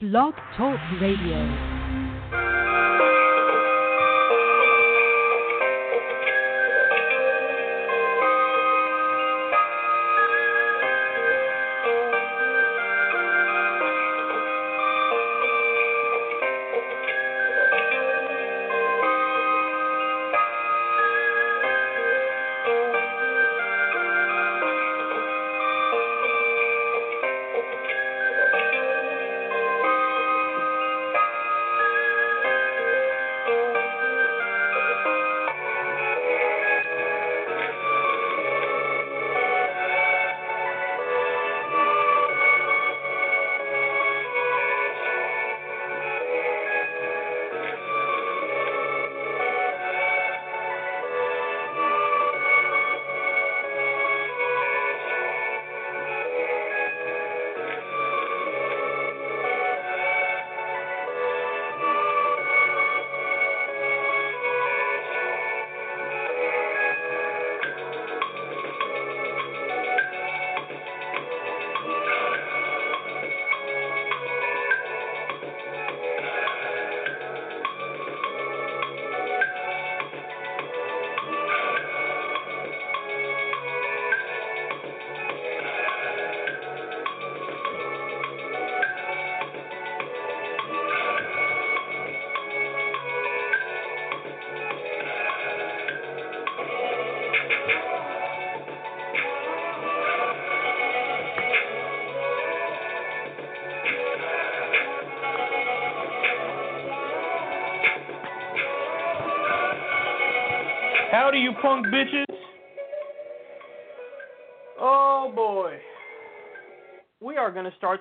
Blog Talk Radio.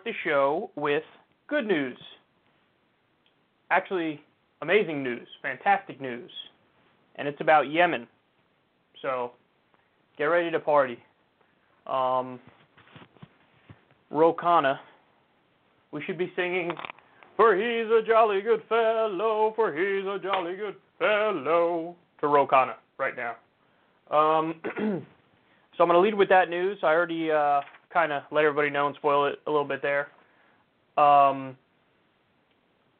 The show with good news. Actually, amazing news, fantastic news. And it's about Yemen. So, get ready to party. Um, Ro Khanna, we should be singing, For he's a jolly good fellow, for he's a jolly good fellow, to Ro Khanna right now. Um, so I'm going to lead with that news. I already uh, kind of let everybody know and spoil it a little bit there. Um,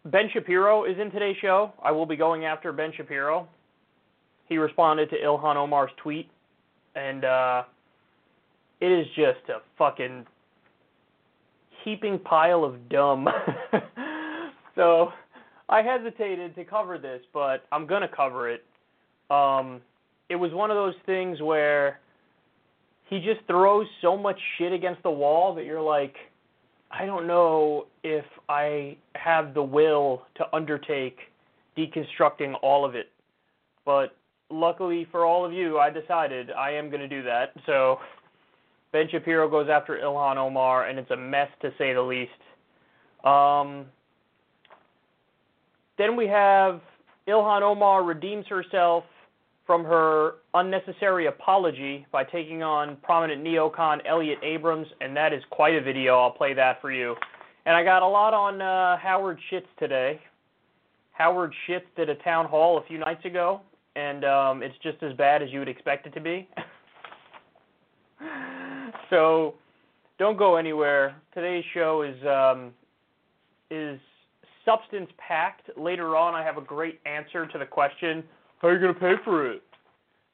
ben Shapiro is in today's show. I will be going after Ben Shapiro. He responded to Ilhan Omar's tweet, and uh, it is just a fucking heaping pile of dumb. so I hesitated to cover this, but I'm going to cover it. Um, it was one of those things where he just throws so much shit against the wall that you're like, I don't know if I have the will to undertake deconstructing all of it. But luckily for all of you, I decided I am going to do that. So Ben Shapiro goes after Ilhan Omar, and it's a mess to say the least. Um, then we have Ilhan Omar redeems herself from her unnecessary apology by taking on prominent neocon Elliott Abrams, and that is quite a video. I'll play that for you. And I got a lot on uh, Howard Schitz today. Howard Schitz did a town hall a few nights ago, and um, it's just as bad as you would expect it to be. so don't go anywhere. Today's show is um, is substance packed. Later on, I have a great answer to the question how are you going to pay for it?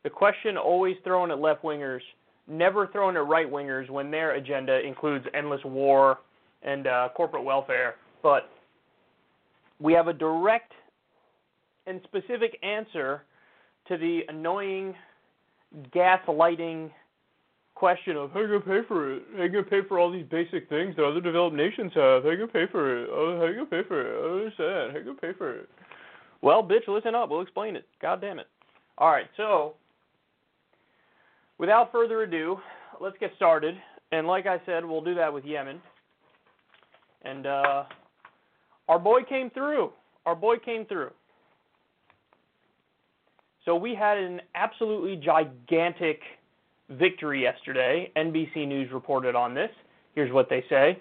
The question always thrown at left wingers, never thrown at right wingers when their agenda includes endless war and uh, corporate welfare. But we have a direct and specific answer to the annoying gaslighting question of how are you going to pay for it? How are you going to pay for all these basic things that other developed nations have? How are you going to pay for it? Oh, how are you going to pay for it? I don't understand. How are you going to pay for it? Well, bitch, listen up. We'll explain it. God damn it. All right, so without further ado, let's get started. And like I said, we'll do that with Yemen. And uh, our boy came through. Our boy came through. So we had an absolutely gigantic victory yesterday. NBC News reported on this. Here's what they say.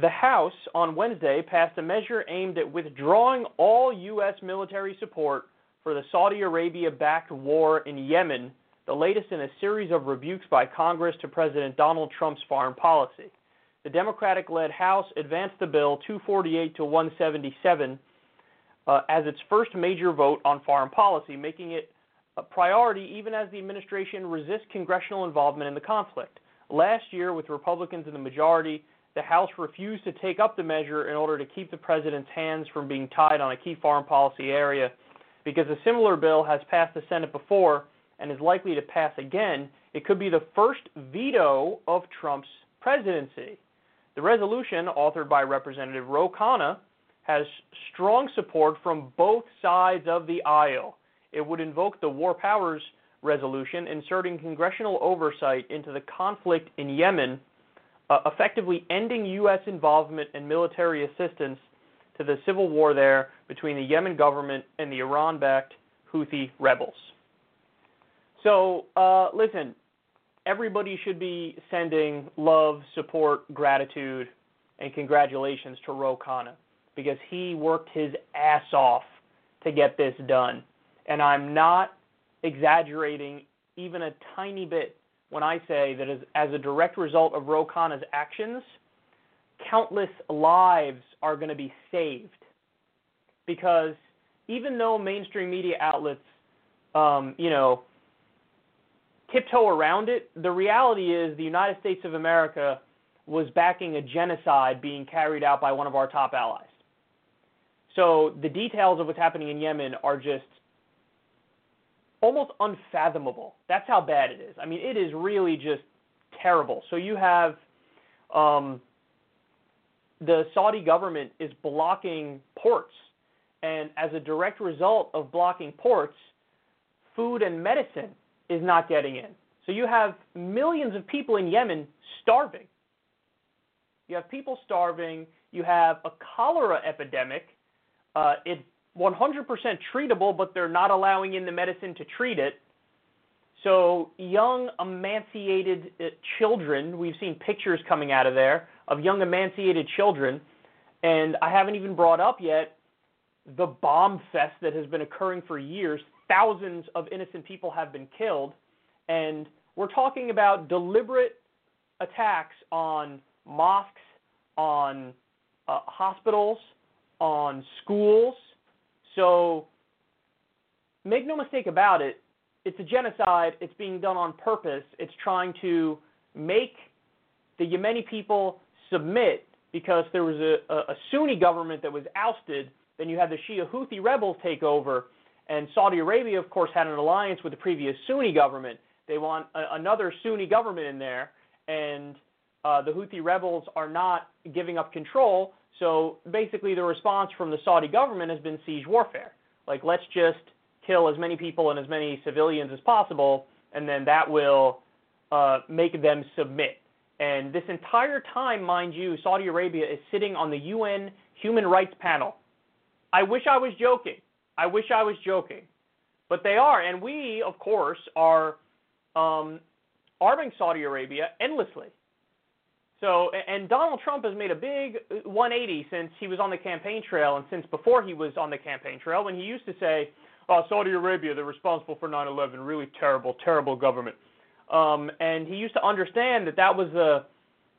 The House on Wednesday passed a measure aimed at withdrawing all U.S. military support for the Saudi Arabia backed war in Yemen, the latest in a series of rebukes by Congress to President Donald Trump's foreign policy. the Democratic led House advanced the bill 248 to 177 uh, as its first major vote on foreign policy, making it a priority even as the administration resists congressional involvement in the conflict. Last year, with Republicans in the majority, the House refused to take up the measure in order to keep the president's hands from being tied on a key foreign policy area. Because a similar bill has passed the Senate before and is likely to pass again, it could be the first veto of Trump's presidency. The resolution, authored by Representative Ro Khanna, has strong support from both sides of the aisle. It would invoke the War Powers Resolution, inserting congressional oversight into the conflict in Yemen, uh, effectively ending U.S. involvement and military assistance to the civil war there between the Yemen government and the Iran backed Houthi rebels. So, uh, listen, everybody should be sending love, support, gratitude, and congratulations to Ro Khanna because he worked his ass off to get this done. And I'm not exaggerating even a tiny bit when I say that as, as a direct result of Ro Khanna's actions, countless lives are going to be saved. Because even though mainstream media outlets, um, you know, tiptoe around it, the reality is the United States of America was backing a genocide being carried out by one of our top allies. So the details of what's happening in Yemen are just almost unfathomable. That's how bad it is. I mean, it is really just terrible. So you have um, the Saudi government is blocking ports, and as a direct result of blocking ports, food and medicine is not getting in. So you have millions of people in Yemen starving. You have people starving. You have a cholera epidemic. Uh, it's 100% treatable, but they're not allowing in the medicine to treat it. So young emaciated uh, children, we've seen pictures coming out of there of young emaciated children, and I haven't even brought up yet the bomb fest that has been occurring for years. Thousands of innocent people have been killed, and we're talking about deliberate attacks on mosques, on uh, hospitals, on schools. So make no mistake about it, it's a genocide. It's being done on purpose. It's trying to make the Yemeni people submit because there was a, a, Sunni government that was ousted. Then you had the Shia Houthi rebels take over. And Saudi Arabia, of course, had an alliance with the previous Sunni government. They want a, another Sunni government in there, and uh, the Houthi rebels are not giving up control. So basically, the response from the Saudi government has been siege warfare. Like, let's just kill as many people and as many civilians as possible, and then that will uh, make them submit. And this entire time, mind you, Saudi Arabia is sitting on the UN Human Rights Panel. I wish I was joking. I wish I was joking. But they are. And we, of course, are um, arming Saudi Arabia endlessly. So, and Donald Trump has made a big 180 since he was on the campaign trail and since before he was on the campaign trail when he used to say, oh, Saudi Arabia, they're responsible for 9 11, really terrible, terrible government. Um, and he used to understand that that was the,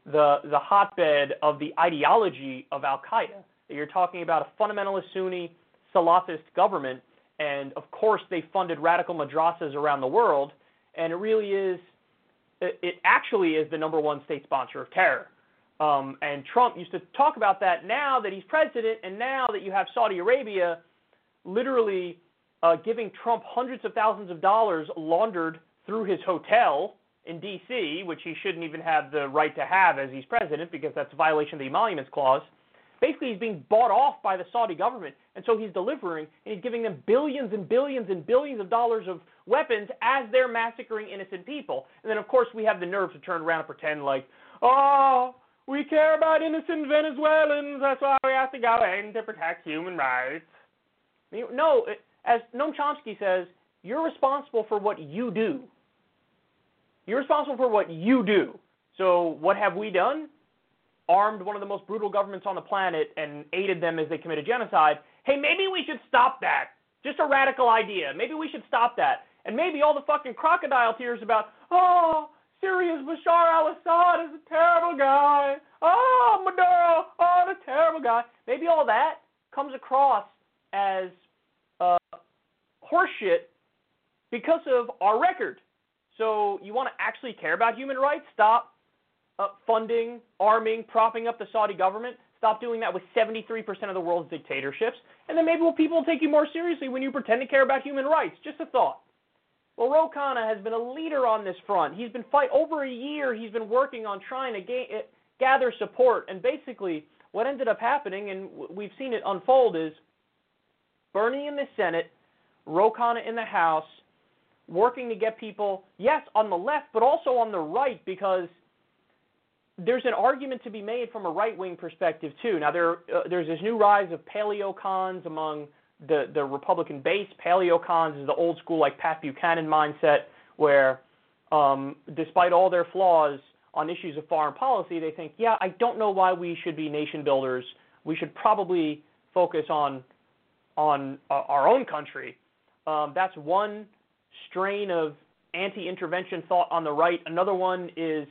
the, the hotbed of the ideology of Al Qaeda. That you're talking about a fundamentalist Sunni Salafist government, and of course they funded radical madrasas around the world, and it really is, it actually is the number one state sponsor of terror. Um, and Trump used to talk about that now that he's president, and now that you have Saudi Arabia literally uh, giving Trump hundreds of thousands of dollars laundered through his hotel in D.C., which he shouldn't even have the right to have as he's president because that's a violation of the Emoluments Clause. Basically, he's being bought off by the Saudi government, and so he's delivering and he's giving them billions and billions and billions of dollars of weapons as they're massacring innocent people. And then, of course, we have the nerve to turn around and pretend like, oh, we care about innocent Venezuelans. That's why we have to go in to protect human rights. No, as Noam Chomsky says, you're responsible for what you do. You're responsible for what you do. So, what have we done? Armed one of the most brutal governments on the planet and aided them as they committed genocide. Hey, maybe we should stop that. Just a radical idea. Maybe we should stop that. And maybe all the fucking crocodile tears about, oh, Syria's Bashar al-Assad is a terrible guy. Oh, Maduro, oh, the terrible guy. Maybe all that comes across as uh, horseshit because of our record. So you want to actually care about human rights? Stop uh, funding, arming, propping up the Saudi government. Stop doing that with 73% of the world's dictatorships. And then maybe people will take you more seriously when you pretend to care about human rights. Just a thought. Well, Ro Khanna has been a leader on this front. He's been fight over a year. He's been working on trying to gain, uh, gather support. And basically, what ended up happening, and we've seen it unfold, is Bernie in the Senate, Ro Khanna in the House, working to get people, yes, on the left, but also on the right, because there's an argument to be made from a right wing perspective too. Now there uh, there's this new rise of paleocons among the the Republican base. Paleocons is the old school like Pat Buchanan mindset where um, despite all their flaws on issues of foreign policy, they think, yeah, I don't know why we should be nation builders. We should probably focus on on uh, our own country. Um, that's one strain of anti-intervention thought on the right. Another one is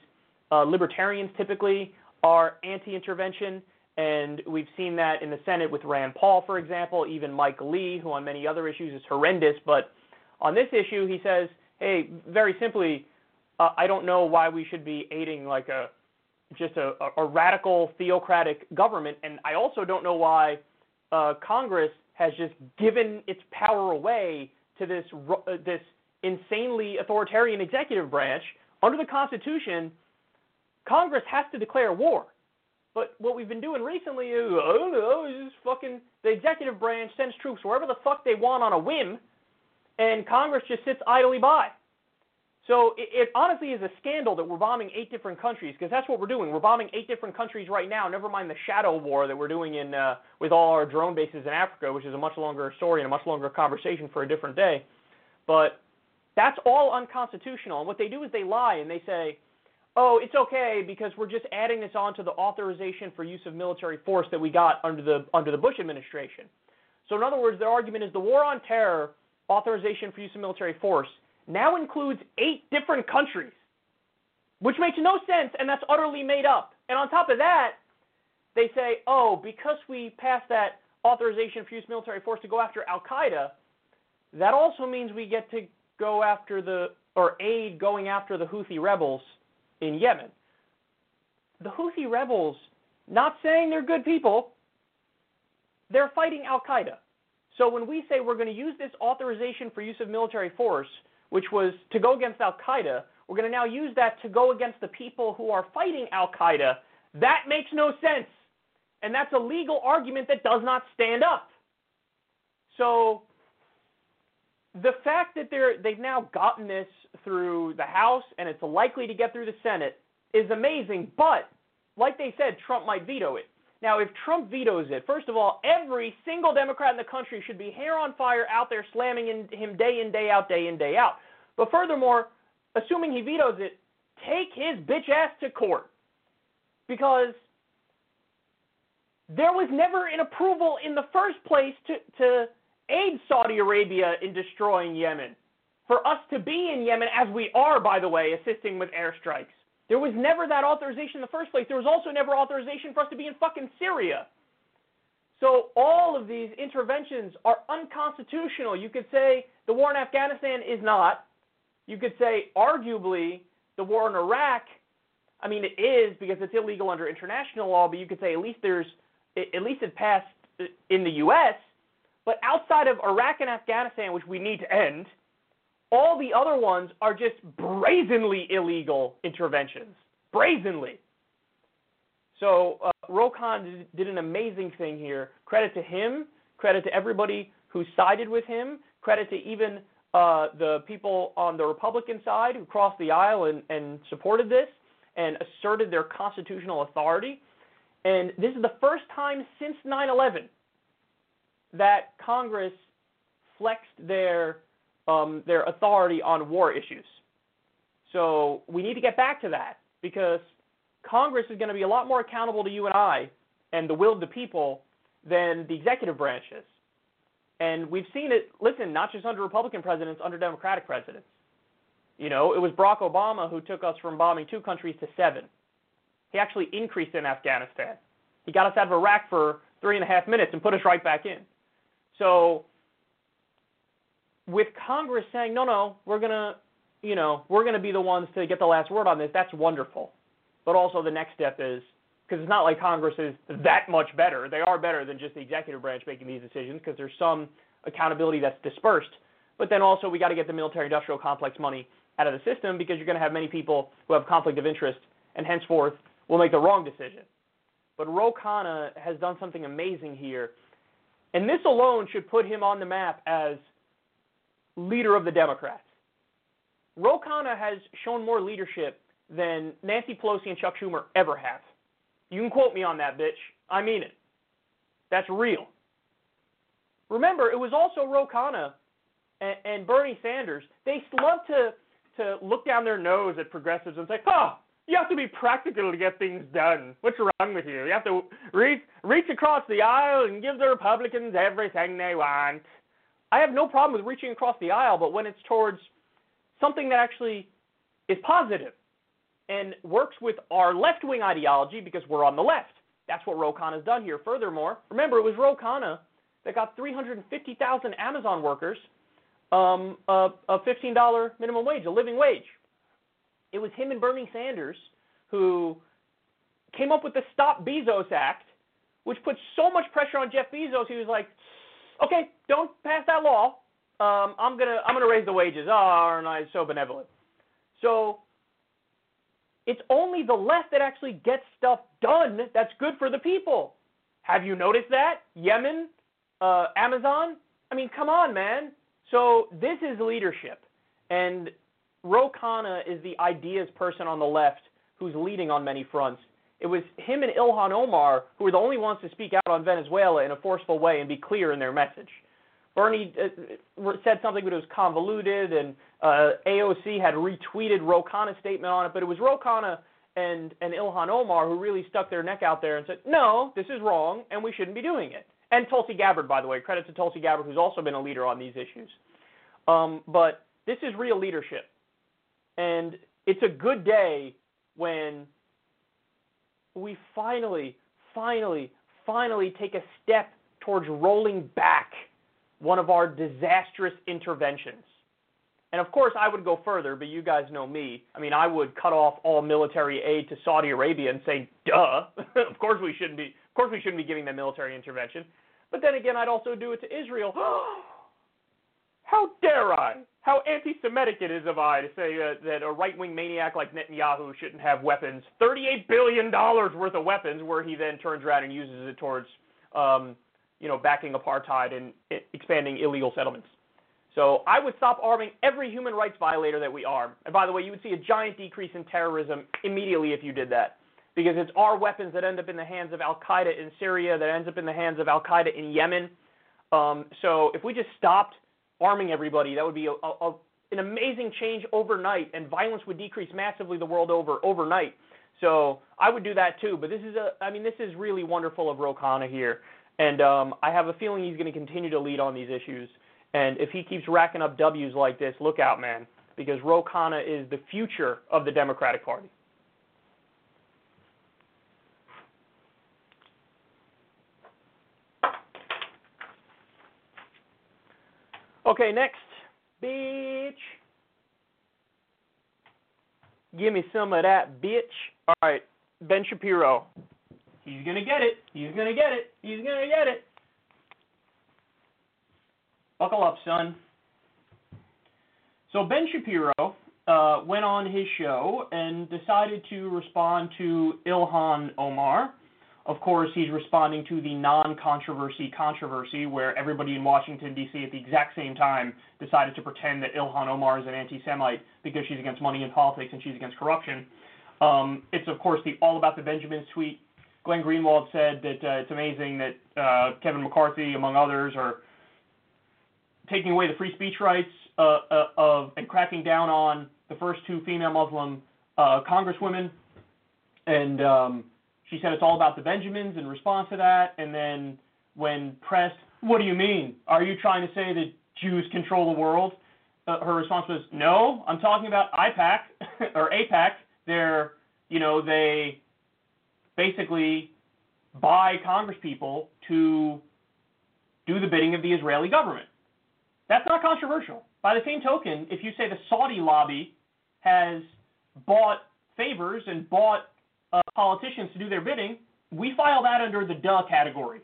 uh, libertarians typically are anti-intervention, and we've seen that in the Senate with Rand Paul, for example, even Mike Lee, who on many other issues is horrendous. But on this issue, he says, hey, very simply, uh, I don't know why we should be aiding like a just a, a radical theocratic government, and I also don't know why uh, Congress has just given its power away to this uh, this insanely authoritarian executive branch under the Constitution Congress has to declare war. But what we've been doing recently is, I don't know, is just fucking the executive branch sends troops wherever the fuck they want on a whim, and Congress just sits idly by. So it, it honestly is a scandal that we're bombing eight different countries because that's what we're doing. We're bombing eight different countries right now. Never mind the shadow war that we're doing in uh, with all our drone bases in Africa, which is a much longer story and a much longer conversation for a different day. But that's all unconstitutional. And what they do is they lie and they say, oh, it's okay because we're just adding this on to the authorization for use of military force that we got under the under the Bush administration. So in other words, their argument is the war on terror authorization for use of military force now includes eight different countries, which makes no sense and that's utterly made up. And on top of that, they say, oh, because we passed that authorization for use of military force to go after Al Qaeda, that also means we get to go after the or aid going after the Houthi rebels in Yemen. The Houthi rebels, not saying they're good people, they're fighting Al Qaeda. So when we say we're going to use this authorization for use of military force, which was to go against Al Qaeda, we're going to now use that to go against the people who are fighting Al Qaeda. That makes no sense. And that's a legal argument that does not stand up. So the fact that they're they've now gotten this through the House and it's likely to get through the Senate is amazing. But like they said, Trump might veto it. Now, if Trump vetoes it, first of all, every single Democrat in the country should be hair on fire out there slamming in, him day in, day out, day in, day out. But furthermore, assuming he vetoes it, take his bitch ass to court. Because there was never an approval in the first place to, to aid Saudi Arabia in destroying Yemen. For us to be in Yemen, as we are, by the way, assisting with airstrikes. There was never that authorization in the first place. There was also never authorization for us to be in fucking Syria. So all of these interventions are unconstitutional. You could say the war in Afghanistan is not. You could say arguably the war in Iraq, I mean it is because it's illegal under international law, but you could say at least there's at least it passed in the US but outside of Iraq and Afghanistan, which we need to end, all the other ones are just brazenly illegal interventions. Brazenly. So uh, Ro Khanna did an amazing thing here. Credit to him. Credit to everybody who sided with him. Credit to even uh, the people on the Republican side who crossed the aisle and, and supported this and asserted their constitutional authority. And this is the first time since 9 11 that Congress flexed their um, their authority on war issues. So we need to get back to that because Congress is going to be a lot more accountable to you and I and the will of the people than the executive branch is. And we've seen it, listen, not just under Republican presidents, under Democratic presidents. You know, it was Barack Obama who took us from bombing two countries to seven. He actually increased in Afghanistan. He got us out of Iraq for three and a half minutes and put us right back in. So, with Congress saying, no, no, we're going to, you know, we're going to be the ones to get the last word on this, that's wonderful. But also the next step is, because it's not like Congress is that much better. They are better than just the executive branch making these decisions because there's some accountability that's dispersed. But then also we got to get the military industrial complex money out of the system because you're going to have many people who have conflict of interest and henceforth will make the wrong decision. But Ro Khanna has done something amazing here. And this alone should put him on the map as leader of the Democrats. Ro Khanna has shown more leadership than Nancy Pelosi and Chuck Schumer ever have. You can quote me on that, bitch. I mean it. That's real. Remember, it was also Ro Khanna and, and Bernie Sanders. They love to to look down their nose at progressives and say, "Oh, you have to be practical to get things done. What's wrong with you? You have to reach reach across the aisle and give the Republicans everything they want." I have no problem with reaching across the aisle, but when it's towards something that actually is positive and works with our left wing ideology because we're on the left. That's what Ro has done here. Furthermore, remember, it was Ro that got 350,000 Amazon workers um, a, a $15 minimum wage, a living wage. It was him and Bernie Sanders who came up with the Stop Bezos Act, which put so much pressure on Jeff Bezos. He was like, "Okay, don't pass that law. Um, I'm gonna I'm gonna raise the wages." Oh, aren't I so benevolent? So it's only the left that actually gets stuff done that's good for the people. Have you noticed that? Yemen, uh, Amazon? I mean, come on, man. So this is leadership. And Ro Khanna is the ideas person on the left who's leading on many fronts. It was him and Ilhan Omar who were the only ones to speak out on Venezuela in a forceful way and be clear in their message. Bernie uh, said something, but it was convoluted, and uh, AOC had retweeted Ro Khanna's statement on it, but it was Ro Khanna and, and Ilhan Omar who really stuck their neck out there and said, no, this is wrong, and we shouldn't be doing it. And Tulsi Gabbard, by the way, credit to Tulsi Gabbard, who's also been a leader on these issues. Um, but this is real leadership. And it's a good day when we finally, finally, finally take a step towards rolling back one of our disastrous interventions. And of course, I would go further, but you guys know me. I mean, I would cut off all military aid to Saudi Arabia and say, "Duh, of course we shouldn't be. Of course we shouldn't be giving them military intervention." But then again, I'd also do it to Israel. Oh, How dare I? How anti-Semitic it is of I to say uh, that a right-wing maniac like Netanyahu shouldn't have weapons. Thirty-eight billion dollars worth of weapons, where he then turns around and uses it towards, um, you know, backing apartheid and expanding illegal settlements. So I would stop arming every human rights violator that we arm. And by the way, you would see a giant decrease in terrorism immediately if you did that. Because it's our weapons that end up in the hands of Al Qaeda in Syria, that ends up in the hands of Al Qaeda in Yemen. Um, so if we just stopped arming everybody, that would be a, a, an amazing change overnight, and violence would decrease massively the world over overnight. So I would do that too. But this is a, I mean, this is really wonderful of Ro Khanna here, and um, I have a feeling he's going to continue to lead on these issues. And if he keeps racking up W's like this, look out, man, because Ro Khanna is the future of the Democratic Party. Okay, next, bitch. Give me some of that, bitch. All right, Ben Shapiro. He's going to get it. He's going to get it. He's going to get it. Buckle up, son. So Ben Shapiro uh, went on his show and decided to respond to Ilhan Omar. Of course, he's responding to the non-controversy controversy, where everybody in Washington D.C. at the exact same time decided to pretend that Ilhan Omar is an anti-Semite because she's against money in politics and she's against corruption. Um, it's of course the all about the Benjamins tweet. Glenn Greenwald said that uh, it's amazing that uh, Kevin McCarthy, among others, are taking away the free speech rights uh, uh, of and cracking down on the first two female Muslim uh, congresswomen. And um, she said it's all about the Benjamins in response to that. And then when pressed, what do you mean? Are you trying to say that Jews control the world? uh, her response was, "No, I'm talking about IPAC or AIPAC. They're, you know, they basically buy Congress people to do the bidding of the Israeli government. That's not controversial. By the same token, if you say the Saudi lobby has bought favors and bought politicians to do their bidding, we file that under the duh category.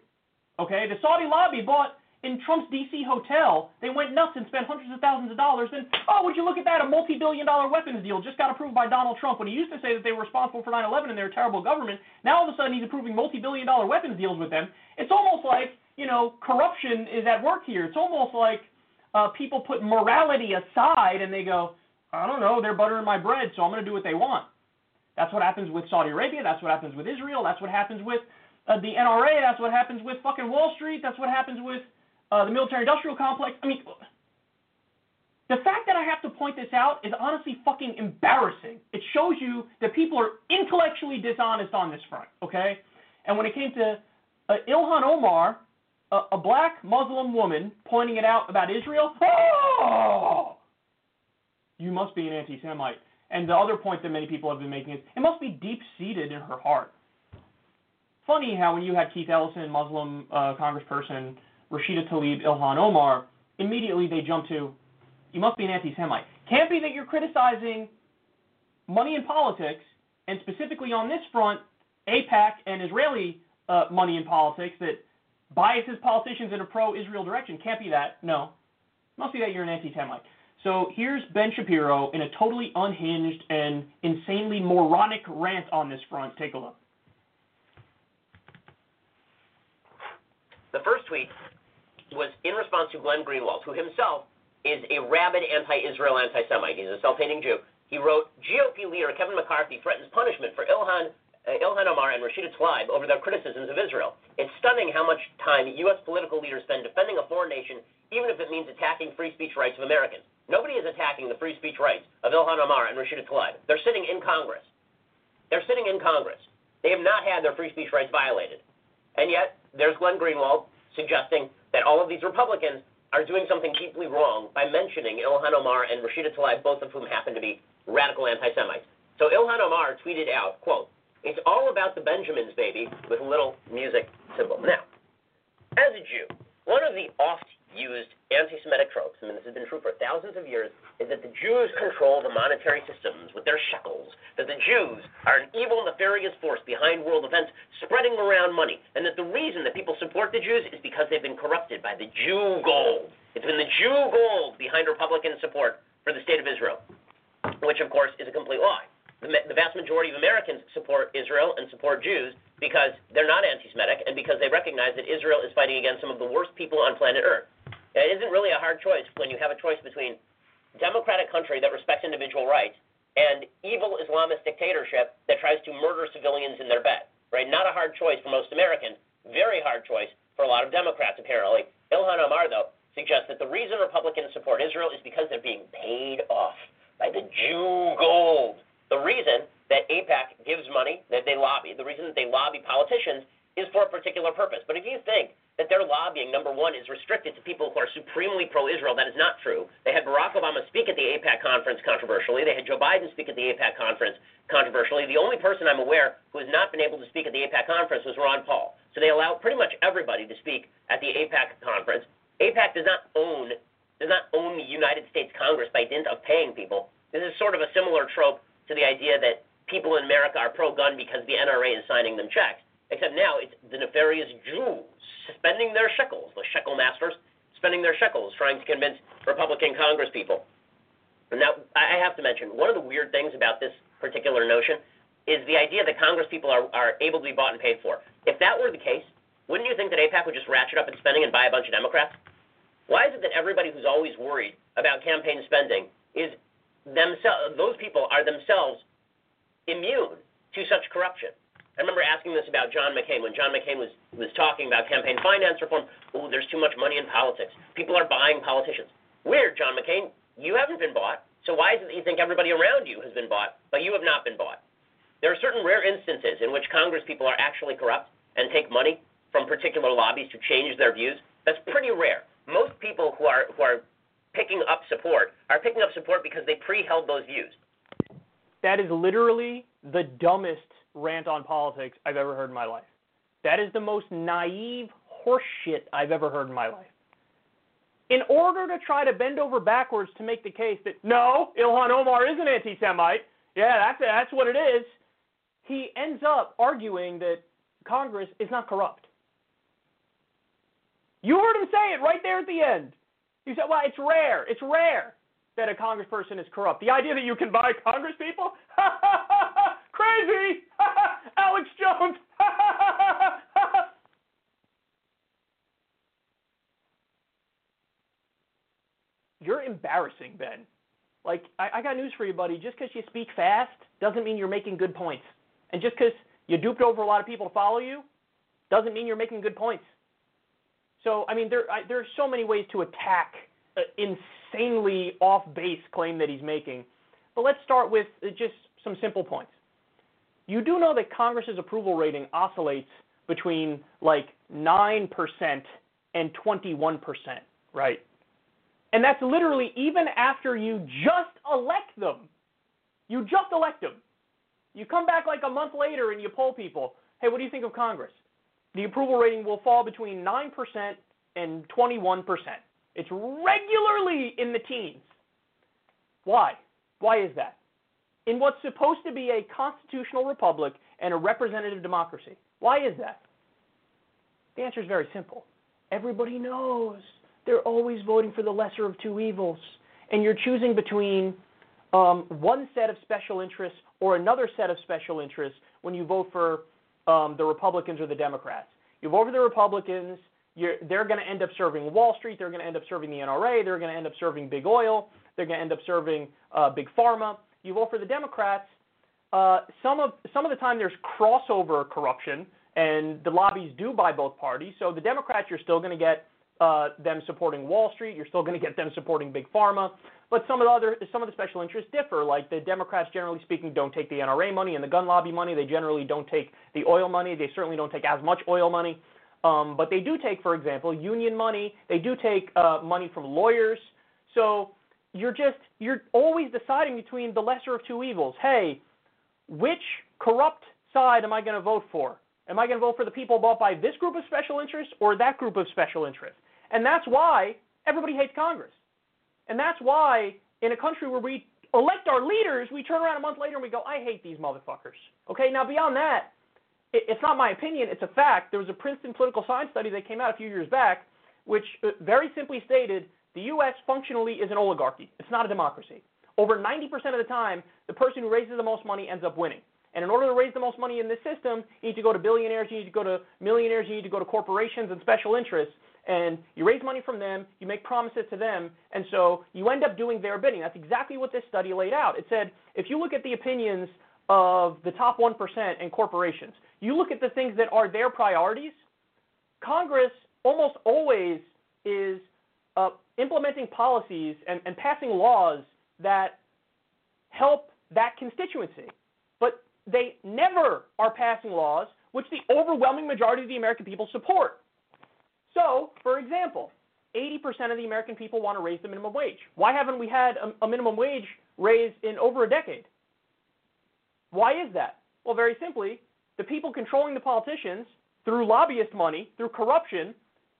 Okay, the Saudi lobby bought in Trump's D.C. hotel. They went nuts and spent hundreds of thousands of dollars. And oh, would you look at that? A multi-billion-dollar weapons deal just got approved by Donald Trump when he used to say that they were responsible for 9/11 and they're a terrible government. Now all of a sudden he's approving multi-billion-dollar weapons deals with them. It's almost like you know corruption is at work here. It's almost like uh, people put morality aside and they go, I don't know, they're buttering my bread, so I'm going to do what they want. That's what happens with Saudi Arabia. That's what happens with Israel. That's what happens with uh, the NRA. That's what happens with fucking Wall Street. That's what happens with uh, the military-industrial complex. I mean, the fact that I have to point this out is honestly fucking embarrassing. It shows you that people are intellectually dishonest on this front. Okay, and when it came to uh, Ilhan Omar, a, a black Muslim woman pointing it out about Israel, oh, you must be an anti-Semite. And the other point that many people have been making is it must be deep-seated in her heart. Funny how when you had Keith Ellison, Muslim uh, congressperson, Rashida Tlaib, Ilhan Omar, immediately they jump to, you must be an anti-Semite. Can't be that you're criticizing money in politics, and specifically on this front, AIPAC and Israeli uh, money in politics that biases politicians in a pro-Israel direction. Can't be that. No. Must be that you're an anti-Semite. So here's Ben Shapiro in a totally unhinged and insanely moronic rant on this front. Take a look. The first tweet was in response to Glenn Greenwald, who himself is a rabid anti-Israel anti-Semite. He's a self-hating Jew. He wrote, GOP leader Kevin McCarthy threatens punishment for Ilhan uh, Ilhan Omar and Rashida Tlaib over their criticisms of Israel. It's stunning how much time U.S. political leaders spend defending a foreign nation, even if it means attacking free speech rights of Americans. Nobody is attacking the free speech rights of Ilhan Omar and Rashida Tlaib. They're sitting in Congress. They're sitting in Congress. They have not had their free speech rights violated. And yet, there's Glenn Greenwald suggesting that all of these Republicans are doing something deeply wrong by mentioning Ilhan Omar and Rashida Tlaib, both of whom happen to be radical anti-Semites. So Ilhan Omar tweeted out, quote, it's all about the Benjamins, baby, with little music symbol. Now, as a Jew, one of the oft used anti Semitic tropes, I mean, this has been true for thousands of years, is that the Jews control the monetary systems with their shekels, that the Jews are an evil, nefarious force behind world events spreading around money, and that the reason that people support the Jews is because they've been corrupted by the Jew gold. It's been the Jew gold behind Republican support for the state of Israel, which, of course, is a complete lie the, the vast majority of Americans support Israel and support Jews because they're not anti-Semitic and because they recognize that Israel is fighting against some of the worst people on planet Earth. It isn't really a hard choice when you have a choice between democratic country that respects individual rights and evil Islamist dictatorship that tries to murder civilians in their bed. Right? Not a hard choice for most Americans. Very hard choice for a lot of Democrats, apparently. Ilhan Omar, though, suggests that the reason Republicans support Israel is because they're being paid off by the Jew gold the reason that AIPAC gives money, that they lobby, the reason that they lobby politicians is for a particular purpose. But if you think that their lobbying, number one, is restricted to people who are supremely pro-Israel, that is not true. They had Barack Obama speak at the AIPAC conference controversially. They had Joe Biden speak at the AIPAC conference controversially. The only person I'm aware who has not been able to speak at the AIPAC conference was Ron Paul. So they allow pretty much everybody to speak at the AIPAC conference. AIPAC does not own does not own the United States Congress by dint of paying people. This is sort of a similar trope to the idea that people in America are pro-gun because the NRA is signing them checks. Except now it's the nefarious Jews spending their shekels, the shekel masters spending their shekels, trying to convince Republican Congress people. Now, I have to mention, one of the weird things about this particular notion is the idea that Congress people are, are able to be bought and paid for. If that were the case, wouldn't you think that AIPAC would just ratchet up its spending and buy a bunch of Democrats? Why is it that everybody who's always worried about campaign spending is themselves, those people are themselves immune to such corruption. I remember asking this about John McCain when John McCain was, was talking about campaign finance reform. Oh, there's too much money in politics. People are buying politicians. Weird, John McCain. You haven't been bought. So why is it that you think everybody around you has been bought, but you have not been bought? There are certain rare instances in which Congress people are actually corrupt and take money from particular lobbies to change their views. That's pretty rare. Most people who are who are picking up support are picking up support because they pre-held those views. That is literally the dumbest rant on politics I've ever heard in my life. That is the most naive horseshit I've ever heard in my life. In order to try to bend over backwards to make the case that no, Ilhan Omar is an anti-Semite, yeah, that's that's what it is. He ends up arguing that Congress is not corrupt. You heard him say it right there at the end. He said, "Well, it's rare. It's rare that a congressperson is corrupt. The idea that you can buy Congress people? Crazy! Alex Jones! You're embarrassing, Ben. Like, I, I got news for you, buddy. Just because you speak fast doesn't mean you're making good points. And just because you duped over a lot of people to follow you doesn't mean you're making good points. So, I mean, there, I, there are so many ways to attack an insanely off base claim that he's making. But let's start with just some simple points. You do know that Congress's approval rating oscillates between like 9% and 21%, right? And that's literally even after you just elect them. You just elect them. You come back like a month later and you poll people, hey, what do you think of Congress? The approval rating will fall between 9% and 21%. It's regularly in the teens. Why? Why is that? In what's supposed to be a constitutional republic and a representative democracy. Why is that? The answer is very simple. Everybody knows they're always voting for the lesser of two evils. And you're choosing between um, one set of special interests or another set of special interests when you vote for um, the Republicans or the Democrats. You vote for the Republicans, they're going to end up serving Wall Street, they're going to end up serving the NRA, they're going to end up serving big oil, they're going to end up serving uh, big pharma. You vote for the Democrats, uh, some of some of the time there's crossover corruption, and the lobbies do buy both parties. So the Democrats, you're still going to get uh, them supporting Wall Street. You're still going to get them supporting big pharma. But some of the other some of the special interests differ. Like the Democrats, generally speaking, don't take the NRA money and the gun lobby money. They generally don't take the oil money. They certainly don't take as much oil money. Um, but they do take, for example, union money. They do take uh, money from lawyers. So you're just you're always deciding between the lesser of two evils. Hey, which corrupt side am I going to vote for? Am I going to vote for the people bought by this group of special interests or that group of special interests? And that's why everybody hates Congress. And that's why in a country where we elect our leaders, we turn around a month later and we go, I hate these motherfuckers. Okay, now beyond that, it's not my opinion, it's a fact. There was a Princeton political science study that came out a few years back, which uh, very simply stated the U.S. functionally is an oligarchy. It's not a democracy. Over 90% of the time, the person who raises the most money ends up winning. And in order to raise the most money in this system, you need to go to billionaires, you need to go to millionaires, you need to go to corporations and special interests. And you raise money from them, you make promises to them, and so you end up doing their bidding. That's exactly what this study laid out. It said if you look at the opinions of the top 1% in corporations, you look at the things that are their priorities, Congress almost always is uh, implementing policies and, and passing laws that help that constituency. But they never are passing laws which the overwhelming majority of the American people support. So, for example, 80% of the American people want to raise the minimum wage. Why haven't we had a, a minimum wage raised in over a decade? Why is that? Well, very simply, the people controlling the politicians through lobbyist money, through corruption,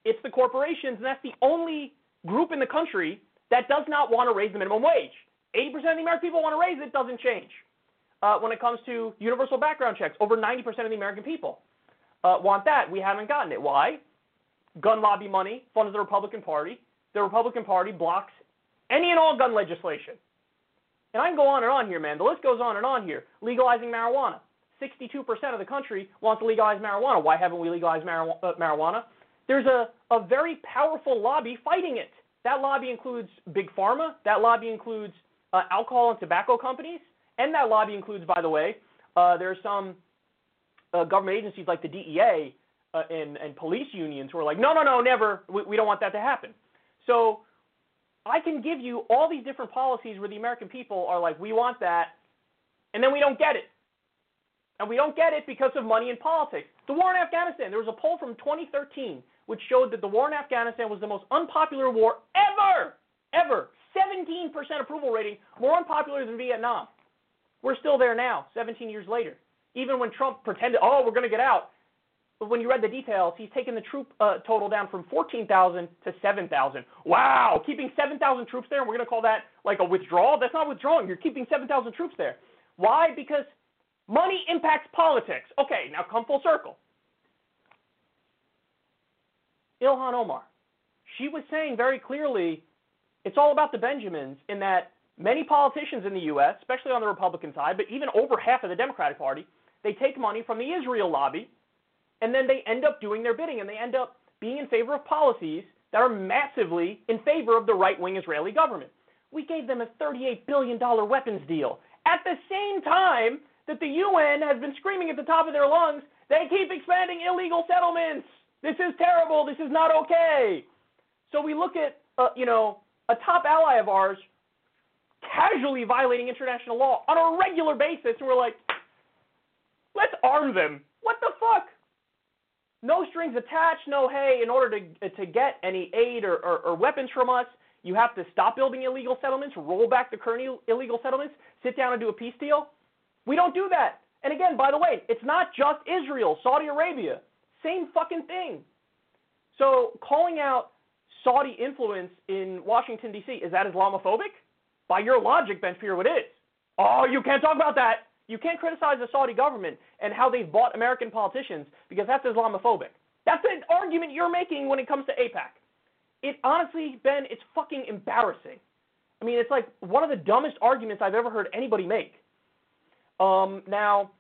it's the corporations, and that's the only group in the country that does not want to raise the minimum wage. 80% of the American people want to raise it, doesn't change. Uh, when it comes to universal background checks, over 90% of the American people uh, want that. We haven't gotten it. Why? Gun lobby money funds the Republican Party. The Republican Party blocks any and all gun legislation. And I can go on and on here, man. The list goes on and on here. Legalizing marijuana. 62% of the country wants to legalize marijuana. Why haven't we legalized uh, marijuana? There's a, a very powerful lobby fighting it. That lobby includes big pharma. That lobby includes uh, alcohol and tobacco companies. And that lobby includes, by the way, uh, there are some uh, government agencies like the DEA uh, and, and police unions who are like, no, no, no, never. We, we don't want that to happen. So I can give you all these different policies where the American people are like, we want that, and then we don't get it. And we don't get it because of money and politics. The war in Afghanistan, there was a poll from 2013 which showed that the war in Afghanistan was the most unpopular war ever ever. 17% approval rating, more unpopular than Vietnam. We're still there now, 17 years later. Even when Trump pretended, oh, we're going to get out, but when you read the details, he's taken the troop uh, total down from 14,000 to 7,000. Wow, keeping 7,000 troops there, and we're going to call that like a withdrawal? That's not withdrawing. You're keeping 7,000 troops there. Why? Because money impacts politics. Okay, now come full circle. Ilhan Omar, she was saying very clearly it's all about the Benjamins in that many politicians in the U.S., especially on the Republican side, but even over half of the Democratic Party, they take money from the Israel lobby and then they end up doing their bidding and they end up being in favor of policies that are massively in favor of the right wing Israeli government. We gave them a $38 billion weapons deal at the same time that the UN has been screaming at the top of their lungs they keep expanding illegal settlements. This is terrible. This is not okay. So we look at, uh, you know, a top ally of ours casually violating international law on a regular basis, and we're like, let's arm them. What the fuck? No strings attached. No, hey, in order to to get any aid or, or, or weapons from us, you have to stop building illegal settlements, roll back the current illegal settlements, sit down and do a peace deal. We don't do that. And again, by the way, it's not just Israel, Saudi Arabia, same fucking thing. So calling out Saudi influence in Washington D.C. is that Islamophobic? By your logic, Ben Shapiro, it is. Oh, you can't talk about that. You can't criticize the Saudi government and how they've bought American politicians because that's Islamophobic. That's an argument you're making when it comes to AIPAC. It honestly, Ben, it's fucking embarrassing. I mean, it's like one of the dumbest arguments I've ever heard anybody make. Um, now,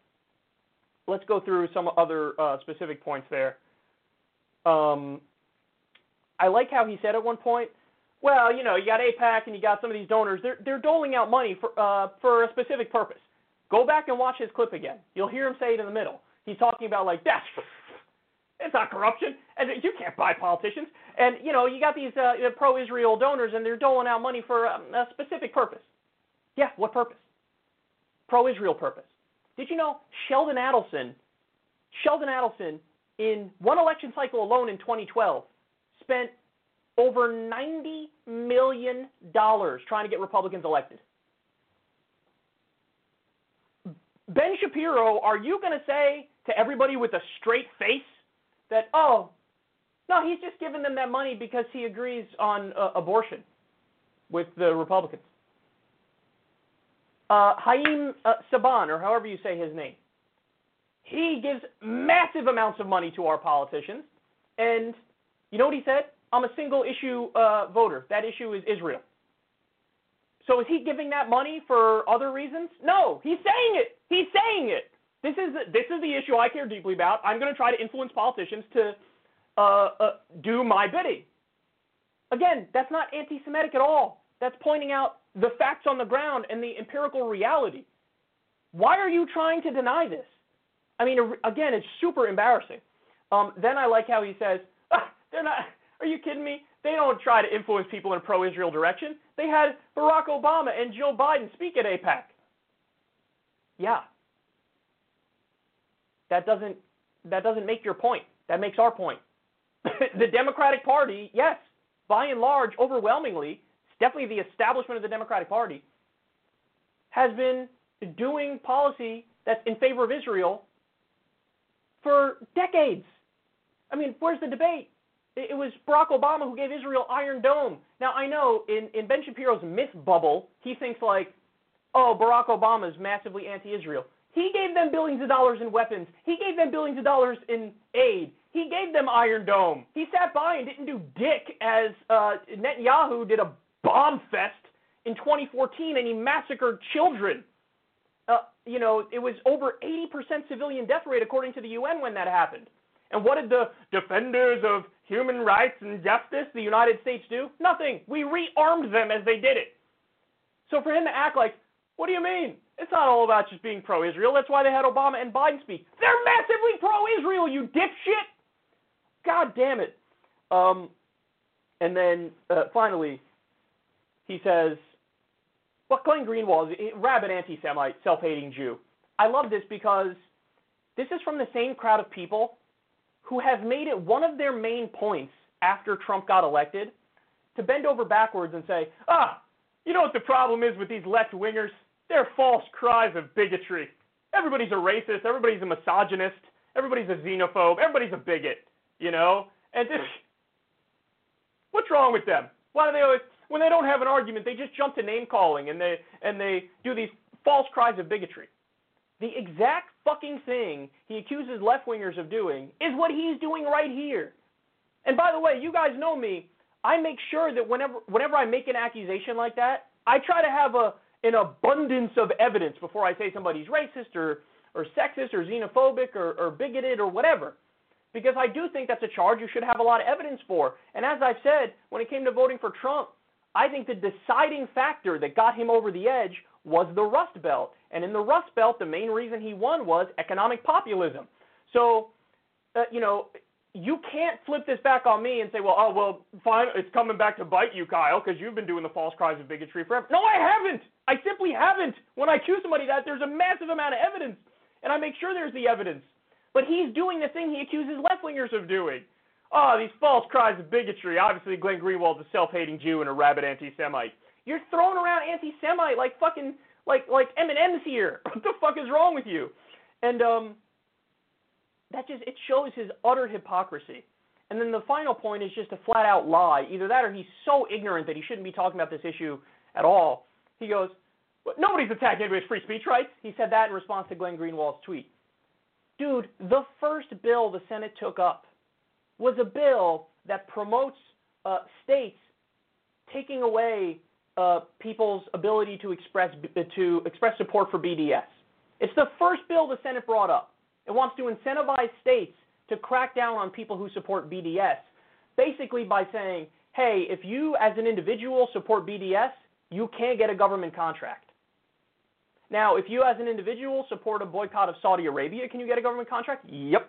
let's go through some other uh, specific points there. Um, I like how he said at one point, well, you know, you got AIPAC and you got some of these donors. They're they're doling out money for uh, for a specific purpose. Go back and watch his clip again. You'll hear him say it in the middle. He's talking about like that's it's not corruption, and you can't buy politicians. And you know, you got these uh, pro-Israel donors, and they're doling out money for um, a specific purpose. Yeah, what purpose? Pro-Israel purpose. Did you know Sheldon Adelson? Sheldon Adelson, in one election cycle alone in 2012, spent over $90 million trying to get Republicans elected. Ben Shapiro, are you going to say to everybody with a straight face that, oh, no, he's just giving them that money because he agrees on uh, abortion with the Republicans? Uh, Haim uh, Saban, or however you say his name, he gives massive amounts of money to our politicians. And you know what he said? I'm a single issue uh, voter. That issue is Israel. So is he giving that money for other reasons? No, he's saying it. He's saying it. This is this is the issue I care deeply about. I'm going to try to influence politicians to uh, uh, do my bidding. Again, that's not anti-Semitic at all. That's pointing out the facts on the ground and the empirical reality. Why are you trying to deny this? I mean, again, it's super embarrassing. Um, then I like how he says, ah, "They're not." Are you kidding me? They don't try to influence people in a pro-Israel direction. They had Barack Obama and Joe Biden speak at AIPAC. Yeah. That doesn't that doesn't make your point. That makes our point. the Democratic Party, yes, by and large, overwhelmingly, definitely the establishment of the Democratic Party, has been doing policy that's in favor of Israel for decades. I mean, where's the debate? It was Barack Obama who gave Israel Iron Dome. Now, I know in, in Ben Shapiro's myth bubble, he thinks like, oh, Barack Obama is massively anti Israel. He gave them billions of dollars in weapons. He gave them billions of dollars in aid. He gave them Iron Dome. He sat by and didn't do dick as uh, Netanyahu did a bomb fest in 2014 and he massacred children. Uh, you know, it was over 80% civilian death rate according to the UN when that happened. And what did the defenders of human rights and justice, the United States, do? Nothing. We rearmed them as they did it. So for him to act like, what do you mean? It's not all about just being pro Israel. That's why they had Obama and Biden speak. They're massively pro Israel, you dipshit! God damn it. Um, and then uh, finally, he says, well, Glenn Greenwald is a rabid anti Semite, self hating Jew. I love this because this is from the same crowd of people who have made it one of their main points after Trump got elected to bend over backwards and say, ah, you know what the problem is with these left wingers? They're false cries of bigotry. Everybody's a racist. Everybody's a misogynist. Everybody's a xenophobe. Everybody's a bigot. You know, and this, what's wrong with them? Why do they always, when they don't have an argument, they just jump to name calling and they and they do these false cries of bigotry. The exact fucking thing he accuses left wingers of doing is what he's doing right here. And by the way, you guys know me. I make sure that whenever whenever I make an accusation like that, I try to have a an abundance of evidence before I say somebody's racist or or sexist or xenophobic or, or bigoted or whatever. Because I do think that's a charge you should have a lot of evidence for. And as I've said, when it came to voting for Trump, I think the deciding factor that got him over the edge was the Rust Belt. And in the Rust Belt, the main reason he won was economic populism. So, uh, you know, you can't flip this back on me and say, well, oh, well, fine, it's coming back to bite you, Kyle, because you've been doing the false cries of bigotry forever. No, I haven't. I simply haven't. When I accuse somebody that, there's a massive amount of evidence, and I make sure there's the evidence. But he's doing the thing he accuses left wingers of doing. Oh, these false cries of bigotry. Obviously, Glenn Greenwald's a self-hating Jew and a rabid anti-Semite. You're throwing around anti-Semite like fucking like like M&M's here. What the fuck is wrong with you? And um, that just it shows his utter hypocrisy. And then the final point is just a flat out lie. Either that or he's so ignorant that he shouldn't be talking about this issue at all. He goes, Nobody's attacking anybody's free speech rights. He said that in response to Glenn Greenwald's tweet. Dude, the first bill the Senate took up was a bill that promotes uh, states taking away uh, people's ability to express to express support for BDS. It's the first bill the Senate brought up. It wants to incentivize states to crack down on people who support BDS, basically by saying, hey, if you as an individual support BDS, you can't get a government contract. Now, if you as an individual support a boycott of Saudi Arabia, can you get a government contract? Yep.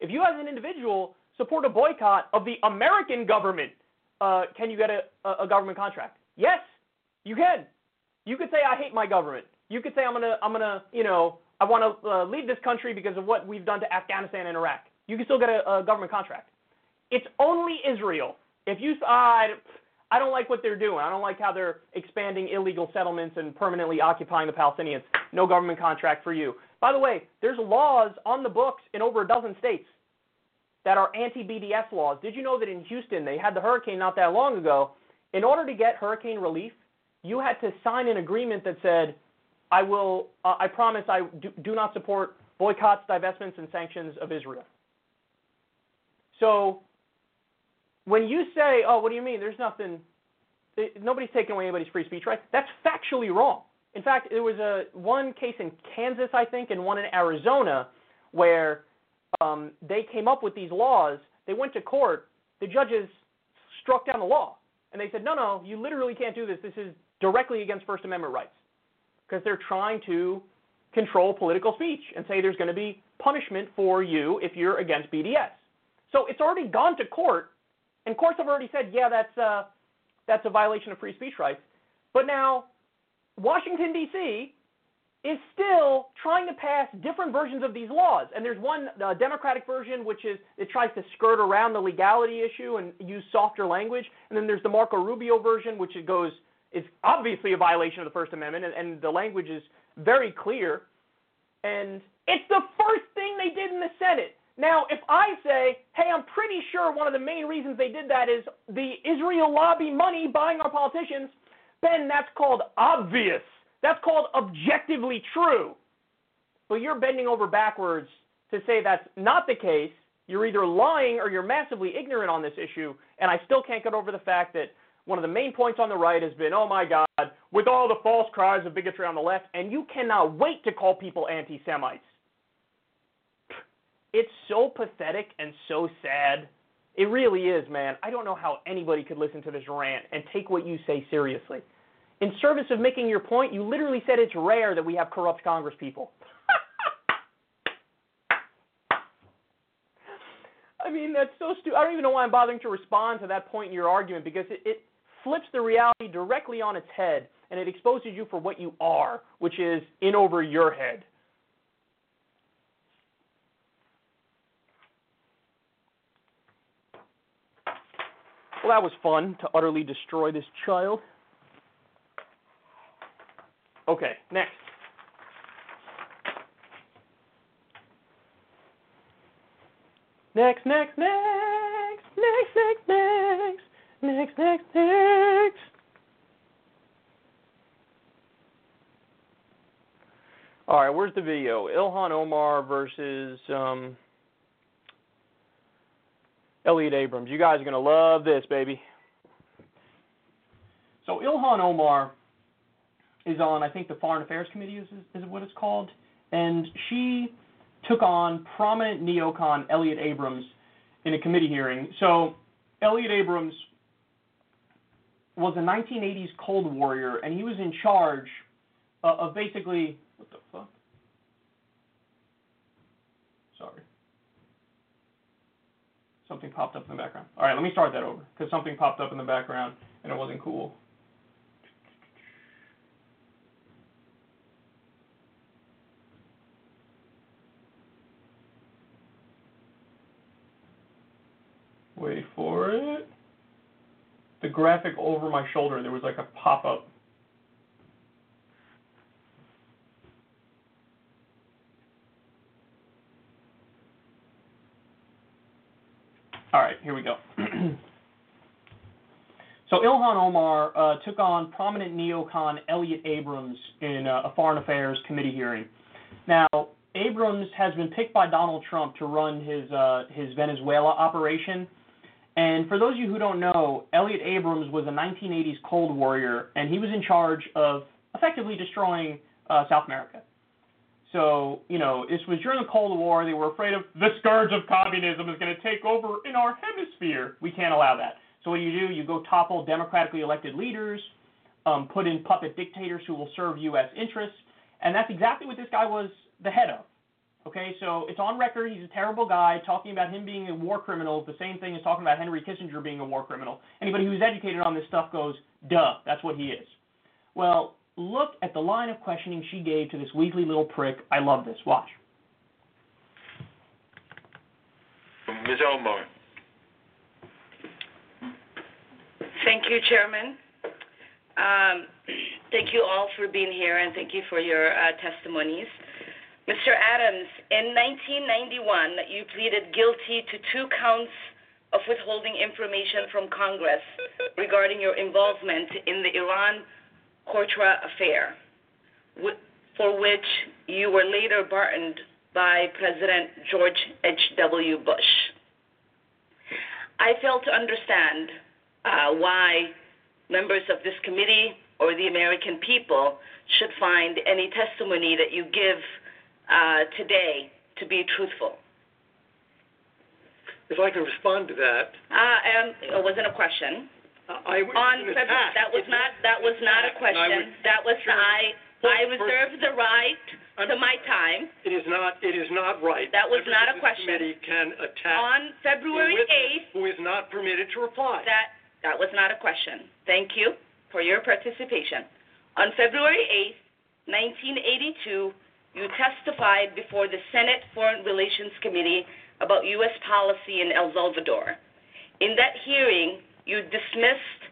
If you as an individual support a boycott of the American government, uh, can you get a, a, government contract? Yes, you can. You could say I hate my government. You could say I'm gonna I'm gonna you know I want to uh, leave this country because of what we've done to Afghanistan and Iraq. You can still get a, a government contract. It's only Israel. If you uh, I don't like what they're doing. I don't like how they're expanding illegal settlements and permanently occupying the Palestinians. No government contract for you. By the way, there's laws on the books in over a dozen states that are anti-BDS laws. Did you know that in Houston they had the hurricane not that long ago? In order to get hurricane relief, you had to sign an agreement that said, "I will, uh, I promise, I do, do not support boycotts, divestments, and sanctions of Israel." So when you say, "Oh, what do you mean? There's nothing. Nobody's taking away anybody's free speech rights," that's factually wrong. In fact, there was a one case in Kansas, I think, and one in Arizona, where um, they came up with these laws. They went to court. The judges struck down the law, and they said, "No, no, you literally can't do this. This is directly against First Amendment rights," because they're trying to control political speech and say there's going to be punishment for you if you're against BDS. So it's already gone to court and courts have already said, yeah, that's uh, that's a violation of free speech rights. But now, Washington D.C. is still trying to pass different versions of these laws. And there's one uh, Democratic version which is it tries to skirt around the legality issue and use softer language. And then there's the Marco Rubio version which it goes is obviously a violation of the First Amendment, and, and the language is very clear. And it's the first thing they did in the Senate. Now, if I say, hey, I'm pretty sure one of the main reasons they did that is the Israel lobby money buying our politicians, Ben, that's called obvious. That's called objectively true. But you're bending over backwards to say that's not the case. You're either lying or you're massively ignorant on this issue. And I still can't get over the fact that one of the main points on the right has been, oh my God, with all the false cries of bigotry on the left, and you cannot wait to call people anti Semites. It's so pathetic and so sad. It really is, man. I don't know how anybody could listen to this rant and take what you say seriously. In service of making your point, you literally said it's rare that we have corrupt Congress people. I mean, that's so stupid. I don't even know why I'm bothering to respond to that point in your argument because it, it flips the reality directly on its head and it exposes you for what you are, which is in over your head. Well, that was fun to utterly destroy this child. Okay, next. Next, next, next, next, next, next, next, next, next. All right, where's the video? Ilhan Omar versus um, Elliott Abrams. You guys are gonna love this, baby. So Ilhan Omar is on, I think, the Foreign Affairs Committee is, is what it's called, and she took on prominent neocon Elliott Abrams in a committee hearing. So Elliott Abrams was a 1980s Cold Warrior, and he was in charge uh, of basically what the fuck? Sorry. Something popped up in the background. All right, let me start that over because something popped up in the background and it wasn't cool. Wait for it. The graphic over my shoulder, there was like a pop up. All right, here we go. so Ilhan Omar uh, took on prominent neocon Elliott Abrams in uh, a Foreign Affairs Committee hearing. Now, Abrams has been picked by Donald Trump to run his uh, his Venezuela operation. And for those of you who don't know, Elliott Abrams was a 1980s Cold Warrior, and he was in charge of effectively destroying uh, South America. So, you know, this was during the Cold War. They were afraid of the scourge of communism is going to take over in our hemisphere. We can't allow that. So, what do you do? You go topple democratically elected leaders, um, put in puppet dictators who will serve U.S. interests, and that's exactly what this guy was the head of. Okay, so it's on record. He's a terrible guy. Talking about him being a war criminal is the same thing as talking about Henry Kissinger being a war criminal. Anybody who's educated on this stuff goes, duh, that's what he is. Well, look at the line of questioning she gave to this weakly little prick. I love this. Watch. Ms. Omar. Thank you, Chairman. Um, thank you all for being here and thank you for your uh, testimonies. Mr. Abrams, in 1991, you pleaded guilty to two counts of withholding information from Congress regarding your involvement in the Iran Contra affair, for which you were later pardoned by President George H.W. Bush. I fail to understand uh, why members of this committee or the American people should find any testimony that you give uh, today to be truthful. If I can respond to that. Uh, um, it wasn't a question. Uh, I, On February, that was not that was not a question. That was sure. I I reserve the right to my time. It is not. It is not right. That was not a question. Committee can attack On February 8th, who is not permitted to reply. that that was not a question. Thank you for your participation. On February 8th, 1982, you testified before the Senate Foreign Relations Committee about U.S. policy in El Salvador. In that hearing, you dismissed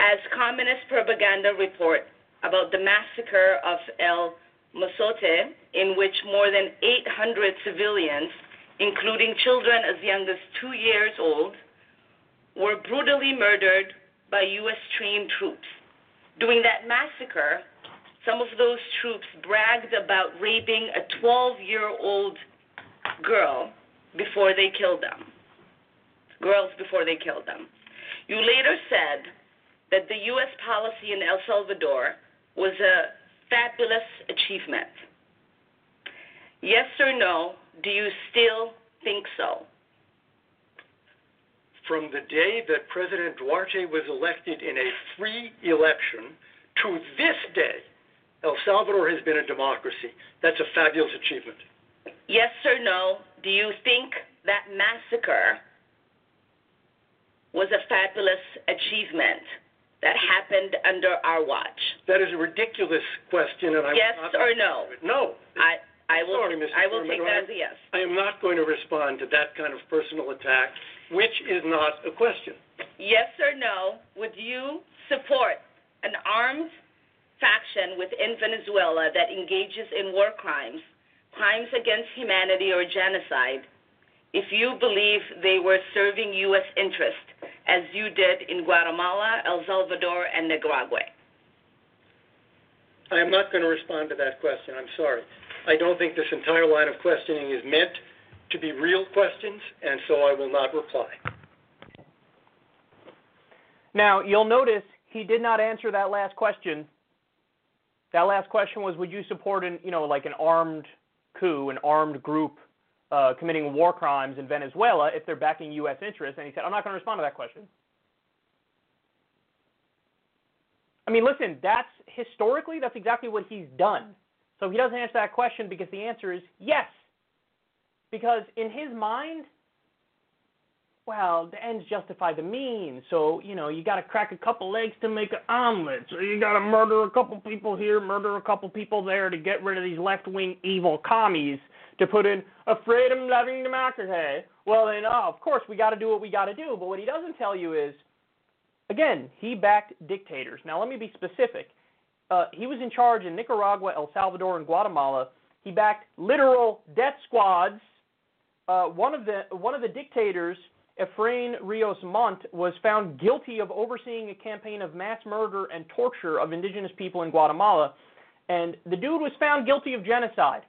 as communist propaganda report about the massacre of El Mozote, in which more than 800 civilians, including children as young as two years old, were brutally murdered by U.S. trained troops. During that massacre, some of those troops bragged about raping a 12 year old girl before they killed them. Girls before they killed them. You later said that the U.S. policy in El Salvador was a fabulous achievement. Yes or no, do you still think so? From the day that President Duarte was elected in a free election to this day, El Salvador has been a democracy. That's a fabulous achievement. Yes or no, do you think that massacre was a fabulous achievement that happened under our watch? That is a ridiculous question, and I Yes not or no? No. I I will Sorry, Mr. I will take that as a yes. I am not going to respond to that kind of personal attack. which is not a question. Yes or no, would you support an armed faction within Venezuela that engages in war crimes, crimes against humanity or genocide, if you believe they were serving U.S. interests, as you did in Guatemala, El Salvador, and Nicaragua? I am not going to respond to that question. I'm sorry. I don't think this entire line of questioning is meant to be real questions, and so I will not reply. Now, you'll notice he did not answer that last question. That last question was, would you support an, you know, like an armed coup, an armed group uh, committing war crimes in Venezuela if they're backing U.S. interests? And he said, I'm not going to respond to that question. I mean, listen, that's historically, that's exactly what he's done. So he doesn't answer that question because the answer is yes. Because in his mind, well, the ends justify the means. So, you know, you got to crack a couple eggs to make an omelet. So you got to murder a couple people here, murder a couple people there to get rid of these left wing evil commies to put in a freedom loving democracy. Well, then, oh, of course, we got to do what we got to do. But what he doesn't tell you is, again, he backed dictators. Now, let me be specific. Uh, he was in charge in Nicaragua, El Salvador, and Guatemala. He backed literal death squads. Uh, one of the one of the dictators Efrain Rios Montt was found guilty of overseeing a campaign of mass murder and torture of indigenous people in Guatemala. And the dude was found guilty of genocide.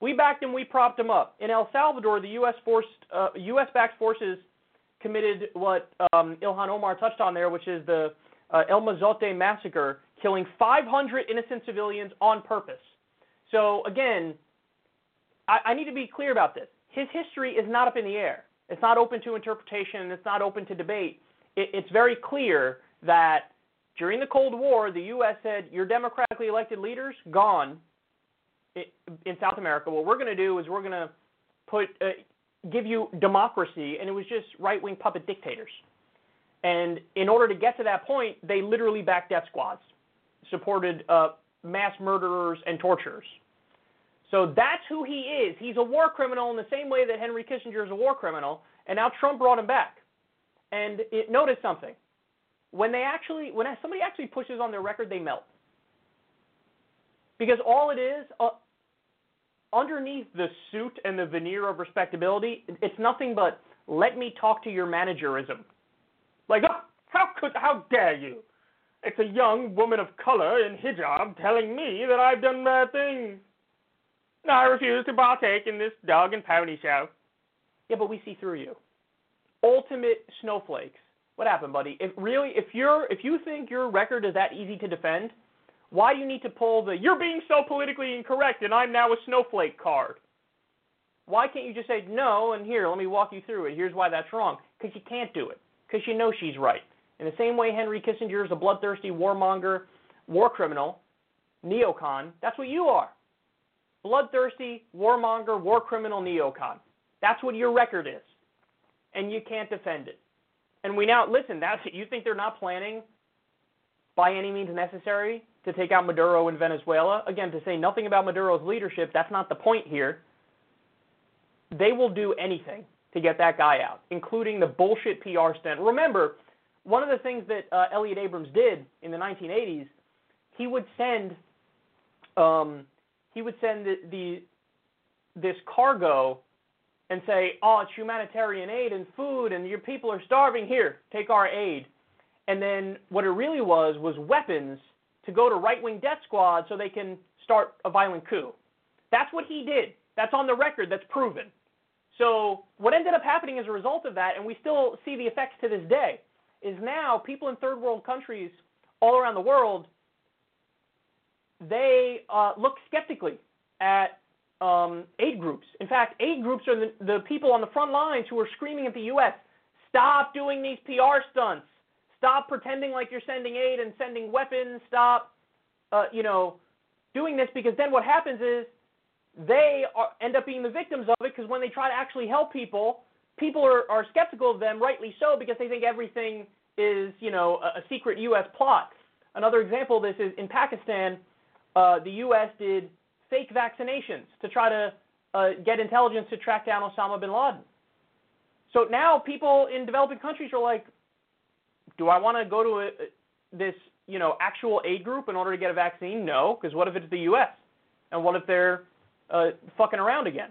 We backed him, we propped him up. In El Salvador, the U.S. forced, uh, U.S.-backed forces committed what um, Ilhan Omar touched on there, which is the uh, El Mozote massacre, killing 500 innocent civilians on purpose. So again, I, I need to be clear about this. His history is not up in the air. It's not open to interpretation. and It's not open to debate. It, it's very clear that during the Cold War, the U.S. said, your democratically elected leaders, gone in South America. What we're going to do is we're going to put, uh, give you democracy, and it was just right-wing puppet dictators. And in order to get to that point, they literally backed death squads, supported uh, mass murderers and torturers. So that's who he is. He's a war criminal in the same way that Henry Kissinger is a war criminal, and now Trump brought him back. And it, notice something. When they actually, when somebody actually pushes on their record, they melt. Because all it is, uh, underneath the suit and the veneer of respectability, it's nothing but let me talk to your managerism. Like, oh, how could, how dare you? It's a young woman of color in hijab telling me that I've done bad things. I refuse to partake in this dog and pony show. Yeah, but we see through you. Ultimate snowflakes. What happened, buddy? If really, if you're, if you think your record is that easy to defend, why do you need to pull the "you're being so politically incorrect and I'm now a snowflake" card? Why can't you just say no and here, let me walk you through it. Here's why that's wrong. Because you can't do it. Because you know she's right. In the same way Henry Kissinger is a bloodthirsty warmonger, war criminal, neocon, that's what you are bloodthirsty, warmonger, war criminal neocon. That's what your record is. And you can't defend it. And we now, listen, that's, you think they're not planning by any means necessary to take out Maduro in Venezuela? Again, to say nothing about Maduro's leadership, that's not the point here. They will do anything to get that guy out, including the bullshit PR stunt. Remember, one of the things that uh, Elliott Abrams did in the 1980s, he would send um, he would send the, the this cargo and say, "Oh, it's humanitarian aid and food, and your people are starving. Here, take our aid." And then what it really was was weapons to go to right-wing death squads so they can start a violent coup. That's what he did. That's on the record. That's proven. So what ended up happening as a result of that, and we still see the effects to this day, is now people in third world countries all around the world they uh, look skeptically at um, aid groups. In fact, aid groups are the, the people on the front lines who are screaming at the U.S. Stop doing these PR stunts. Stop pretending like you're sending aid and sending weapons. Stop, uh, you know, doing this because then what happens is they are, end up being the victims of it because when they try to actually help people, people are, are skeptical of them, rightly so, because they think everything is, you know, a, a secret U.S. plot. Another example of this is in Pakistan uh, the U.S. did fake vaccinations to try to uh, get intelligence to track down Osama bin Laden. So now people in developing countries are like, do I want to go to a, this, you know, actual aid group in order to get a vaccine? No, because what if it's the U.S. and what if they're uh, fucking around again?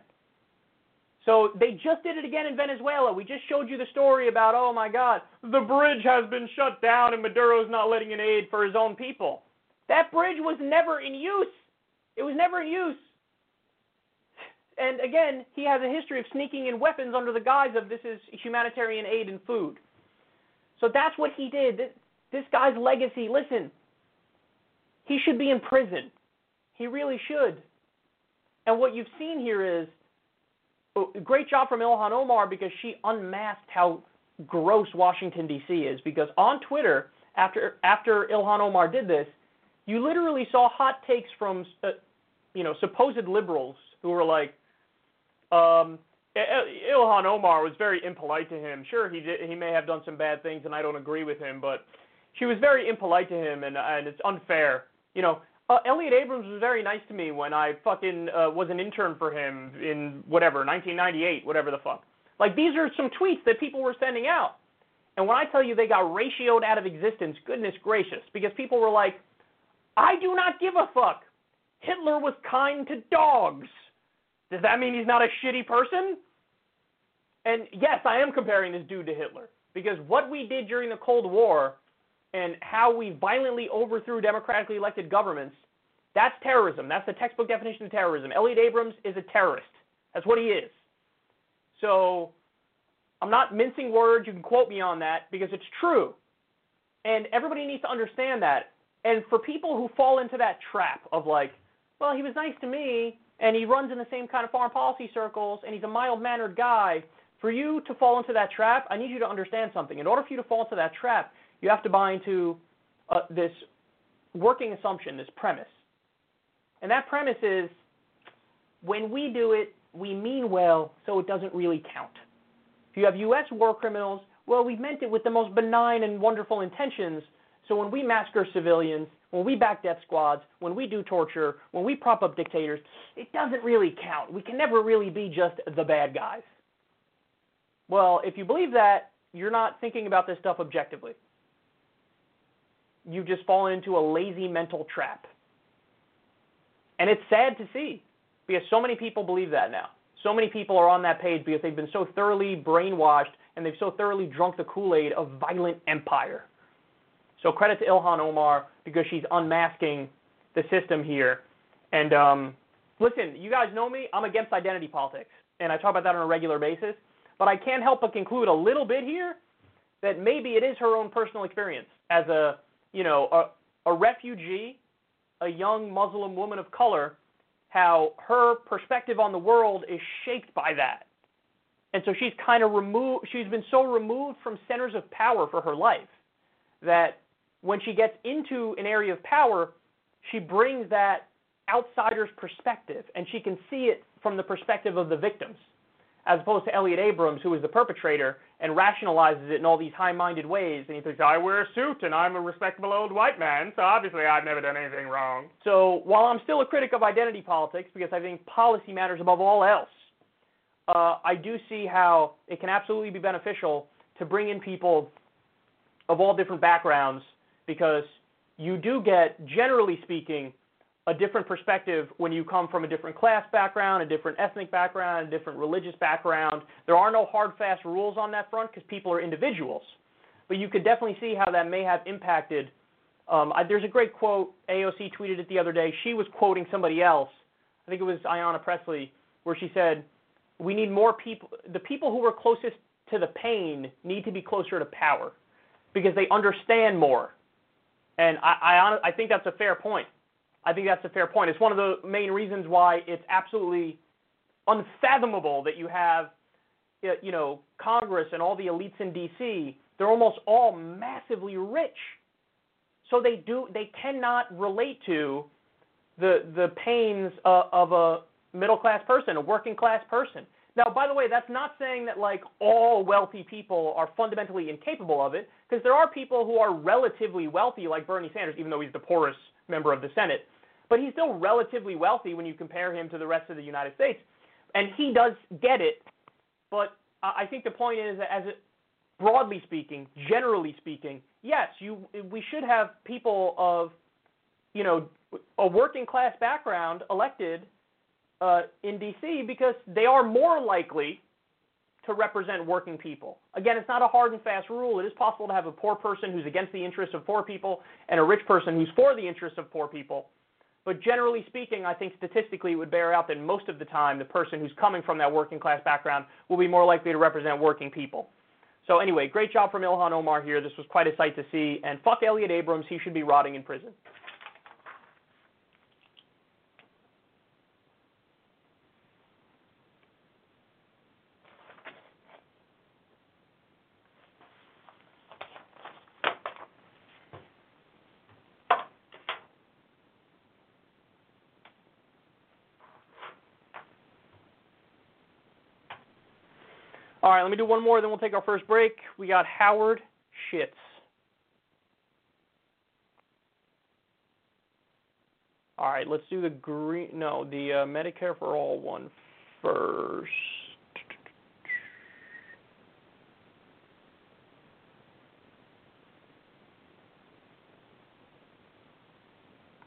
So they just did it again in Venezuela. We just showed you the story about, oh my God, the bridge has been shut down and Maduro's not letting in aid for his own people. That bridge was never in use. It was never in use. And again, he has a history of sneaking in weapons under the guise of this is humanitarian aid and food. So that's what he did. This, guy's legacy, listen, he should be in prison. He really should. And what you've seen here is oh, great job from Ilhan Omar because she unmasked how gross Washington D.C. is. Because on Twitter, after after Ilhan Omar did this, you literally saw hot takes from uh, you know supposed liberals who were like, um, Ilhan Omar was very impolite to him. Sure, he did, he may have done some bad things, and I don't agree with him, but she was very impolite to him, and and it's unfair. You know, uh, Elliott Abrams was very nice to me when I fucking uh, was an intern for him in whatever 1998, whatever the fuck. Like these are some tweets that people were sending out, and when I tell you they got ratioed out of existence, goodness gracious, because people were like, I do not give a fuck. Hitler was kind to dogs. Does that mean he's not a shitty person? And yes, I am comparing this dude to Hitler because what we did during the Cold War and how we violently overthrew democratically elected governments, that's terrorism. That's the textbook definition of terrorism. Elliott Abrams is a terrorist. That's what he is. So I'm not mincing words. You can quote me on that because it's true. And everybody needs to understand that. And for people who fall into that trap of like, well, he was nice to me, and he runs in the same kind of foreign policy circles, and he's a mild mannered guy, for you to fall into that trap, I need you to understand something. In order for you to fall into that trap, you have to buy into uh, this working assumption, this premise. And that premise is when we do it, we mean well, so it doesn't really count. If you have U.S. war criminals, well, we meant it with the most benign and wonderful intentions, so when we massacre civilians, when we back death squads, when we do torture, when we prop up dictators, it doesn't really count. We can never really be just the bad guys. Well, if you believe that, you're not thinking about this stuff objectively. You've just fall into a lazy mental trap. And it's sad to see because so many people believe that now. So many people are on that page because they've been so thoroughly brainwashed and they've so thoroughly drunk the Kool Aid of violent empire. So credit to Ilhan Omar because she's unmasking the system here. And um, listen, you guys know me. I'm against identity politics, and I talk about that on a regular basis. But I can't help but conclude a little bit here that maybe it is her own personal experience as a, you know, a, a refugee, a young Muslim woman of color, how her perspective on the world is shaped by that. And so she's kind of removed, she's been so removed from centers of power for her life that when she gets into an area of power, she brings that outsider's perspective and she can see it from the perspective of the victims, as opposed to Elliott Abrams, who is the perpetrator and rationalizes it in all these high minded ways. And he thinks, I wear a suit and I'm a respectable old white man, so obviously I've never done anything wrong. So while I'm still a critic of identity politics, because I think policy matters above all else, uh, I do see how it can absolutely be beneficial to bring in people of all different backgrounds because you do get, generally speaking, a different perspective when you come from a different class background, a different ethnic background, a different religious background. There are no hard, fast rules on that front because people are individuals. But you could definitely see how that may have impacted. Um, I, there's a great quote. AOC tweeted it the other day. She was quoting somebody else. I think it was Ayanna Pressley, where she said, "We need more people. The people who are closest to the pain need to be closer to power, because they understand more." And I, I, I think that's a fair point. I think that's a fair point. It's one of the main reasons why it's absolutely unfathomable that you have, you know, Congress and all the elites in D.C. They're almost all massively rich, so they do they cannot relate to the the pains uh, of a middle class person, a working class person. Now, by the way, that's not saying that like all wealthy people are fundamentally incapable of it, because there are people who are relatively wealthy, like Bernie Sanders, even though he's the poorest member of the Senate. But he's still relatively wealthy when you compare him to the rest of the United States. And he does get it, but I think the point is that as it, broadly speaking, generally speaking, yes, you we should have people of, you know, a working class background elected uh, in D.C. because they are more likely to represent working people. Again, it's not a hard and fast rule. It is possible to have a poor person who's against the interests of poor people and a rich person who's for the interests of poor people. But generally speaking, I think statistically it would bear out that most of the time the person who's coming from that working class background will be more likely to represent working people. So anyway, great job from Ilhan Omar here. This was quite a sight to see. And fuck Elliott Abrams, he should be rotting in prison. All right, let me do one more, then we'll take our first break. We got Howard Schitz. All right, let's do the green. No, the uh, Medicare for All one first.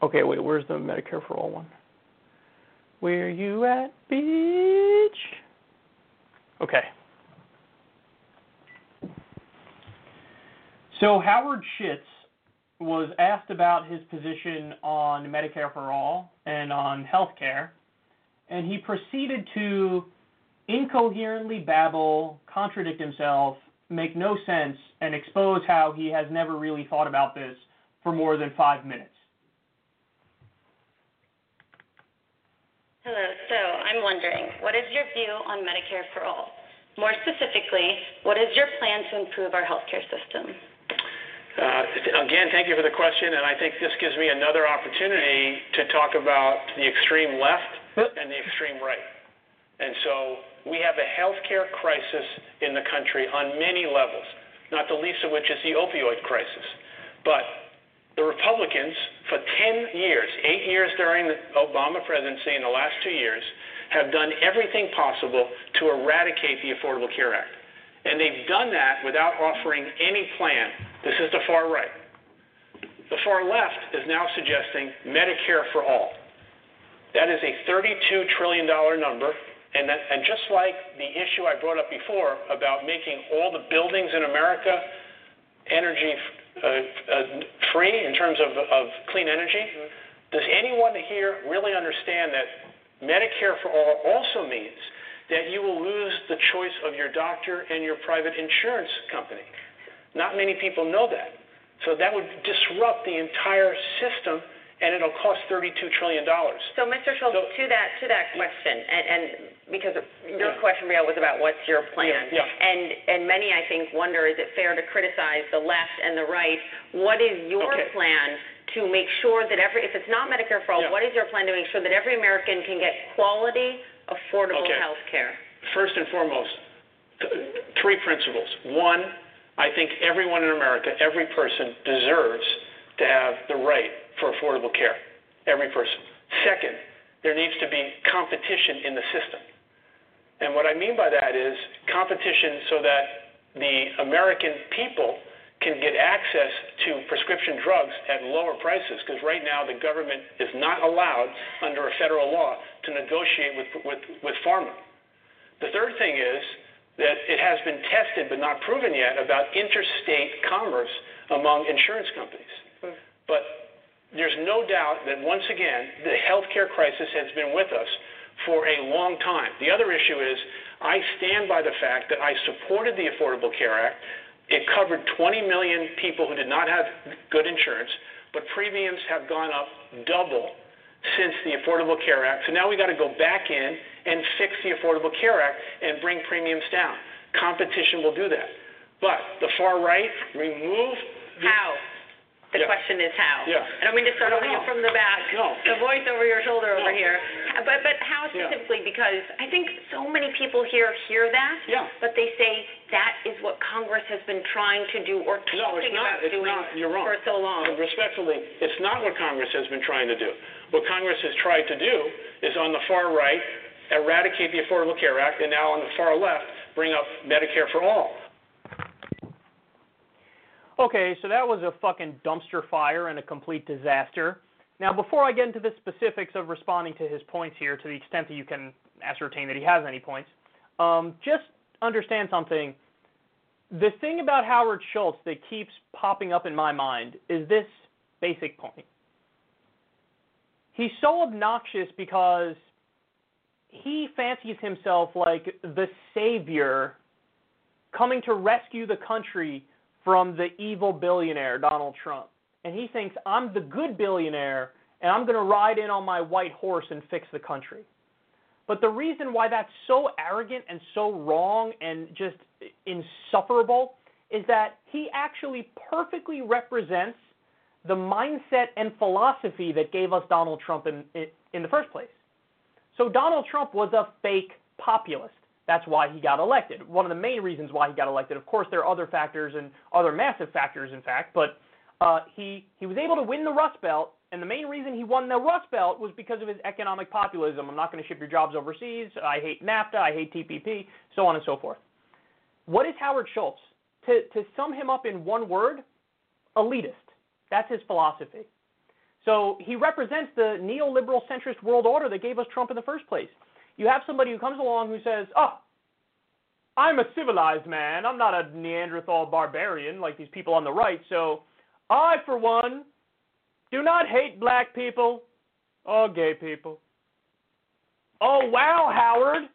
Okay, wait, where's the Medicare for All one? Where you at, bitch? Okay. So Howard Schitz was asked about his position on Medicare for All and on health care, and he proceeded to incoherently babble, contradict himself, make no sense, and expose how he has never really thought about this for more than five minutes. Hello. So I'm wondering, what is your view on Medicare for All? More specifically, what is your plan to improve our healthcare system? Uh, again, thank you for the question, and I think this gives me another opportunity to talk about the extreme left and the extreme right. And so we have a healthcare crisis in the country on many levels, not the least of which is the opioid crisis. But the Republicans, for 10 years, eight years during the Obama presidency and the last two years, have done everything possible to eradicate the Affordable Care Act. And they've done that without offering any plan this is the far right. The far left is now suggesting Medicare for all. That is a $32 trillion number. And, that, and just like the issue I brought up before about making all the buildings in America energy uh, uh, free in terms of, of clean energy, does anyone here really understand that Medicare for all also means that you will lose the choice of your doctor and your private insurance company? Not many people know that. So that would disrupt the entire system, and it'll cost $32 trillion. So, Mr. Schultz, So- to that to that question, and, and because your Yeah. question, Riel, was about what's your plan, Yeah, yeah. and and many I think wonder is it fair to criticize the left and the right? What is your Okay. plan to make sure that every if it's not Medicare for all, what is your plan to make sure that every American can get quality, affordable Okay. health care? First and foremost, th- three principles. One, I think everyone in America, every person deserves to have the right for affordable care. Every person. Second, there needs to be competition in the system. And what I mean by that is competition so that the American people can get access to prescription drugs at lower prices because right now the government is not allowed under a federal law to negotiate with, with, with pharma. The third thing is that it has been tested but not proven yet about interstate commerce among insurance companies. Hmm. But there's no doubt that once again, the healthcare crisis has been with us for a long time. The other issue is I stand by the fact that I supported the Affordable Care Act. It covered 20 million people who did not have good insurance, but premiums have gone up double since the Affordable Care Act. So now we got to go back in and fix the Affordable Care Act and bring premiums down. Competition will do that. But the far right remove the How? The Yeah. question is how. Yeah. I don't mean to start No, you from the back. No. The voice over your shoulder over here. But but how Yeah. specifically? Because I think so many people here hear that, Yeah. but they say that is what Congress has been trying to do or talking No, it's not. about It's doing not. You're wrong. for so long. And respectfully, it's not what Congress has been trying to do. What Congress has tried to do is on the far right, eradicate the Affordable Care Act, and now on the far left, bring up Medicare for all. Okay, so that was a fucking dumpster fire and a complete disaster. Now, before I get into the specifics of responding to his points here, to the extent that you can ascertain that he has any points, um, just understand something. The thing about Howard Schultz that keeps popping up in my mind is this basic point. He's so obnoxious because he fancies himself like the savior coming to rescue the country from the evil billionaire, Donald Trump. And he thinks, I'm the good billionaire, and I'm going to ride in on my white horse and fix the country. But the reason why that's so arrogant and so wrong and just insufferable is that he actually perfectly represents the mindset and philosophy that gave us Donald Trump in, in, in the first place. So Donald Trump was a fake populist. That's why he got elected. One of the main reasons why he got elected. Of course, there are other factors and other massive factors, in fact, but uh, he he was able to win the Rust Belt, and the main reason he won the Rust Belt was because of his economic populism. I'm not going to ship your jobs overseas. I hate NAFTA. I hate TPP. So on and so forth. What is Howard Schultz? To to sum him up in one word, elitist. That's his philosophy. So he represents the neoliberal centrist world order that gave us Trump in the first place. You have somebody who comes along who says, "Oh, I'm a civilized man. I'm not a Neanderthal barbarian like these people on the right. So I, for one, do not hate black people or gay people." Oh wow, Howard!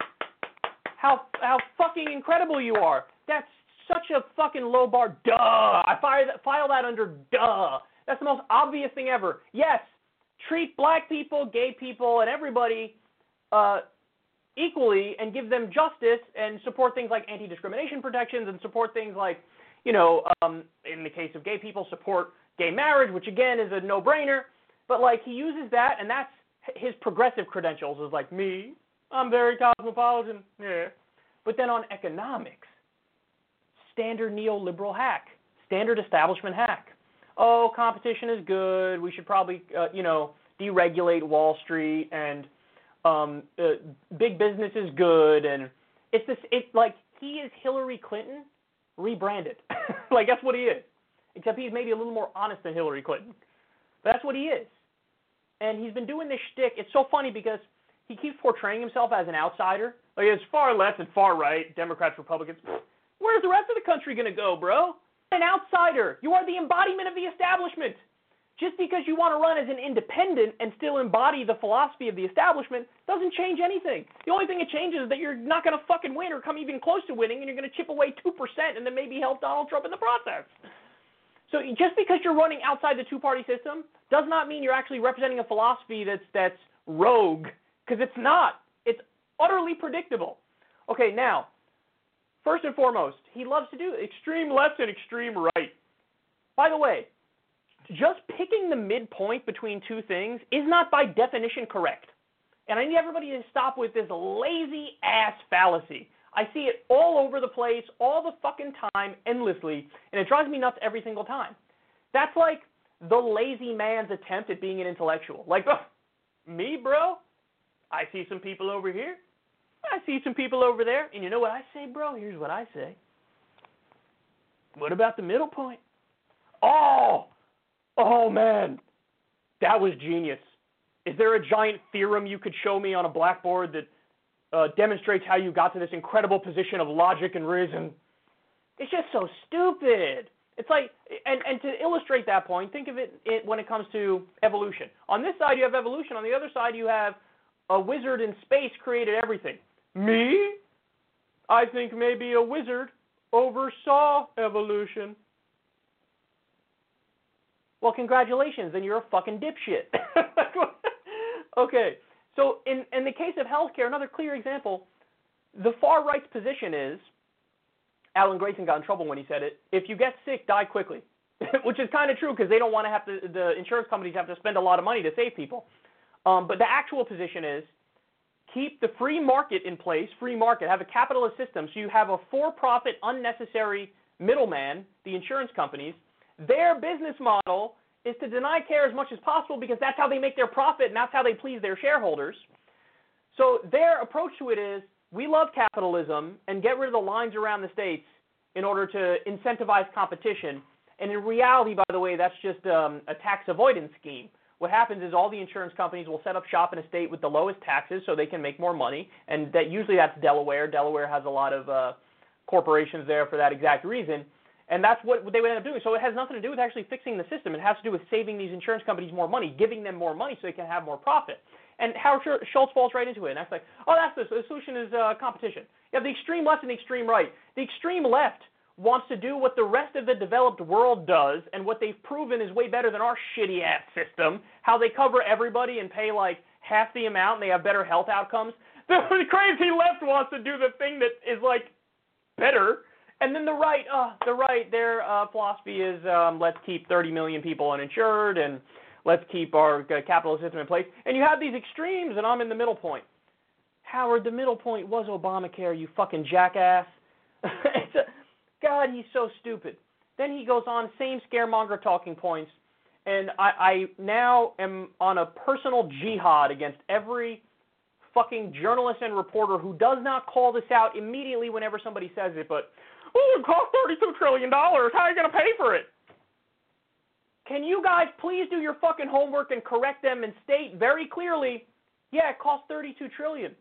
How how fucking incredible you are! That's such a fucking low bar. Duh! I file that, file that under duh. That's the most obvious thing ever. Yes, treat black people, gay people, and everybody uh, equally and give them justice and support things like anti-discrimination protections and support things like, you know, um, in the case of gay people, support gay marriage, which again is a no-brainer. But like he uses that, and that's his progressive credentials is like me. I'm very cosmopolitan. Yeah. But then on economics, standard neoliberal hack, standard establishment hack. Oh, competition is good. We should probably, uh, you know, deregulate Wall Street and um, uh, big business is good, and it's this. It's like he is Hillary Clinton rebranded. like that's what he is, except he's maybe a little more honest than Hillary Clinton. But that's what he is, and he's been doing this shtick. It's so funny because he keeps portraying himself as an outsider. Like it's far left and far right, Democrats, Republicans. Where's the rest of the country gonna go, bro? An outsider. You are the embodiment of the establishment. Just because you want to run as an independent and still embody the philosophy of the establishment doesn't change anything. The only thing it changes is that you're not going to fucking win or come even close to winning, and you're going to chip away 2% and then maybe help Donald Trump in the process. So just because you're running outside the two-party system does not mean you're actually representing a philosophy that's that's rogue, because it's not. It's utterly predictable. Okay, now, first and foremost, he loves to do extreme left and extreme right. By the way, just picking the midpoint between two things is not by definition correct. And I need everybody to stop with this lazy ass fallacy. I see it all over the place, all the fucking time, endlessly, and it drives me nuts every single time. That's like the lazy man's attempt at being an intellectual. Like, me, bro? I see some people over here. I see some people over there. And you know what I say, bro? Here's what I say. What about the middle point? Oh, Oh man, that was genius. Is there a giant theorem you could show me on a blackboard that uh, demonstrates how you got to this incredible position of logic and reason? It's just so stupid. It's like, and, and to illustrate that point, think of it, it when it comes to evolution. On this side, you have evolution. On the other side, you have a wizard in space created everything. Me? I think maybe a wizard oversaw evolution. Well, congratulations, then you're a fucking dipshit. okay, so in, in the case of healthcare, another clear example, the far right's position is, Alan Grayson got in trouble when he said it, if you get sick, die quickly. Which is kind of true because they don't want to have to, the insurance companies have to spend a lot of money to save people. Um, but the actual position is keep the free market in place, free market, have a capitalist system so you have a for profit, unnecessary middleman, the insurance companies, their business model is to deny care as much as possible because that's how they make their profit and that's how they please their shareholders. So their approach to it is we love capitalism and get rid of the lines around the states in order to incentivize competition. And in reality, by the way, that's just um, a tax avoidance scheme. What happens is all the insurance companies will set up shop in a state with the lowest taxes so they can make more money, and that usually that's Delaware. Delaware has a lot of uh, corporations there for that exact reason. And that's what they would end up doing. So it has nothing to do with actually fixing the system. It has to do with saving these insurance companies more money, giving them more money so they can have more profit. And Howard Schultz falls right into it. And that's like, oh, that's the, the solution is uh, competition. You have the extreme left and the extreme right. The extreme left wants to do what the rest of the developed world does, and what they've proven is way better than our shitty ass system. How they cover everybody and pay like half the amount, and they have better health outcomes. The crazy left wants to do the thing that is like better. And then the right, uh, the right, their uh, philosophy is um, let's keep 30 million people uninsured and let's keep our uh, capital system in place. And you have these extremes, and I'm in the middle point. Howard, the middle point was Obamacare, you fucking jackass. it's a, God, he's so stupid. Then he goes on, same scaremonger talking points, and I, I now am on a personal jihad against every fucking journalist and reporter who does not call this out immediately whenever somebody says it, but, oh, it cost $32 trillion. How are you going to pay for it? Can you guys please do your fucking homework and correct them and state very clearly, yeah, it cost 32 trillion.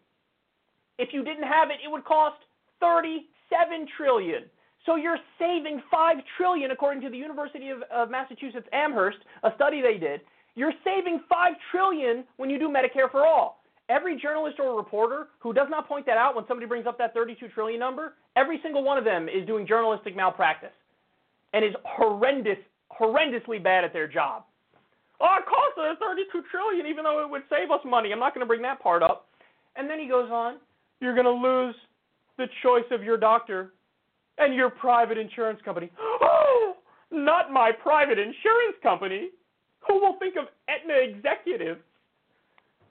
If you didn't have it, it would cost 37 trillion. So you're saving five trillion, according to the University of, of Massachusetts Amherst, a study they did. You're saving five trillion when you do Medicare for all. Every journalist or reporter who does not point that out when somebody brings up that 32 trillion number, every single one of them is doing journalistic malpractice and is horrendous, horrendously bad at their job. Oh, it costs us 32 trillion, even though it would save us money. I'm not going to bring that part up. And then he goes on, you're going to lose the choice of your doctor and your private insurance company. Oh, not my private insurance company. Who will think of Aetna executive?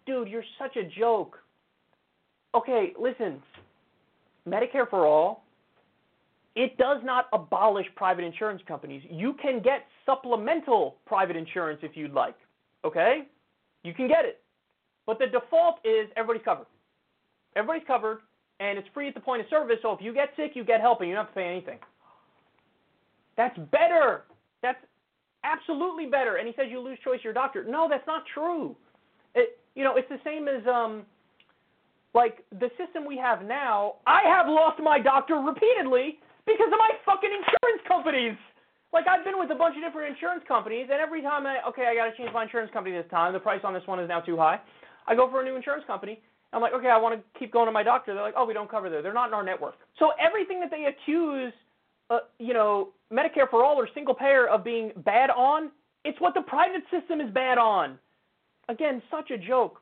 Dude, you're such a joke. Okay, listen. Medicare for all, it does not abolish private insurance companies. You can get supplemental private insurance if you'd like. Okay? You can get it. But the default is everybody's covered. Everybody's covered and it's free at the point of service. So if you get sick, you get help, and you don't have to pay anything. That's better. That's absolutely better. And he says you lose choice your doctor. No, that's not true. It, you know, it's the same as um, like the system we have now. I have lost my doctor repeatedly because of my fucking insurance companies. Like I've been with a bunch of different insurance companies, and every time I okay, I got to change my insurance company this time. The price on this one is now too high. I go for a new insurance company, I'm like, okay, I want to keep going to my doctor. They're like, oh, we don't cover there. They're not in our network. So everything that they accuse, uh, you know, Medicare for all or single payer of being bad on, it's what the private system is bad on. Again, such a joke.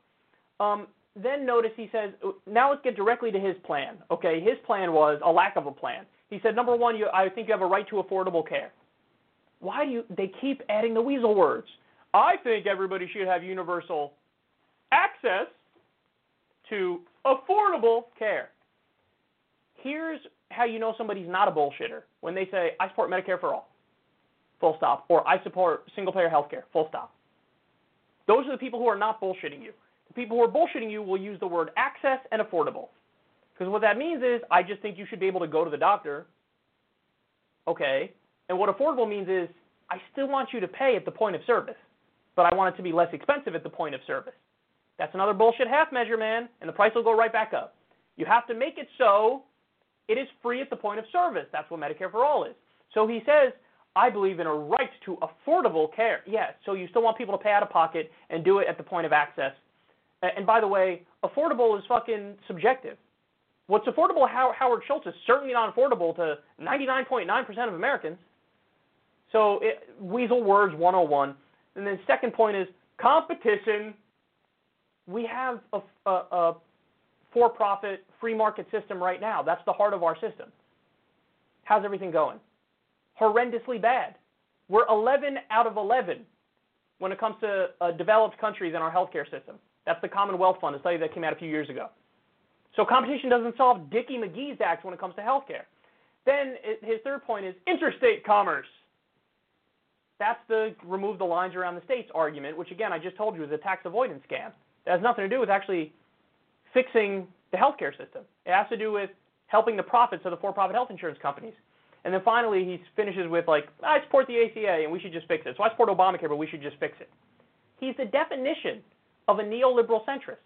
Um, then notice he says, now let's get directly to his plan. Okay, his plan was a lack of a plan. He said, number one, you, I think you have a right to affordable care. Why do you? They keep adding the weasel words. I think everybody should have universal access to affordable care. Here's how you know somebody's not a bullshitter when they say, I support Medicare for all, full stop, or I support single payer health care, full stop. Those are the people who are not bullshitting you. The people who are bullshitting you will use the word access and affordable. Because what that means is, I just think you should be able to go to the doctor. Okay. And what affordable means is, I still want you to pay at the point of service, but I want it to be less expensive at the point of service. That's another bullshit half measure, man, and the price will go right back up. You have to make it so it is free at the point of service. That's what Medicare for All is. So he says, I believe in a right to affordable care. Yes, so you still want people to pay out of pocket and do it at the point of access. And by the way, affordable is fucking subjective. What's affordable to Howard Schultz is certainly not affordable to 99.9% of Americans. So, it, weasel words 101. And then second point is competition we have a, a, a for-profit free market system right now. That's the heart of our system. How's everything going? Horrendously bad. We're 11 out of 11 when it comes to uh, developed countries in our healthcare system. That's the Commonwealth Fund, a study that came out a few years ago. So competition doesn't solve Dickie McGee's act when it comes to healthcare. Then it, his third point is interstate commerce. That's the remove the lines around the states argument, which again I just told you is a tax avoidance scam. It has nothing to do with actually fixing the healthcare system. It has to do with helping the profits of the for-profit health insurance companies. And then finally, he finishes with like, I support the ACA and we should just fix it. So I support Obamacare, but we should just fix it. He's the definition of a neoliberal centrist,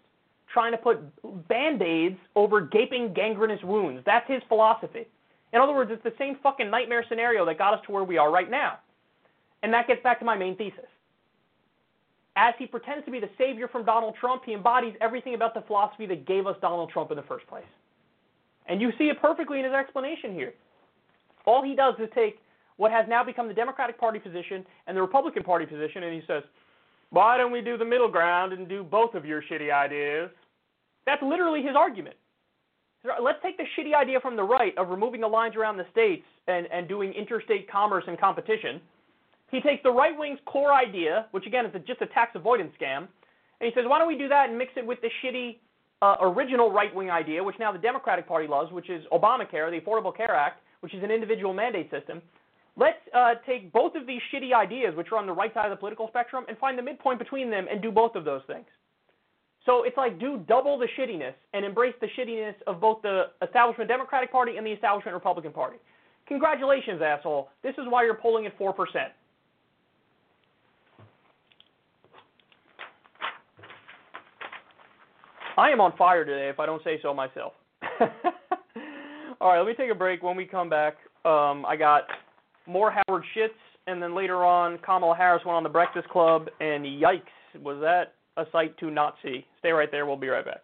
trying to put band-aids over gaping gangrenous wounds. That's his philosophy. In other words, it's the same fucking nightmare scenario that got us to where we are right now. And that gets back to my main thesis. As he pretends to be the savior from Donald Trump, he embodies everything about the philosophy that gave us Donald Trump in the first place. And you see it perfectly in his explanation here. All he does is take what has now become the Democratic Party position and the Republican Party position, and he says, why don't we do the middle ground and do both of your shitty ideas? That's literally his argument. Let's take the shitty idea from the right of removing the lines around the states and, and doing interstate commerce and competition. He takes the right wing's core idea, which again is a, just a tax avoidance scam, and he says, why don't we do that and mix it with the shitty uh, original right wing idea, which now the Democratic Party loves, which is Obamacare, the Affordable Care Act, which is an individual mandate system. Let's uh, take both of these shitty ideas, which are on the right side of the political spectrum, and find the midpoint between them and do both of those things. So it's like do double the shittiness and embrace the shittiness of both the establishment Democratic Party and the establishment Republican Party. Congratulations, asshole. This is why you're polling at 4%. I am on fire today, if I don't say so myself. All right, let me take a break. When we come back, um, I got more Howard shits, and then later on, Kamala Harris went on the Breakfast Club, and yikes, was that a sight to not see. Stay right there. We'll be right back.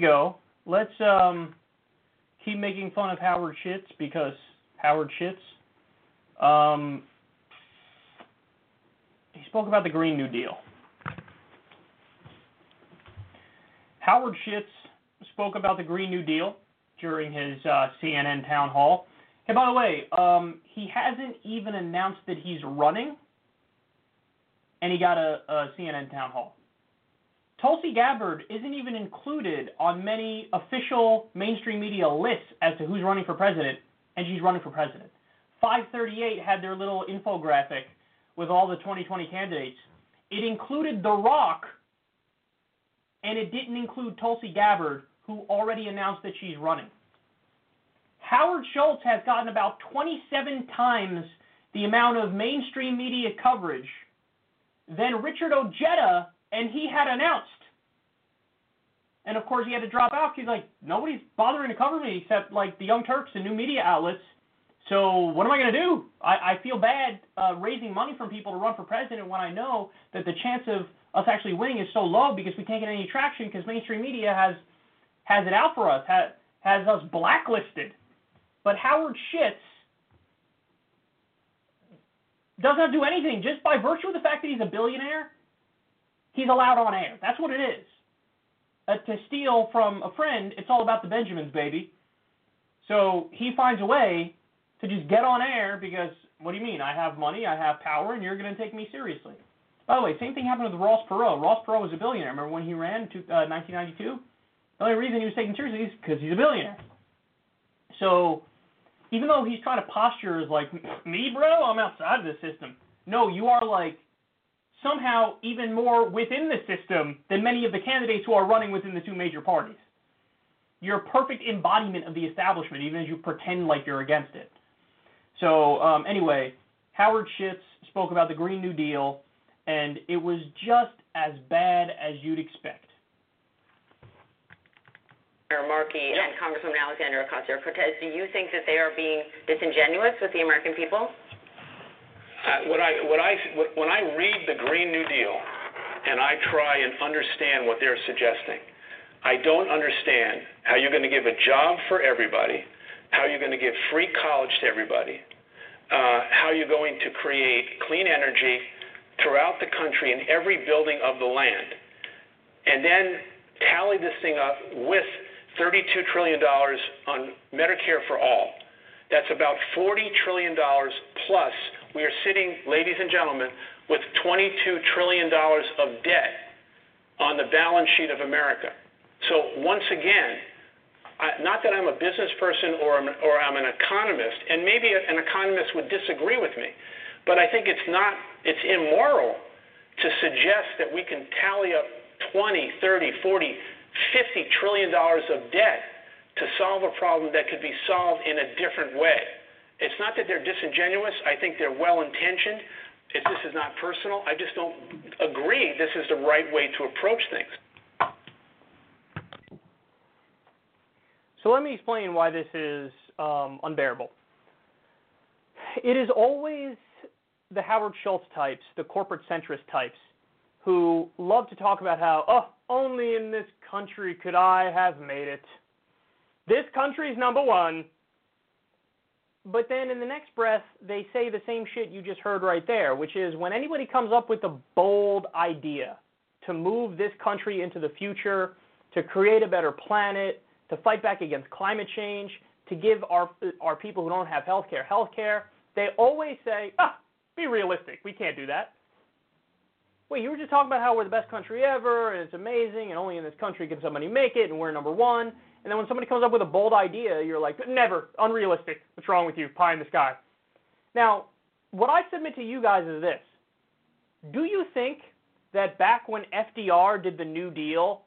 Go. Let's um keep making fun of Howard Shits because Howard Shits. Um, he spoke about the Green New Deal. Howard Shits spoke about the Green New Deal during his uh, CNN town hall. Hey, by the way, um, he hasn't even announced that he's running, and he got a, a CNN town hall. Tulsi Gabbard isn't even included on many official mainstream media lists as to who's running for president, and she's running for president. 538 had their little infographic with all the 2020 candidates. It included The Rock, and it didn't include Tulsi Gabbard, who already announced that she's running. Howard Schultz has gotten about 27 times the amount of mainstream media coverage than Richard Ojeda, and he had announced. And of course, he had to drop out. He's like, nobody's bothering to cover me except like the Young Turks and new media outlets. So what am I going to do? I, I feel bad uh, raising money from people to run for president when I know that the chance of us actually winning is so low because we can't get any traction because mainstream media has has it out for us, has, has us blacklisted. But Howard Schitz does not do anything just by virtue of the fact that he's a billionaire. He's allowed on air. That's what it is. Uh, to steal from a friend, it's all about the Benjamins, baby. So he finds a way to just get on air because what do you mean? I have money, I have power, and you're going to take me seriously. By the way, same thing happened with Ross Perot. Ross Perot was a billionaire. Remember when he ran in uh, 1992? The only reason he was taken seriously is because he's a billionaire. So even though he's trying to posture as like me, bro, I'm outside of the system. No, you are like somehow even more within the system than many of the candidates who are running within the two major parties. You're a perfect embodiment of the establishment, even as you pretend like you're against it. So um, anyway, Howard Schitz spoke about the Green New Deal, and it was just as bad as you'd expect. Markey and Congresswoman Alexandria Ocasio-Cortez, do you think that they are being disingenuous with the American people? What I, what I, when I read the Green New Deal and I try and understand what they're suggesting, I don't understand how you're going to give a job for everybody, how you're going to give free college to everybody, uh, how you're going to create clean energy throughout the country in every building of the land, and then tally this thing up with $32 trillion on Medicare for all. That's about $40 trillion plus. We are sitting, ladies and gentlemen, with $22 trillion of debt on the balance sheet of America. So once again, I, not that I'm a business person or I'm, or I'm an economist, and maybe an economist would disagree with me, but I think it's not, it's immoral to suggest that we can tally up 20, 30, 40, $50 trillion of debt to solve a problem that could be solved in a different way. It's not that they're disingenuous. I think they're well intentioned. If this is not personal, I just don't agree this is the right way to approach things. So let me explain why this is um, unbearable. It is always the Howard Schultz types, the corporate centrist types, who love to talk about how, oh, only in this country could I have made it. This country's number one. But then in the next breath, they say the same shit you just heard right there, which is when anybody comes up with a bold idea to move this country into the future, to create a better planet, to fight back against climate change, to give our our people who don't have health care health care, they always say, ah, be realistic. We can't do that wait, you were just talking about how we're the best country ever and it's amazing and only in this country can somebody make it and we're number one. And then when somebody comes up with a bold idea, you're like, never, unrealistic. What's wrong with you? Pie in the sky. Now, what I submit to you guys is this. Do you think that back when FDR did the New Deal,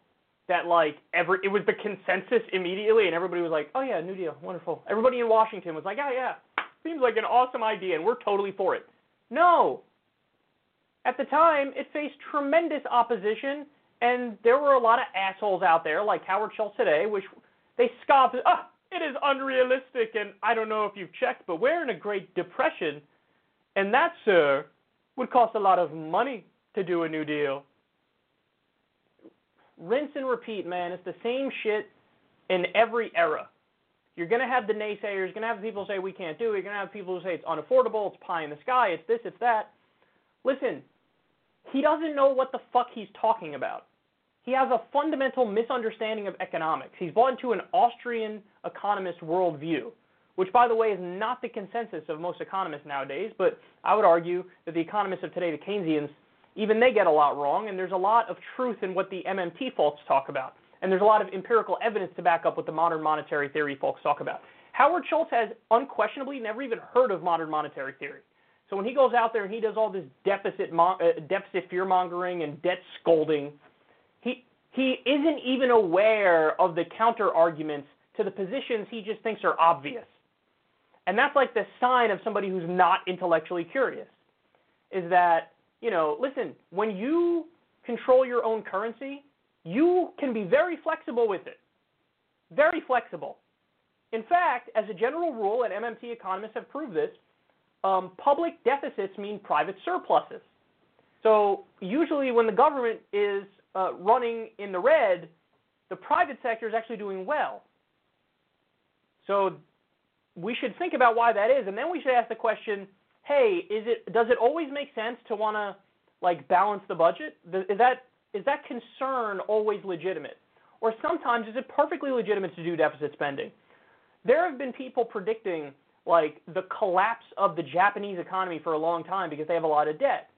that like every it was the consensus immediately and everybody was like, oh yeah, New Deal, wonderful. Everybody in Washington was like, yeah, yeah, seems like an awesome idea and we're totally for it. No, at the time, it faced tremendous opposition, and there were a lot of assholes out there, like Howard Schultz today, which they scoffed, ah, it is unrealistic, and I don't know if you've checked, but we're in a Great Depression, and that, sir, would cost a lot of money. to do a New Deal. Rinse and repeat, man. It's the same shit in every era. You're going to have the naysayers, you're going to have people say we can't do it, you're going to have people who say it's unaffordable, it's pie in the sky, it's this, it's that. Listen, he doesn't know what the fuck he's talking about. He has a fundamental misunderstanding of economics. He's bought into an Austrian economist worldview, which, by the way, is not the consensus of most economists nowadays. But I would argue that the economists of today, the Keynesians, even they get a lot wrong, and there's a lot of truth in what the MMT folks talk about. And there's a lot of empirical evidence to back up what the modern monetary theory folks talk about. Howard Schultz has unquestionably never even heard of modern monetary theory. So when he goes out there and he does all this deficit mo- uh, deficit fear mongering and debt scolding, he isn't even aware of the counter arguments to the positions he just thinks are obvious. And that's like the sign of somebody who's not intellectually curious. Is that, you know, listen, when you control your own currency, you can be very flexible with it. Very flexible. In fact, as a general rule, and MMT economists have proved this, um, public deficits mean private surpluses. So usually, when the government is uh, running in the red, the private sector is actually doing well. So we should think about why that is, and then we should ask the question: Hey, is it does it always make sense to want to like balance the budget? Is that is that concern always legitimate? Or sometimes is it perfectly legitimate to do deficit spending? There have been people predicting like the collapse of the Japanese economy for a long time because they have a lot of debt.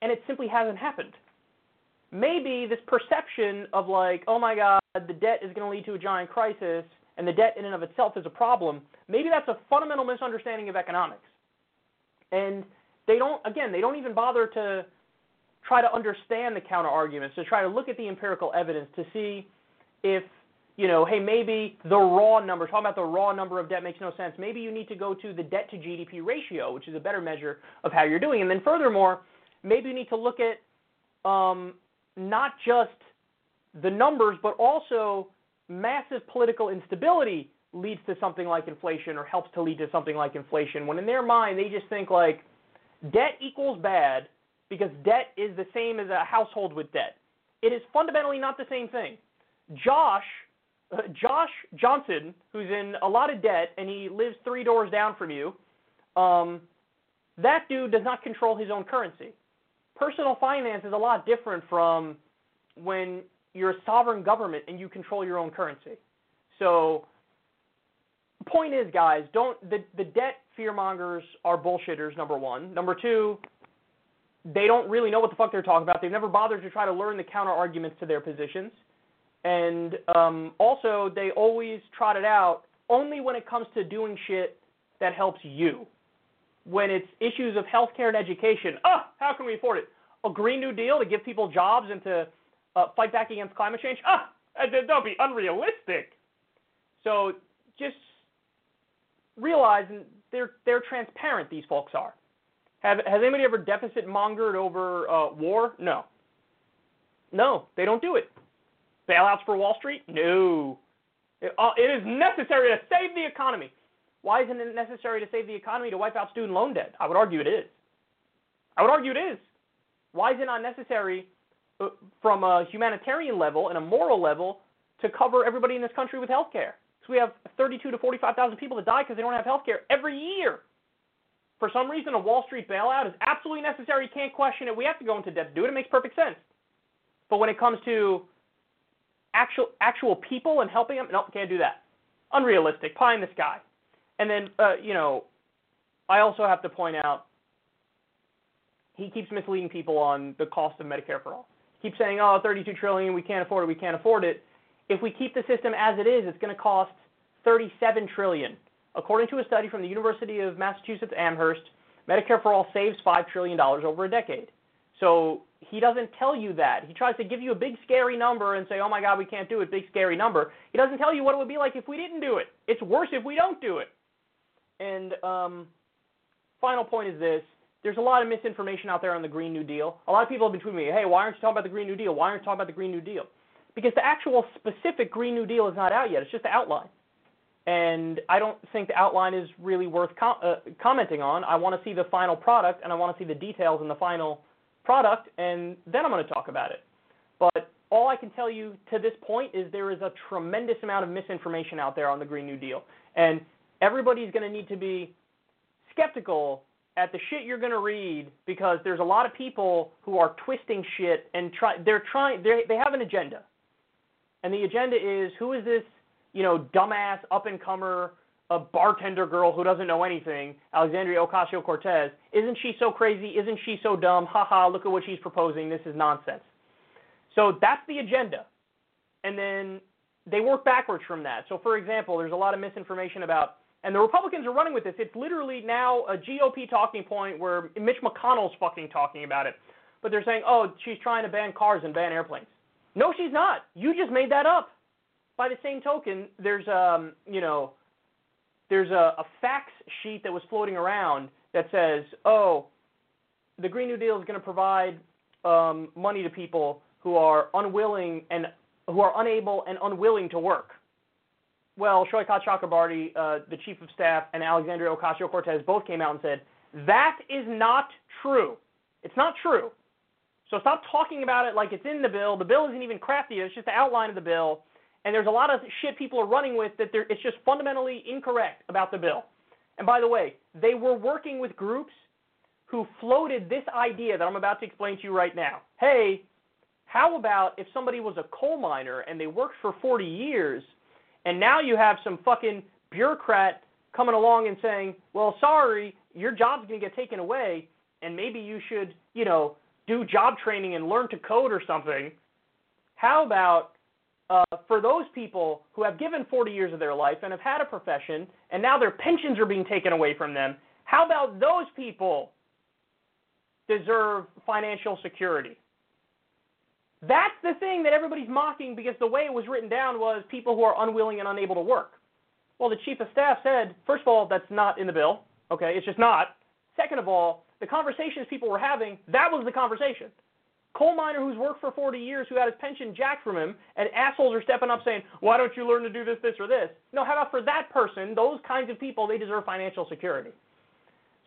And it simply hasn't happened. Maybe this perception of like, oh my God, the debt is going to lead to a giant crisis and the debt in and of itself is a problem, maybe that's a fundamental misunderstanding of economics. And they don't, again, they don't even bother to try to understand the counter arguments, to try to look at the empirical evidence to see if, you know, hey, maybe the raw number, talking about the raw number of debt makes no sense. Maybe you need to go to the debt to GDP ratio, which is a better measure of how you're doing. And then furthermore, maybe you need to look at um, not just the numbers, but also massive political instability leads to something like inflation or helps to lead to something like inflation. When in their mind, they just think like debt equals bad, because debt is the same as a household with debt. It is fundamentally not the same thing. Josh, uh, Josh Johnson, who's in a lot of debt and he lives three doors down from you, um, that dude does not control his own currency. Personal finance is a lot different from when you're a sovereign government and you control your own currency. So, point is, guys, don't the the debt fearmongers are bullshitters. Number one. Number two, they don't really know what the fuck they're talking about. They've never bothered to try to learn the counter arguments to their positions. And um, also, they always trot it out only when it comes to doing shit that helps you. When it's issues of healthcare and education, ah, how can we afford it? A Green New Deal to give people jobs and to uh, fight back against climate change? Ah, uh, don't be unrealistic. So just realize they're they're transparent. These folks are. Have, has anybody ever deficit mongered over uh, war? No. No, they don't do it. Bailouts for Wall Street? No. It, uh, it is necessary to save the economy. Why isn't it necessary to save the economy to wipe out student loan debt? I would argue it is. I would argue it is. Why is it not necessary uh, from a humanitarian level and a moral level to cover everybody in this country with health care? So we have 32 to 45,000 people that die because they don't have health care every year for some reason a Wall Street bailout is absolutely necessary. You can't question it. We have to go into debt to do it. It makes perfect sense. But when it comes to actual actual people and helping them, no, nope, can't do that. Unrealistic, pie in the sky. And then, uh, you know, I also have to point out he keeps misleading people on the cost of Medicare for all. He keeps saying, "Oh, 32 trillion, we can't afford it. We can't afford it." If we keep the system as it is, it's going to cost 37 trillion. According to a study from the University of Massachusetts Amherst, Medicare for All saves $5 trillion over a decade. So he doesn't tell you that. He tries to give you a big scary number and say, oh my God, we can't do it, big scary number. He doesn't tell you what it would be like if we didn't do it. It's worse if we don't do it. And um, final point is this. There's a lot of misinformation out there on the Green New Deal. A lot of people have been tweeting me, hey, why aren't you talking about the Green New Deal? Why aren't you talking about the Green New Deal? Because the actual specific Green New Deal is not out yet. It's just the outline and I don't think the outline is really worth com- uh, commenting on. I want to see the final product, and I want to see the details in the final product, and then I'm going to talk about it. But all I can tell you to this point is there is a tremendous amount of misinformation out there on the Green New Deal, and everybody's going to need to be skeptical at the shit you're going to read because there's a lot of people who are twisting shit and try they're trying they they have an agenda. And the agenda is who is this, you know, dumbass up and comer a bartender girl who doesn't know anything, Alexandria Ocasio-Cortez. Isn't she so crazy? Isn't she so dumb? Ha ha, look at what she's proposing. This is nonsense. So that's the agenda. And then they work backwards from that. So for example, there's a lot of misinformation about and the Republicans are running with this. It's literally now a GOP talking point where Mitch McConnell's fucking talking about it. But they're saying, oh, she's trying to ban cars and ban airplanes. No, she's not. You just made that up. By the same token, there's um, you know, there's a, a fax sheet that was floating around that says, oh, the Green New Deal is going to provide um, money to people who are unwilling and who are unable and unwilling to work well, Saikat Chakrabarti, uh, the chief of staff, and Alexandria Ocasio-Cortez both came out and said, that is not true. It's not true. So stop talking about it like it's in the bill. The bill isn't even crafty. It's just the outline of the bill. And there's a lot of shit people are running with that it's just fundamentally incorrect about the bill. And by the way, they were working with groups who floated this idea that I'm about to explain to you right now. Hey, how about if somebody was a coal miner and they worked for 40 years – and now you have some fucking bureaucrat coming along and saying, well, sorry, your job's going to get taken away, and maybe you should, you know, do job training and learn to code or something. How about uh, for those people who have given 40 years of their life and have had a profession, and now their pensions are being taken away from them? How about those people deserve financial security? That's the thing that everybody's mocking because the way it was written down was people who are unwilling and unable to work. Well, the chief of staff said, first of all, that's not in the bill. Okay, it's just not. Second of all, the conversations people were having, that was the conversation. Coal miner who's worked for 40 years, who had his pension jacked from him, and assholes are stepping up saying, why don't you learn to do this, this, or this? No, how about for that person, those kinds of people, they deserve financial security.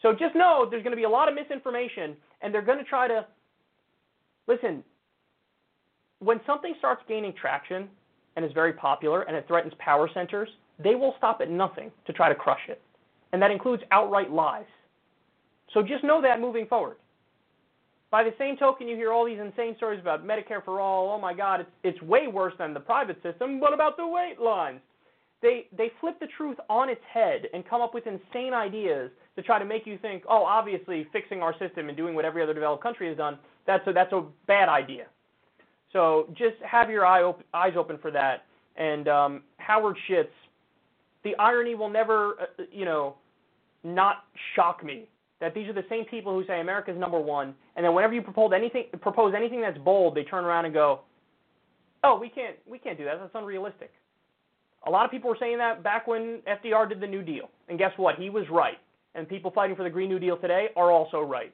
So just know there's going to be a lot of misinformation, and they're going to try to, listen, when something starts gaining traction and is very popular and it threatens power centers, they will stop at nothing to try to crush it. And that includes outright lies. So just know that moving forward. By the same token, you hear all these insane stories about Medicare for all. Oh my God, it's, it's way worse than the private system. What about the wait lines? They, they flip the truth on its head and come up with insane ideas to try to make you think, oh, obviously fixing our system and doing what every other developed country has done, that's a, that's a bad idea. So just have your eye op- eyes open for that. And um, Howard Schitz, the irony will never, uh, you know, not shock me that these are the same people who say America is number one, and then whenever you propose anything, propose anything that's bold, they turn around and go, "Oh, we can't, we can't do that. That's unrealistic." A lot of people were saying that back when FDR did the New Deal, and guess what? He was right. And people fighting for the Green New Deal today are also right.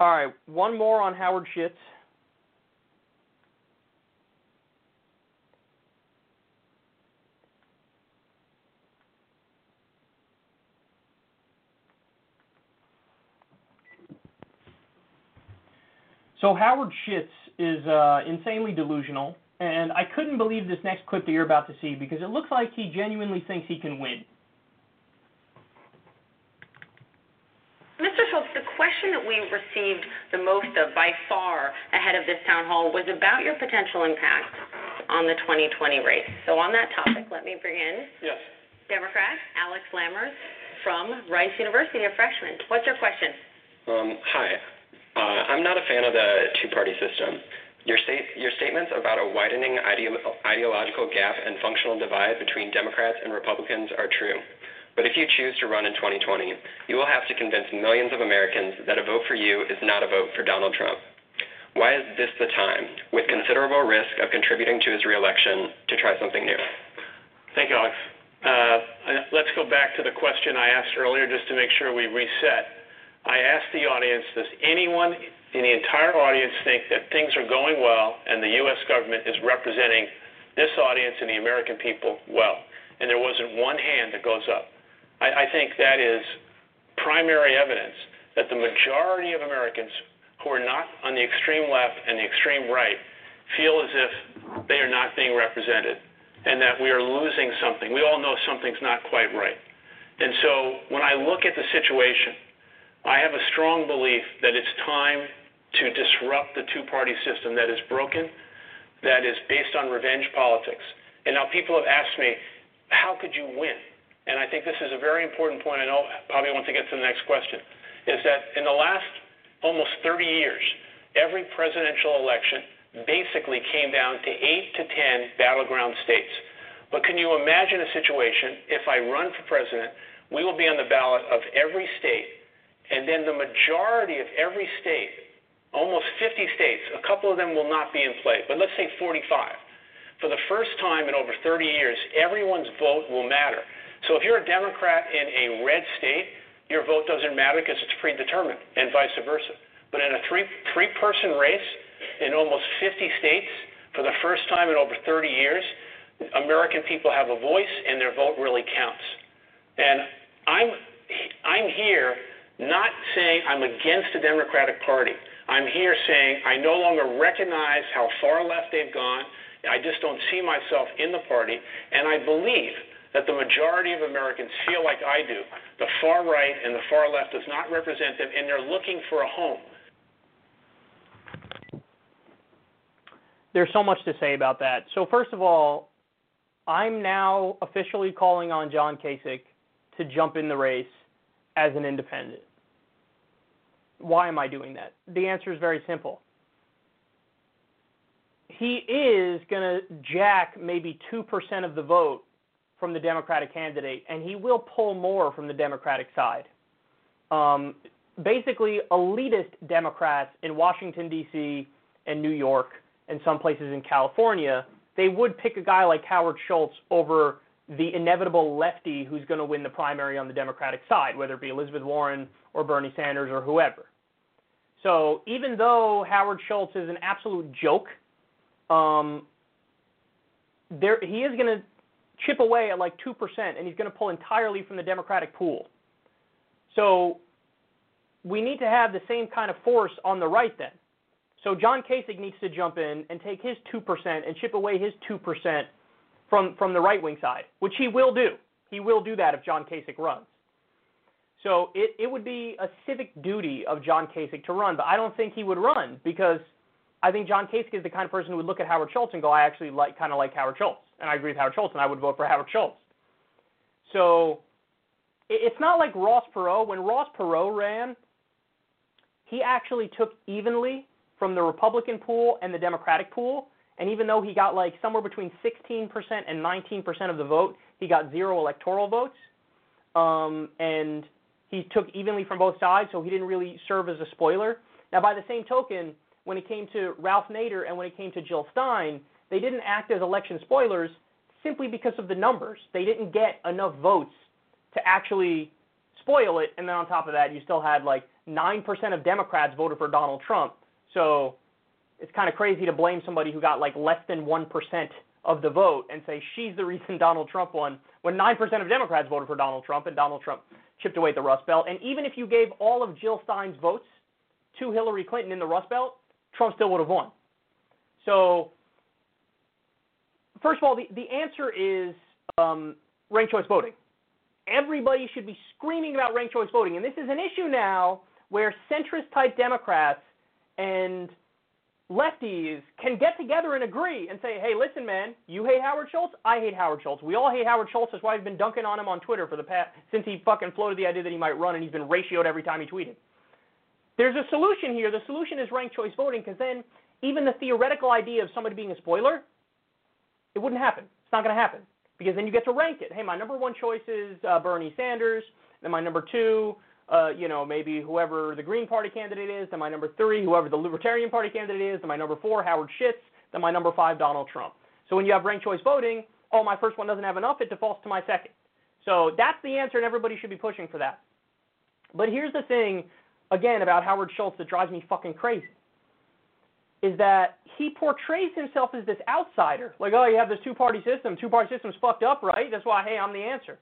All right, one more on Howard Schitz. So Howard Schitz is uh, insanely delusional, and I couldn't believe this next clip that you're about to see because it looks like he genuinely thinks he can win. Question that we received the most of by far ahead of this town hall was about your potential impact on the 2020 race. So on that topic, let me bring in yes. Democrat Alex Lammers from Rice University, a freshman. What's your question? Um, hi. Uh, I'm not a fan of the two-party system. Your, state, your statements about a widening ideo- ideological gap and functional divide between Democrats and Republicans are true. But if you choose to run in 2020, you will have to convince millions of Americans that a vote for you is not a vote for Donald Trump. Why is this the time, with considerable risk of contributing to his reelection, to try something new? Thank you, Alex. Uh, let's go back to the question I asked earlier just to make sure we reset. I asked the audience, does anyone in the entire audience think that things are going well and the U.S. government is representing this audience and the American people well. And there wasn't one hand that goes up. I, think that is primary evidence that the majority of Americans who are not on the extreme left and the extreme right feel as if they are not being represented and that we are losing something. We all know something's not quite right. And so when I look at the situation, I have a strong belief that it's time to disrupt the two party system that is broken, that is based on revenge politics. And now people have asked me, how could you win? And I think this is a very important point. I know probably want to get to the next question. Is that in the last almost 30 years, every presidential election basically came down to eight to 10 battleground states. But can you imagine a situation if I run for president, we will be on the ballot of every state, and then the majority of every state, almost 50 states, a couple of them will not be in play, but let's say 45. For the first time in over 30 years, everyone's vote will matter. So if you're a Democrat in a red state, your vote doesn't matter because it's predetermined, and vice versa. But in a three three person race in almost 50 states, for the first time in over 30 years, American people have a voice and their vote really counts. And I'm I'm here not saying I'm against the Democratic Party. I'm here saying I no longer recognize how far left they've gone. I just don't see myself in the party, and I believe that the majority of Americans feel like I do. The far right and the far left does not represent them, and they're looking for a home. There's so much to say about that. So first of all, I'm now officially calling on John Kasich to jump in the race as an independent. Why am I doing that? The answer is very simple. He is going to jack maybe 2% of the vote from the Democratic candidate, and he will pull more from the Democratic side. Um, basically, elitist Democrats in Washington, D.C., and New York, and some places in California they would pick a guy like Howard Schultz over the inevitable lefty who's going to win the primary on the Democratic side, whether it be Elizabeth Warren or Bernie Sanders or whoever. So even though Howard Schultz is an absolute joke, um, there he is going to chip away at like two percent, and he's going to pull entirely from the Democratic pool. So we need to have the same kind of force on the right then. So John Kasich needs to jump in and take his 2% and chip away his 2% from, from the right wing side, which he will do. He will do that if John Kasich runs. So it, it would be a civic duty of John Kasich to run, but I don't think he would run because I think John Kasich is the kind of person who would look at Howard Schultz and go, I actually like kind of like Howard Schultz, and I agree with Howard Schultz, and I would vote for Howard Schultz. So it's not like Ross Perot. When Ross Perot ran, he actually took evenly from the Republican pool and the Democratic pool. And even though he got like somewhere between 16% and 19% of the vote, he got zero electoral votes. Um, and he took evenly from both sides, so he didn't really serve as a spoiler. Now, by the same token, when it came to Ralph Nader and when it came to Jill Stein, they didn't act as election spoilers simply because of the numbers. They didn't get enough votes to actually spoil it. And then on top of that, you still had like 9% of Democrats voted for Donald Trump so it's kind of crazy to blame somebody who got like less than 1% of the vote and say she's the reason Donald Trump won when 9% of Democrats voted for Donald Trump and Donald Trump chipped away at the Rust Belt. And even if you gave all of Jill Stein's votes to Hillary Clinton in the Rust Belt, Trump still would have won. So, first of all, the, the answer is um, ranked choice voting. Everybody should be screaming about ranked choice voting. And this is an issue now where centrist type Democrats and lefties can get together and agree and say, hey, listen, man, you hate Howard Schultz, I hate Howard Schultz. We all hate Howard Schultz. That's why I've been dunking on him on Twitter for the past since he fucking floated the idea that he might run, and he's been ratioed every time he tweeted. There's a solution here. The solution is ranked choice voting, because then even the theoretical idea of somebody being a spoiler, it wouldn't happen. It's not going to happen because then you get to rank it. Hey, my number one choice is uh, Bernie Sanders. Then my number two uh, you know, maybe whoever the Green Party candidate is, then my number three, whoever the Libertarian Party candidate is, then my number four, Howard Schittz, then my number five, Donald Trump. So when you have ranked choice voting, oh, my first one doesn't have enough, it defaults to my second. So that's the answer, and everybody should be pushing for that. But here's the thing, again, about Howard Schultz that drives me fucking crazy. Is that he portrays himself as this outsider. Like, oh, you have this two party system. Two party system's fucked up, right? That's why, hey, I'm the answer.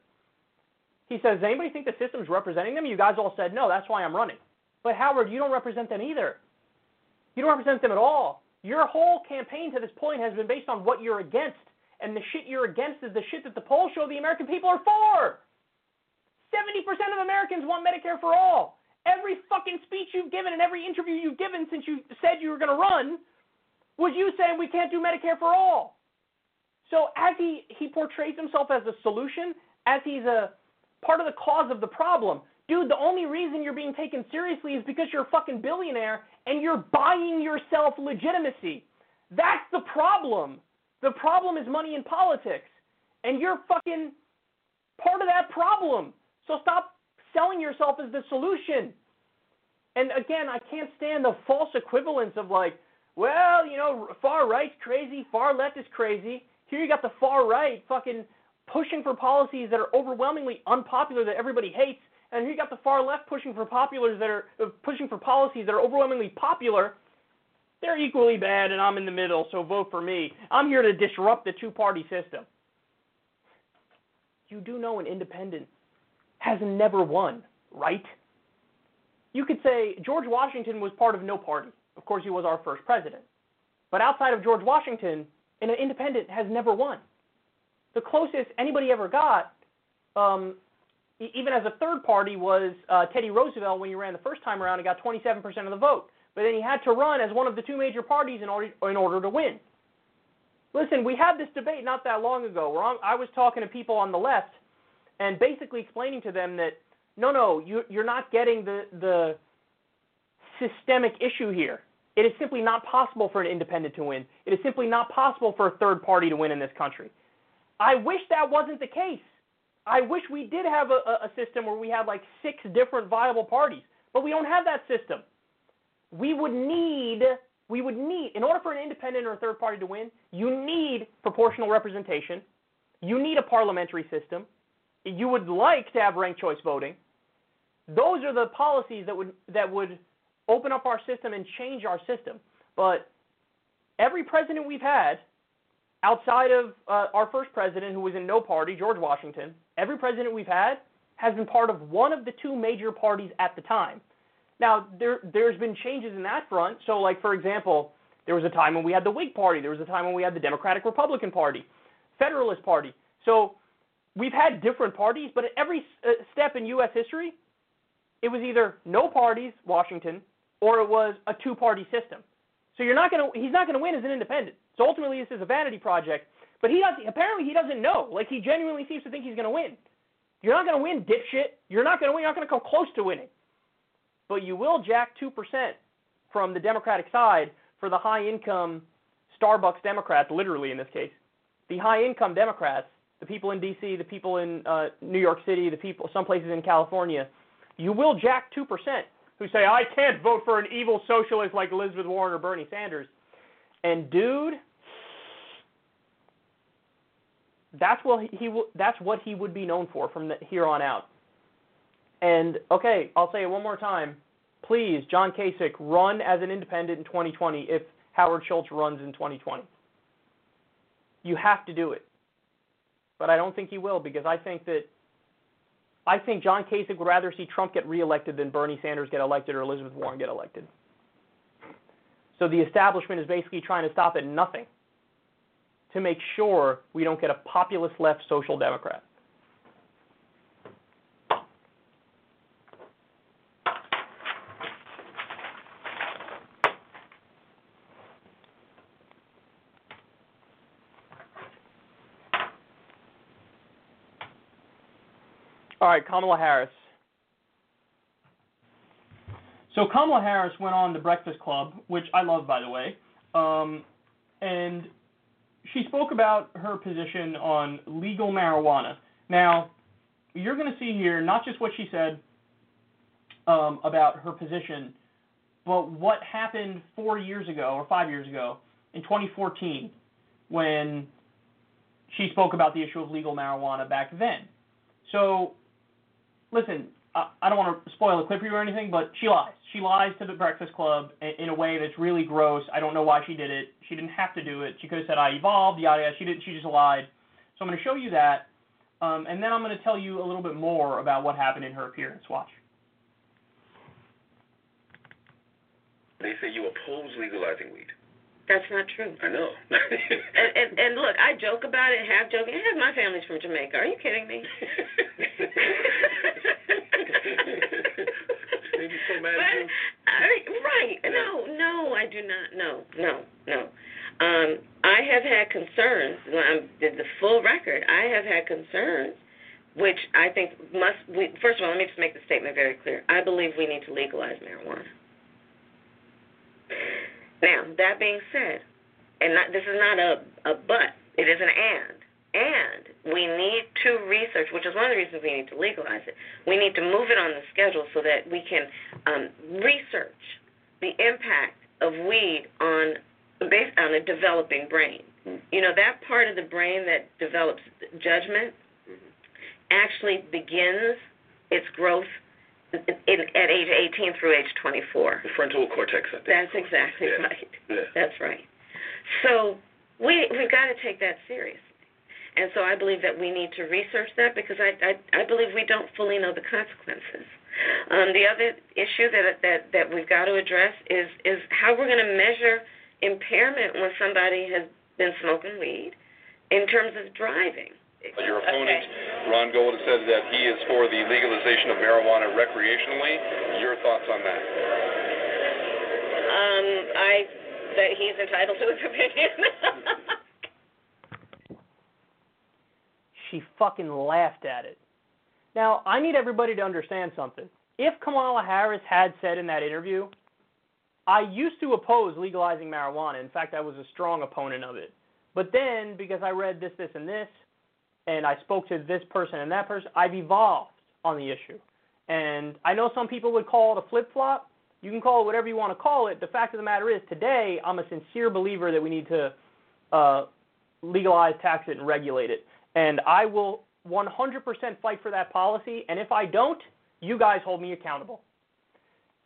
He says, Does anybody think the system's representing them? You guys all said no, that's why I'm running. But Howard, you don't represent them either. You don't represent them at all. Your whole campaign to this point has been based on what you're against. And the shit you're against is the shit that the polls show the American people are for. 70% of Americans want Medicare for all. Every fucking speech you've given and every interview you've given since you said you were going to run was you saying we can't do Medicare for all. So as he, he portrays himself as a solution, as he's a part of the cause of the problem, dude, the only reason you're being taken seriously is because you're a fucking billionaire and you're buying yourself legitimacy. That's the problem. The problem is money in politics. And you're fucking part of that problem. So stop selling yourself as the solution. And again, I can't stand the false equivalence of like, well, you know, far right's crazy, far left is crazy. Here you got the far right fucking pushing for policies that are overwhelmingly unpopular that everybody hates, and here you got the far left pushing for populars that are uh, pushing for policies that are overwhelmingly popular. They're equally bad, and I'm in the middle, so vote for me. I'm here to disrupt the two-party system. You do know an independent has never won, right? You could say George Washington was part of no party. Of course, he was our first president. But outside of George Washington, an independent has never won. The closest anybody ever got, um, even as a third party, was uh, Teddy Roosevelt when he ran the first time around and got 27% of the vote. But then he had to run as one of the two major parties in order, in order to win. Listen, we had this debate not that long ago where I was talking to people on the left and basically explaining to them that no, no, you, you're not getting the, the systemic issue here. It is simply not possible for an independent to win. It is simply not possible for a third party to win in this country. I wish that wasn't the case. I wish we did have a, a system where we had like six different viable parties, but we don't have that system. We would need, we would need, in order for an independent or a third party to win, you need proportional representation. You need a parliamentary system. You would like to have ranked choice voting. Those are the policies that would that would open up our system and change our system. But every president we've had outside of uh, our first president, who was in no party, George Washington, every president we've had has been part of one of the two major parties at the time. Now, there, there's been changes in that front. So, like, for example, there was a time when we had the Whig Party, there was a time when we had the Democratic Republican Party, Federalist Party. So, we've had different parties, but at every uh, step in U.S. history, it was either no parties, Washington, or it was a two party system. So you're not going to, he's not going to win as an independent. So ultimately, this is a vanity project. But he doesn't. apparently he doesn't know. Like he genuinely seems to think he's going to win. You're not going to win, dipshit. You're not going to win. You're not going to come close to winning. But you will jack two percent from the Democratic side for the high income Starbucks Democrats, literally in this case, the high income Democrats, the people in D.C., the people in uh, New York City, the people some places in California. You will jack two percent who say I can't vote for an evil socialist like Elizabeth Warren or Bernie Sanders. And dude, that's what he, that's what he would be known for from the, here on out. And okay, I'll say it one more time. Please, John Kasich, run as an independent in 2020 if Howard Schultz runs in 2020. You have to do it. But I don't think he will because I think that I think John Kasich would rather see Trump get reelected than Bernie Sanders get elected or Elizabeth Warren get elected. So the establishment is basically trying to stop at nothing to make sure we don't get a populist left social democrat. All right, Kamala Harris. So Kamala Harris went on the Breakfast Club, which I love, by the way, um, and she spoke about her position on legal marijuana. Now, you're going to see here not just what she said um, about her position, but what happened four years ago or five years ago in 2014 when she spoke about the issue of legal marijuana back then. So listen, I, I don't want to spoil the clip for you or anything, but she lies. She lies to the Breakfast Club in, in a way that's really gross. I don't know why she did it. She didn't have to do it. She could have said I evolved, yada yada. She didn't. She just lied. So I'm going to show you that, um, and then I'm going to tell you a little bit more about what happened in her appearance. Watch. They say you oppose legalizing weed. That's not true. I know. And, and and look, I joke about it, half joking. Half my family's from Jamaica. Are you kidding me? They be so mad But, at you. I, right? No, no, I do not. No, no, no. Um, I have had concerns. When I did the full record. I have had concerns, which I think must. We, first of all, let me just make the statement very clear. I believe we need to legalize marijuana. Now, that being said, and not, this is not a, a but, it is an and. And we need to research, which is one of the reasons we need to legalize it. We need to move it on the schedule so that we can um, research the impact of weed on based on a developing brain. You know that part of the brain that develops judgment actually begins its growth in, at age 18 through age 24. The frontal cortex, I think. That's exactly Yeah. right. Yeah. That's right. So we we've got to take that seriously. And so I believe that we need to research that because I I, I believe we don't fully know the consequences. Um, the other issue that that that we've got to address is is how we're going to measure impairment when somebody has been smoking weed in terms of driving. Your opponent, Ron Gold, says that he is for the legalization of marijuana recreationally. Your thoughts on that? Um, I that he's entitled to his opinion. She fucking laughed at it. Now, I need everybody to understand something. If Kamala Harris had said in that interview, I used to oppose legalizing marijuana. In fact, I was a strong opponent of it. But then, because I read this, this, and this, and I spoke to this person and that person, I've evolved on the issue. And I know some people would call it a flip flop. You can call it whatever you want to call it. The fact of the matter is, today, I'm a sincere believer that we need to uh, legalize, tax it, and regulate it. And I will 100% fight for that policy. And if I don't, you guys hold me accountable.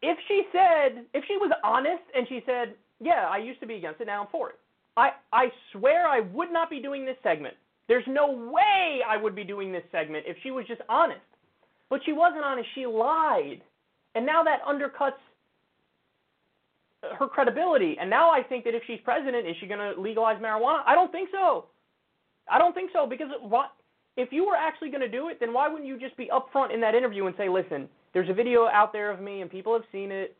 If she said, if she was honest and she said, yeah, I used to be against it, now I'm for it. I, I swear I would not be doing this segment. There's no way I would be doing this segment if she was just honest. But she wasn't honest. She lied. And now that undercuts her credibility. And now I think that if she's president, is she going to legalize marijuana? I don't think so. I don't think so because what if you were actually going to do it, then why wouldn't you just be upfront in that interview and say, "Listen, there's a video out there of me and people have seen it.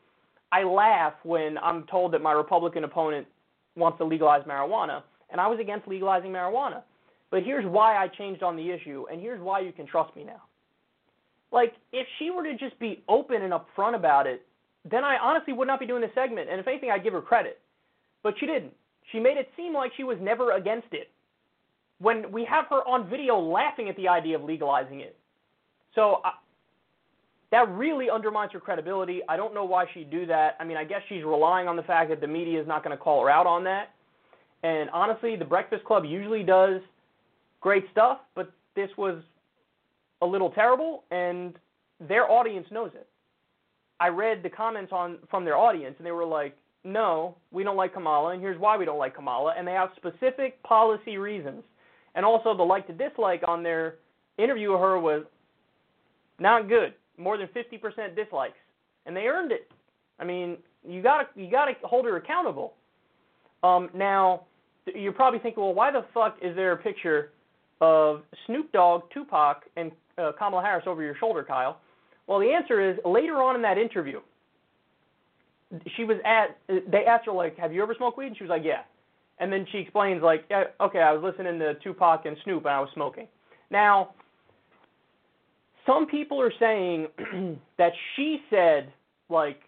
I laugh when I'm told that my Republican opponent wants to legalize marijuana, and I was against legalizing marijuana. But here's why I changed on the issue, and here's why you can trust me now." Like if she were to just be open and upfront about it, then I honestly would not be doing this segment. And if anything, I'd give her credit. But she didn't. She made it seem like she was never against it when we have her on video laughing at the idea of legalizing it. So I, that really undermines her credibility. I don't know why she'd do that. I mean, I guess she's relying on the fact that the media is not going to call her out on that. And honestly, the Breakfast Club usually does great stuff, but this was a little terrible, and their audience knows it. I read the comments on from their audience, and they were like, "No, we don't like Kamala, and here's why we don't like Kamala," and they have specific policy reasons. And also, the like to dislike on their interview of her was not good, more than 50% dislikes, and they earned it. I mean, you got to you got to hold her accountable. Um, now, you're probably thinking, well, why the fuck is there a picture of Snoop Dogg, Tupac, and uh, Kamala Harris over your shoulder, Kyle? Well, the answer is later on in that interview, she was at. They asked her like, "Have you ever smoked weed?" And she was like, "Yeah." And then she explains like, yeah, "Okay, I was listening to Tupac and Snoop, and I was smoking." Now, some people are saying that she said like,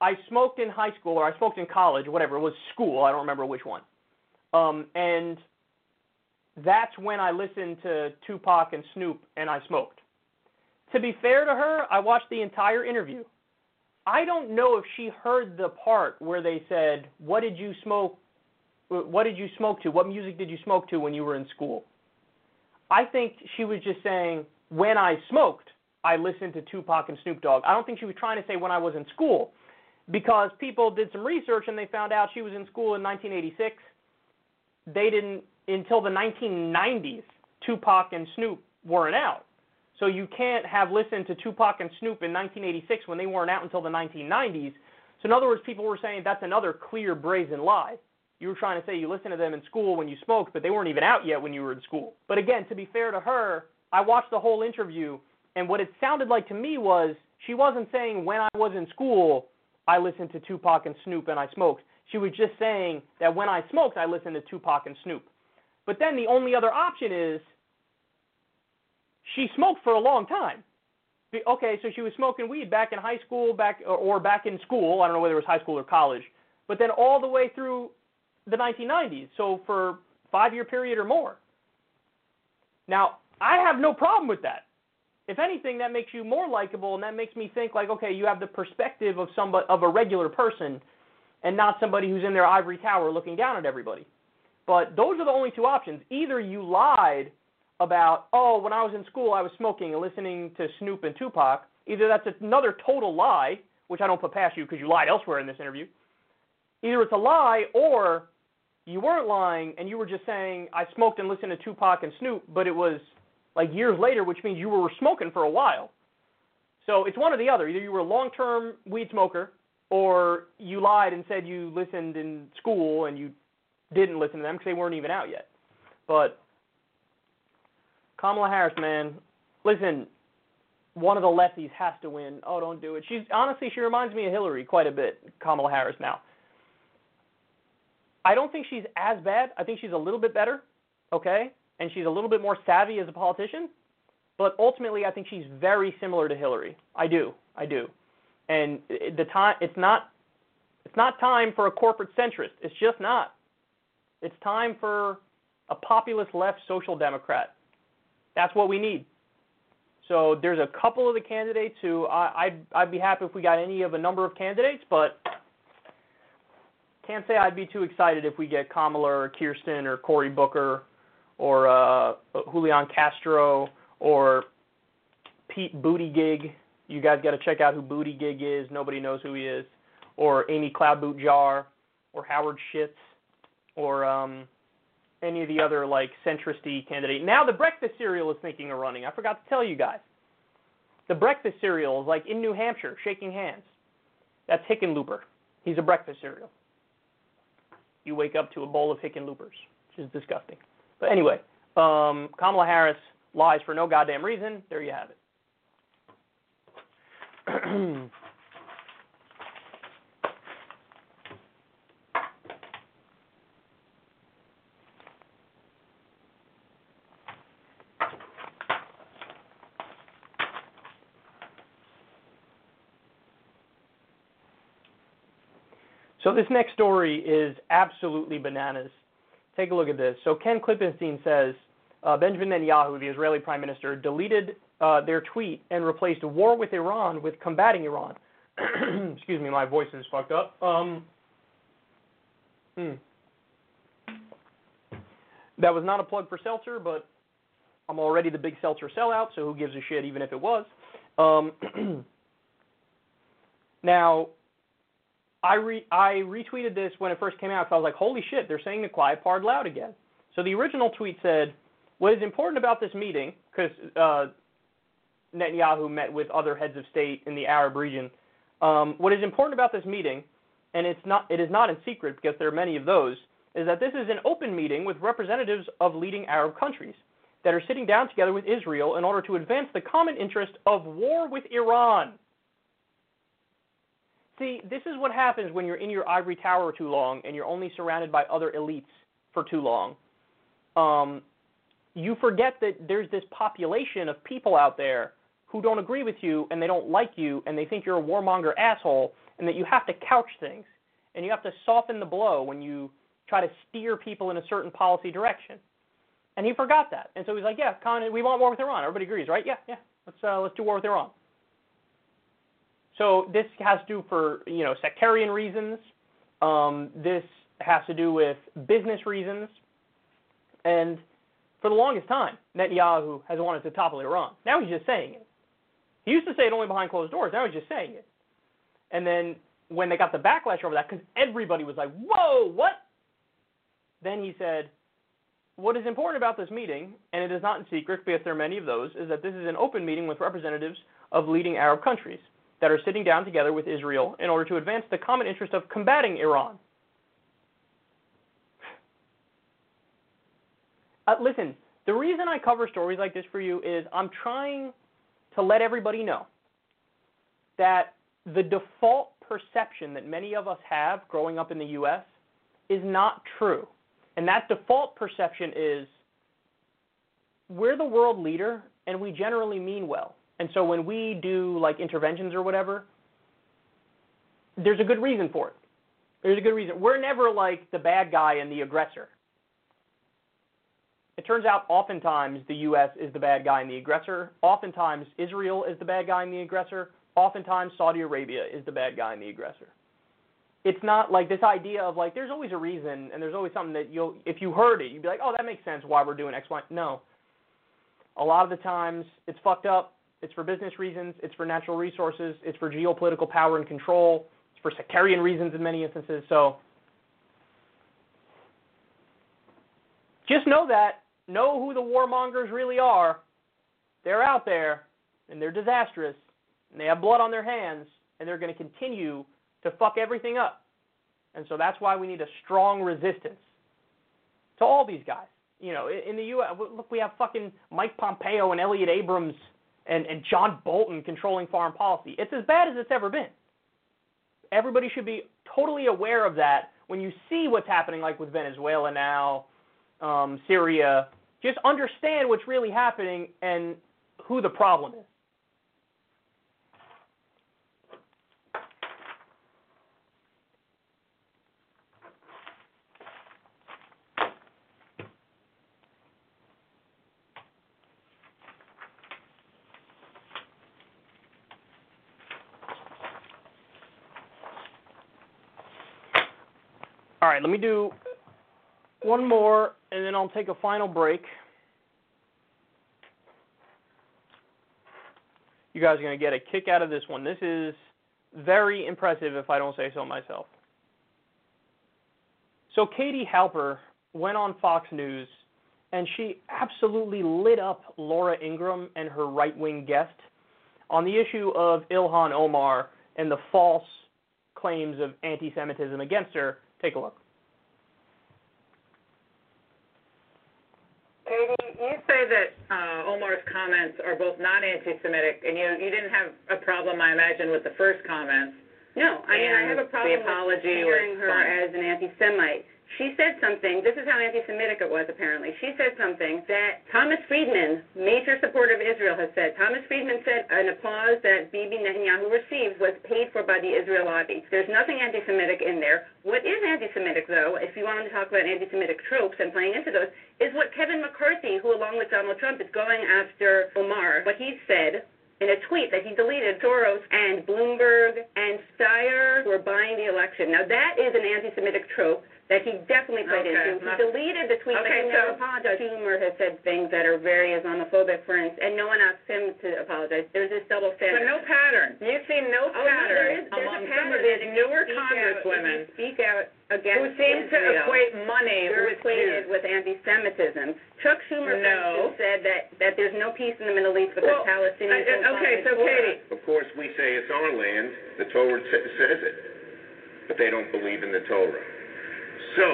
"I smoked in high school or I smoked in college, whatever it was, school. I don't remember which one." Um, and that's when I listened to Tupac and Snoop, and I smoked to be fair to her, I watched the entire interview. I don't know if she heard the part where they said, "What did you smoke? What did you smoke to? What music did you smoke to when you were in school?" I think she was just saying, "When I smoked, I listened to Tupac and Snoop Dogg. I don't think she was trying to say when I was in school, because people did some research and they found out she was in school in 1986. They didn't until the 1990s. Tupac and Snoop weren't out. So you can't have listened to Tupac and Snoop in 1986 when they weren't out until the 1990s. So in other words, people were saying that's another clear brazen lie. You were trying to say you listened to them in school when you smoked, but they weren't even out yet when you were in school. But again, to be fair to her, I watched the whole interview, and what it sounded like to me was she wasn't saying when I was in school I listened to Tupac and Snoop and I smoked. She was just saying that when I smoked I listened to Tupac and Snoop. But then the only other option is she smoked for a long time. Okay, so she was smoking weed back in high school, back or back in school. I don't know whether it was high school or college, but then all the way through the 1990s. So for five-year period or more. Now I have no problem with that. If anything, that makes you more likable, and that makes me think like, okay, you have the perspective of somebody of a regular person, and not somebody who's in their ivory tower looking down at everybody. But those are the only two options. Either you lied about, oh, when I was in school, I was smoking and listening to Snoop and Tupac. Either that's another total lie, which I don't put past you because you lied elsewhere in this interview. Either it's a lie or you weren't lying and you were just saying, I smoked and listened to Tupac and Snoop, but it was like years later, which means you were smoking for a while. So it's one or the other. Either you were a long term weed smoker or you lied and said you listened in school and you didn't listen to them because they weren't even out yet. But Kamala Harris, man, listen, one of the lefties has to win. Oh, don't do it. She's honestly, she reminds me of Hillary quite a bit, Kamala Harris now. I don't think she's as bad. I think she's a little bit better, okay? And she's a little bit more savvy as a politician. But ultimately, I think she's very similar to Hillary. I do. I do. And the time it's not it's not time for a corporate centrist. It's just not. It's time for a populist left social democrat that's what we need. So there's a couple of the candidates who I, I'd I'd be happy if we got any of a number of candidates, but can't say I'd be too excited if we get Kamala or Kirsten or Cory Booker or uh, Julian Castro or Pete Buttigieg. You guys got to check out who Buttigieg is. Nobody knows who he is. Or Amy Klobuchar Jar or Howard Schitz or um, any of the other like centristy candidate. Now the breakfast cereal is thinking of running. I forgot to tell you guys. The breakfast cereal is like in New Hampshire, shaking hands. That's Hickenlooper. He's a breakfast cereal. You wake up to a bowl of Hickenloopers, which is disgusting. But anyway, um, Kamala Harris lies for no goddamn reason. There you have it. So this next story is absolutely bananas. Take a look at this. So Ken Klippenstein says uh, Benjamin Netanyahu, the Israeli prime minister, deleted uh, their tweet and replaced war with Iran with combating Iran. Excuse me, my voice is fucked up. Um, hmm. That was not a plug for seltzer, but I'm already the big seltzer sellout, so who gives a shit even if it was. Um, now, I re- I retweeted this when it first came out because I was like, holy shit, they're saying the quiet part loud again. So the original tweet said, what is important about this meeting, because uh, Netanyahu met with other heads of state in the Arab region. Um, what is important about this meeting, and it's not it is not in secret because there are many of those, is that this is an open meeting with representatives of leading Arab countries that are sitting down together with Israel in order to advance the common interest of war with Iran. See, this is what happens when you're in your ivory tower too long and you're only surrounded by other elites for too long. Um, you forget that there's this population of people out there who don't agree with you and they don't like you and they think you're a warmonger asshole and that you have to couch things and you have to soften the blow when you try to steer people in a certain policy direction. And he forgot that. And so he's like, yeah, Con, we want war with Iran. Everybody agrees, right? Yeah, yeah. Let's uh, let's do war with Iran. So this has to do for you know sectarian reasons. Um, this has to do with business reasons, and for the longest time, Netanyahu has wanted to topple Iran. Now he's just saying it. He used to say it only behind closed doors. Now he's just saying it. And then when they got the backlash over that, because everybody was like, "Whoa, what?" Then he said, "What is important about this meeting, and it is not in secret because there are many of those, is that this is an open meeting with representatives of leading Arab countries that are sitting down together with Israel in order to advance the common interest of combating Iran." Uh, listen, the reason I cover stories like this for you is I'm trying to let everybody know that the default perception that many of us have growing up in the U.S. is not true. And that default perception is we're the world leader and we generally mean well. And so when we do like interventions or whatever, there's a good reason for it. There's a good reason. We're never like the bad guy and the aggressor. It turns out oftentimes the U.S. is the bad guy and the aggressor. Oftentimes Israel is the bad guy and the aggressor. Oftentimes Saudi Arabia is the bad guy and the aggressor. It's not like this idea of like there's always a reason and there's always something that you'll if you heard it you'd be like oh that makes sense why we're doing X Y. No. A lot of the times it's fucked up. It's for business reasons. It's for natural resources. It's for geopolitical power and control. It's for sectarian reasons in many instances. So just know that. Know who the warmongers really are. They're out there, and they're disastrous, and they have blood on their hands, and they're going to continue to fuck everything up. And so that's why we need a strong resistance to all these guys. You know, in the U.S., look, we have fucking Mike Pompeo and Elliott Abrams and, and John Bolton controlling foreign policy. It's as bad as it's ever been. Everybody should be totally aware of that when you see what's happening, like with Venezuela now, um, Syria. Just understand what's really happening and who the problem is. Right, let me do one more, and then I'll take a final break. You guys are going to get a kick out of this one. This is very impressive, if I don't say so myself. So, Katie Halper went on Fox News, and she absolutely lit up Laura Ingraham and her right wing guest on the issue of Ilhan Omar and the false claims of anti Semitism against her. Take a look. Katie, you say that uh, Omar's comments are both not anti-Semitic, and you you didn't have a problem, I imagine, with the first comments. No, I mean I have a problem the apology with hearing her as an anti-Semite. She said something. This is how anti-Semitic it was, apparently. She said something that Thomas Friedman, major supporter of Israel, has said. Thomas Friedman said an applause that Bibi Netanyahu received was paid for by the Israel lobby. There's nothing anti-Semitic in there. What is anti-Semitic, though, if you want to talk about anti-Semitic tropes and playing into those, is what Kevin McCarthy, who along with Donald Trump is going after Omar, what he said in a tweet that he deleted, Soros and Bloomberg and Steyer were buying the election. Now that is an anti-Semitic trope that he definitely played Okay, into. He deleted the tweet, Okay, but he never apologized. Schumer has said things that are very Islamophobic, for instance, and no one asked him to apologize. There's this double standard. But no pattern. You see no Oh, no, pattern there is, there's among a some of pattern these that if you newer speak out- congresswomen speak out against who seem to equate money with equated with anti-Semitism. Chuck Schumer, for No. said that, that there's no peace in the Middle East because Well, Palestinians I- hold okay, so. Katie, Of course, we say it's our land. The Torah sa- says it. But they don't believe in the Torah. So,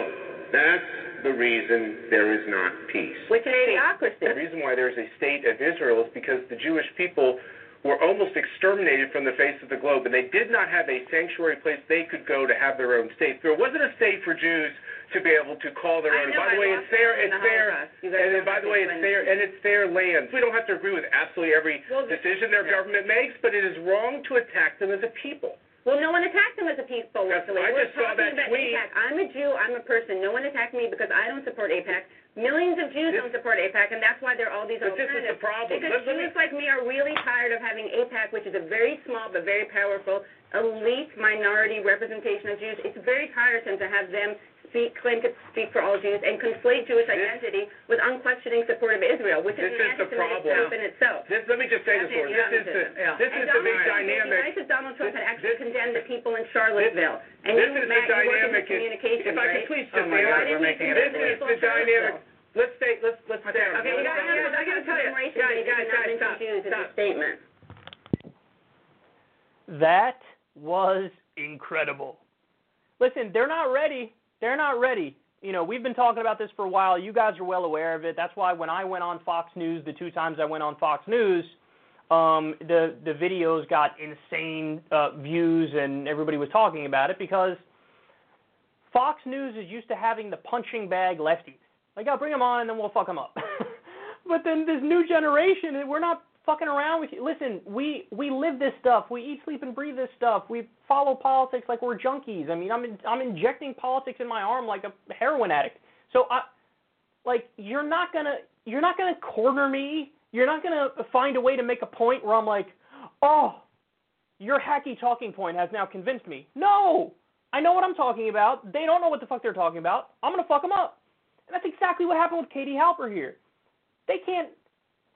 that's the reason there is not peace. Is theocracy. The reason why there's a state of Israel is because the Jewish people were almost exterminated from the face of the globe, and they did not have a sanctuary place they could go to have their own state. There wasn't a state for Jews to be able to call their own. know, by the I way, it's their, it's the their, Holocaust. You guys and then by the way, it's their, and it's their land. We don't have to agree with absolutely every Well, decision their yeah. government makes, but it is wrong to attack them as a people. Well, no one attacked him as a peaceful Wesley. I We're just saw that tweet. AIPAC. I'm a Jew. I'm a person. No one attacked me because I don't support AIPAC. Millions of Jews This- don't support AIPAC, and that's why there are all these But this is the problem. Because Let- let me- Jews like me are really tired of having AIPAC, which is a very small but very powerful elite minority representation of Jews. It's very tiresome to have them speak, claim to speak for all Jews, and conflate Jewish identity with unquestioning support of Israel, which This is an is the anti-Semitic problem. in itself. This, let me just say this for you. This is the anti-Semitism. Yeah. this Donald Trump had actually this- condemned the people in Charlottesville. And this you, is the Matt, you in the dynamic is- communications, if I right? could please oh just my say God, that. we're making it This is the dynamic. Let's stay. Let's let's stay. on Okay, you let's gotta stay I gotta tell you, guys, guys, guys, stop, Jews in statement. That was incredible. Listen, they're not ready. They're not ready. You know, we've been talking about this for a while. You guys are well aware of it. That's why when I went on Fox News, the two times I went on Fox News, um, the the videos got insane uh, views and everybody was talking about it because Fox News is used to having the punching bag lefties. Like, I'll bring them on and then we'll fuck them up. but then this new generation, we're not fucking around with you. Listen, we we live this stuff. We eat, sleep, and breathe this stuff. We follow politics like we're junkies. I mean, I'm in, I'm injecting politics in my arm like a heroin addict. So I, like, you're not gonna you're not gonna corner me. You're not gonna find a way to make a point where I'm like, oh, your hacky talking point has now convinced me. No, I know what I'm talking about. They don't know what the fuck they're talking about. I'm gonna fuck them up. And that's exactly what happened with Katie Halper here. They can't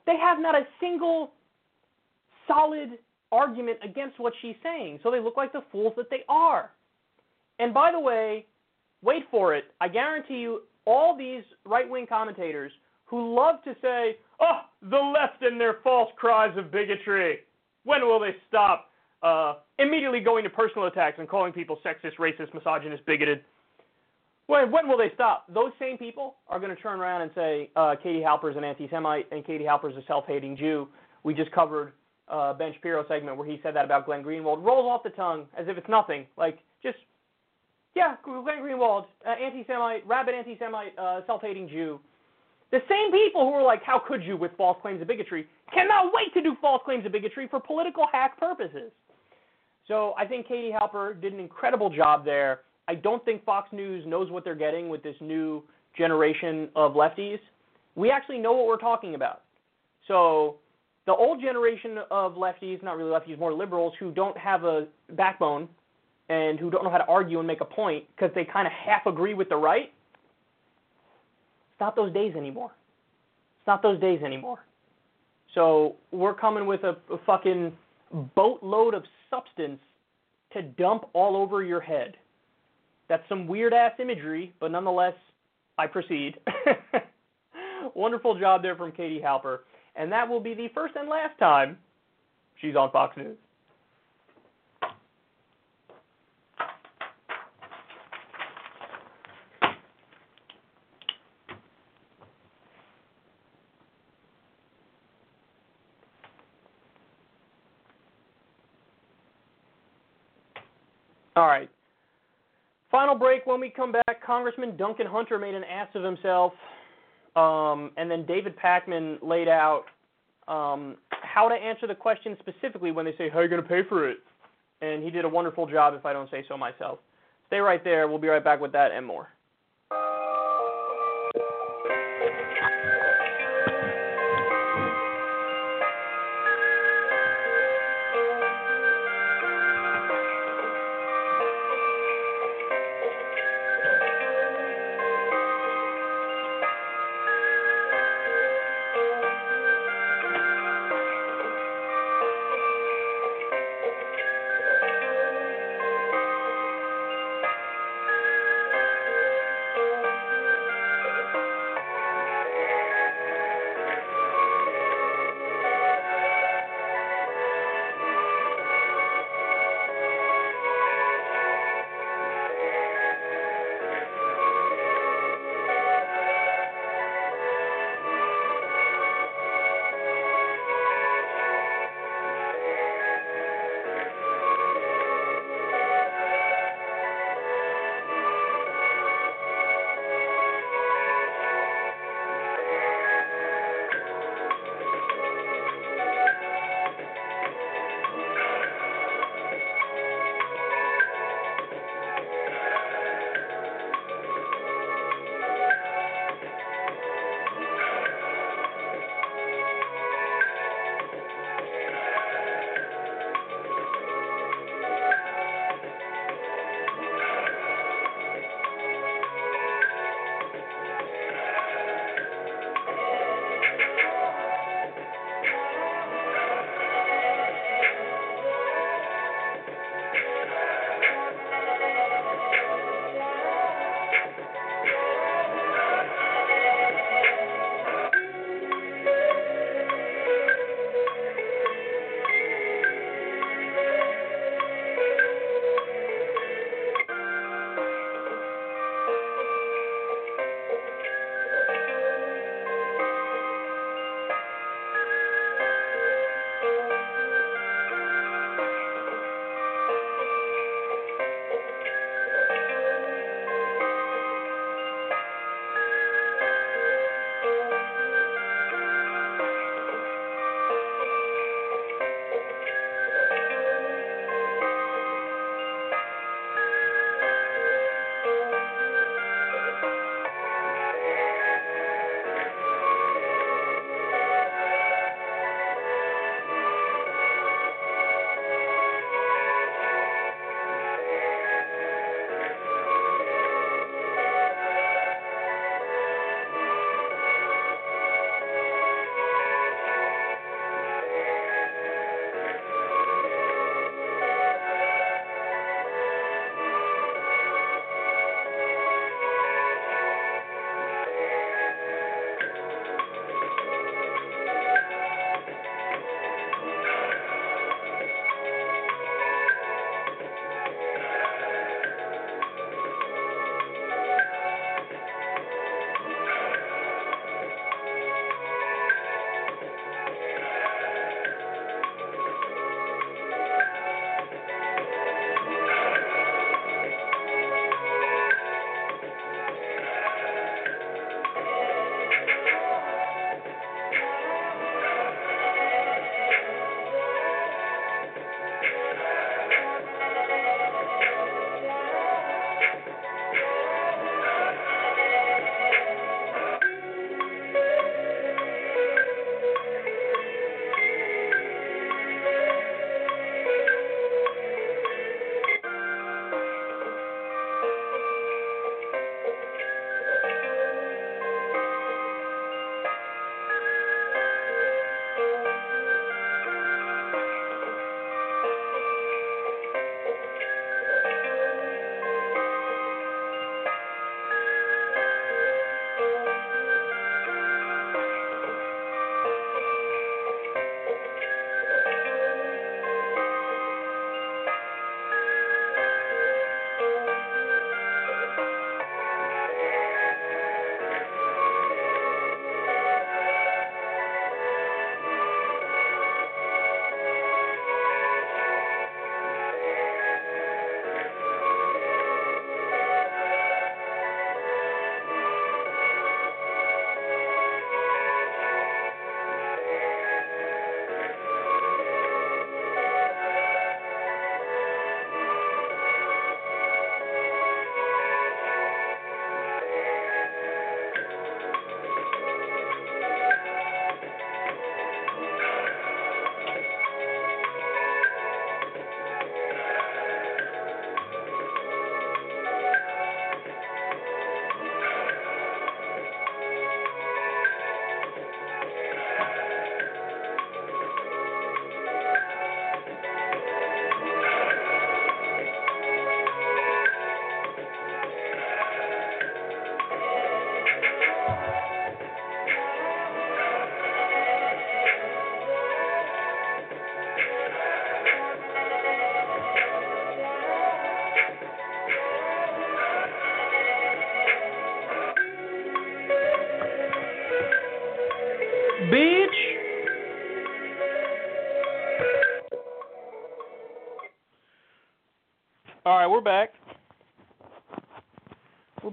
they have not a single solid argument against what she's saying. So they look like the fools that they are. And by the way, wait for it. I guarantee you, all these right wing commentators who love to say, oh, the left and their false cries of bigotry, when will they stop? Uh, immediately going to personal attacks and calling people sexist, racist, misogynist, bigoted. When, when will they stop? Those same people are going to turn around and say uh, Katie Halper's an anti-Semite and Katie Halper's a self-hating Jew. We just covered uh, Ben Shapiro segment where he said that about Glenn Greenwald. Rolls off the tongue as if it's nothing. Like just yeah, Glenn Greenwald, uh, anti-Semite, rabid anti-Semite, uh, self-hating Jew. The same people who are like, how could you with false claims of bigotry, cannot wait to do false claims of bigotry for political hack purposes. So I think Katie Halper did an incredible job there. I don't think Fox News knows what they're getting with this new generation of lefties. We actually know what we're talking about. So the old generation of lefties, not really lefties, more liberals, who don't have a backbone and who don't know how to argue and make a point because they kind of half agree with the right, it's not those days anymore. It's not those days anymore. So we're coming with a, a fucking boatload of substance to dump all over your head. That's some weird ass imagery, but nonetheless, I proceed. Wonderful job there from Katie Halper. And that will be the first and last time she's on Fox News. All right. Final break. When we come back, Congressman Duncan Hunter made an ass of himself, um, and then David Pakman laid out um, how to answer the question specifically when they say, "How are you going to pay for it?" And he did a wonderful job, if I don't say so myself. Stay right there. We'll be right back with that and more.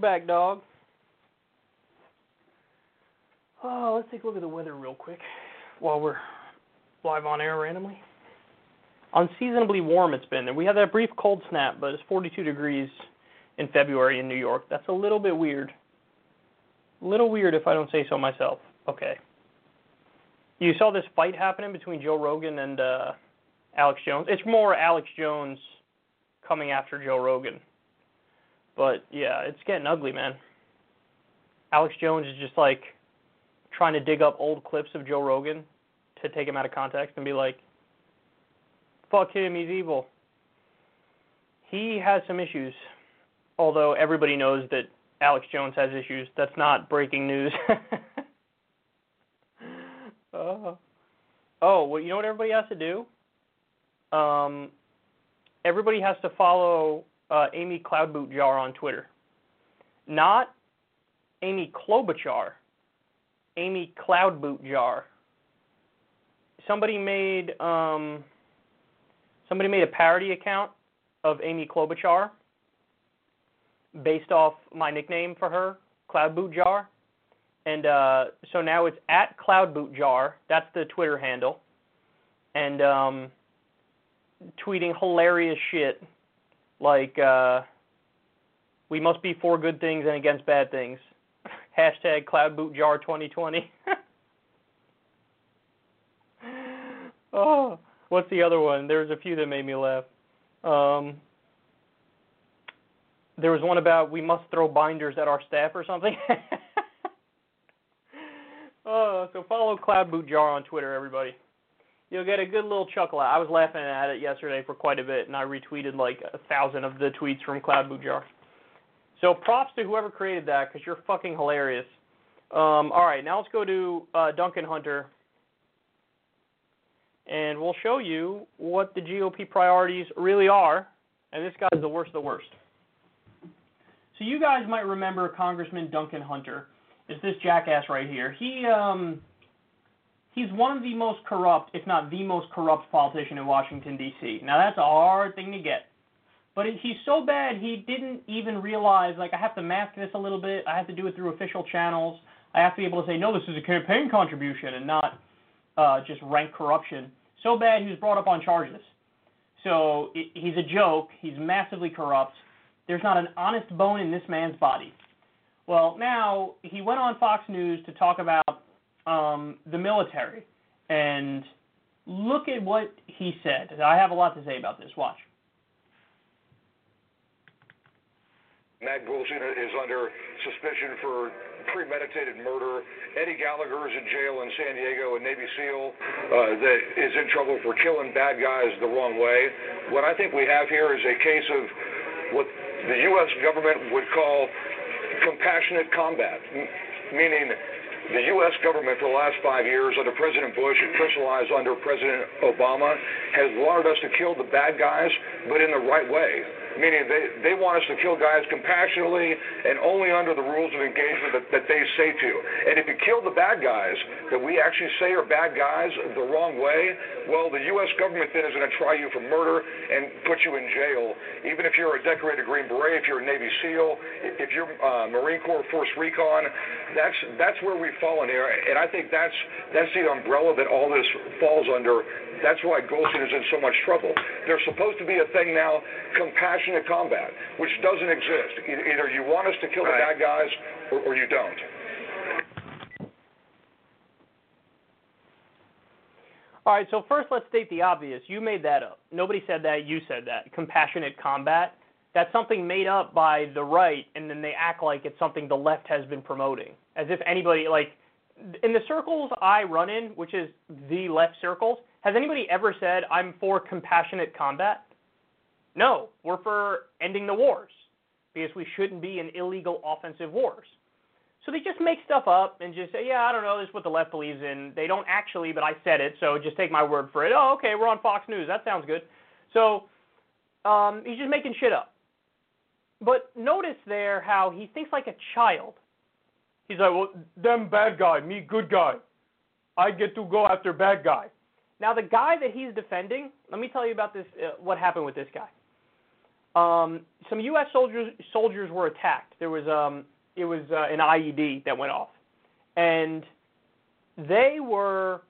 Back, dog. Oh, let's take a look at the weather real quick while we're live on air randomly. Unseasonably warm it's been. We had that brief cold snap, but it's 42 degrees in February in New York. That's a little bit weird. Little weird if I don't say so myself. Okay. You saw this fight happening between Joe Rogan and uh, Alex Jones. It's more Alex Jones coming after Joe Rogan. Yeah, it's getting ugly, man. Alex Jones is just like trying to dig up old clips of Joe Rogan to take him out of context and be like, fuck him, he's evil. He has some issues. Although everybody knows that Alex Jones has issues. That's not breaking news. uh, oh, well, you know what everybody has to do? Um, everybody has to follow uh, Amy Cloudbootjar on Twitter. Not Amy Klobuchar. Amy Cloudbootjar. Somebody made um, somebody made a parody account of Amy Klobuchar based off my nickname for her, Cloudbootjar. And uh, so now it's at Cloudbootjar. That's the Twitter handle. And um, tweeting hilarious shit like uh, we must be for good things and against bad things. Hashtag Cloudbootjar 2020. oh, what's the other one? There's a few that made me laugh. Um, there was one about we must throw binders at our staff or something. oh, so follow Cloudbootjar on Twitter, everybody. You'll get a good little chuckle. I was laughing at it yesterday for quite a bit, and I retweeted like a thousand of the tweets from Cloudbootjar. So props to whoever created that because you're fucking hilarious. Um, all right, now let's go to uh, Duncan Hunter, and we'll show you what the GOP priorities really are. And this guy's the worst of the worst. So you guys might remember Congressman Duncan Hunter. Is this jackass right here? He um, he's one of the most corrupt, if not the most corrupt politician in Washington D.C. Now that's a hard thing to get. But he's so bad he didn't even realize like I have to mask this a little bit. I have to do it through official channels. I have to be able to say no, this is a campaign contribution and not uh, just rank corruption. So bad he was brought up on charges. So it, he's a joke. He's massively corrupt. There's not an honest bone in this man's body. Well, now he went on Fox News to talk about um, the military, and look at what he said. I have a lot to say about this. Watch. Matt Golsteyn is under suspicion for premeditated murder. Eddie Gallagher is in jail in San Diego, a Navy SEAL uh, that is in trouble for killing bad guys the wrong way. What I think we have here is a case of what the U.S. government would call compassionate combat, meaning the U.S. government for the last five years under President Bush and crystallized under President Obama has wanted us to kill the bad guys, but in the right way meaning they, they want us to kill guys compassionately and only under the rules of engagement that, that they say to. And if you kill the bad guys that we actually say are bad guys the wrong way, well, the U.S. government then is going to try you for murder and put you in jail. Even if you're a decorated Green Beret, if you're a Navy SEAL, if you're uh, Marine Corps Force Recon, that's that's where we've fallen here. And I think that's that's the umbrella that all this falls under. That's why Golsteyn is in so much trouble. There's supposed to be a thing now, compassionate combat, which doesn't exist. Either you want us to kill right. the bad guys or, or you don't. All right, so first let's state the obvious. You made that up. Nobody said that. You said that. Compassionate combat. That's something made up by the right, and then they act like it's something the left has been promoting. As if anybody, like, in the circles I run in, which is the left circles, has anybody ever said, I'm for compassionate combat? No, we're for ending the wars because we shouldn't be in illegal offensive wars. So they just make stuff up and just say, yeah, I don't know, this is what the left believes in. They don't actually, but I said it, so just take my word for it. Oh, okay, we're on Fox News. That sounds good. So um, he's just making shit up. But notice there how he thinks like a child. He's like, well, them bad guy, me good guy. I get to go after bad guy. Now the guy that he's defending, let me tell you about this. Uh, what happened with this guy? Um, some U.S. soldiers soldiers were attacked. There was um, it was uh, an IED that went off, and they were.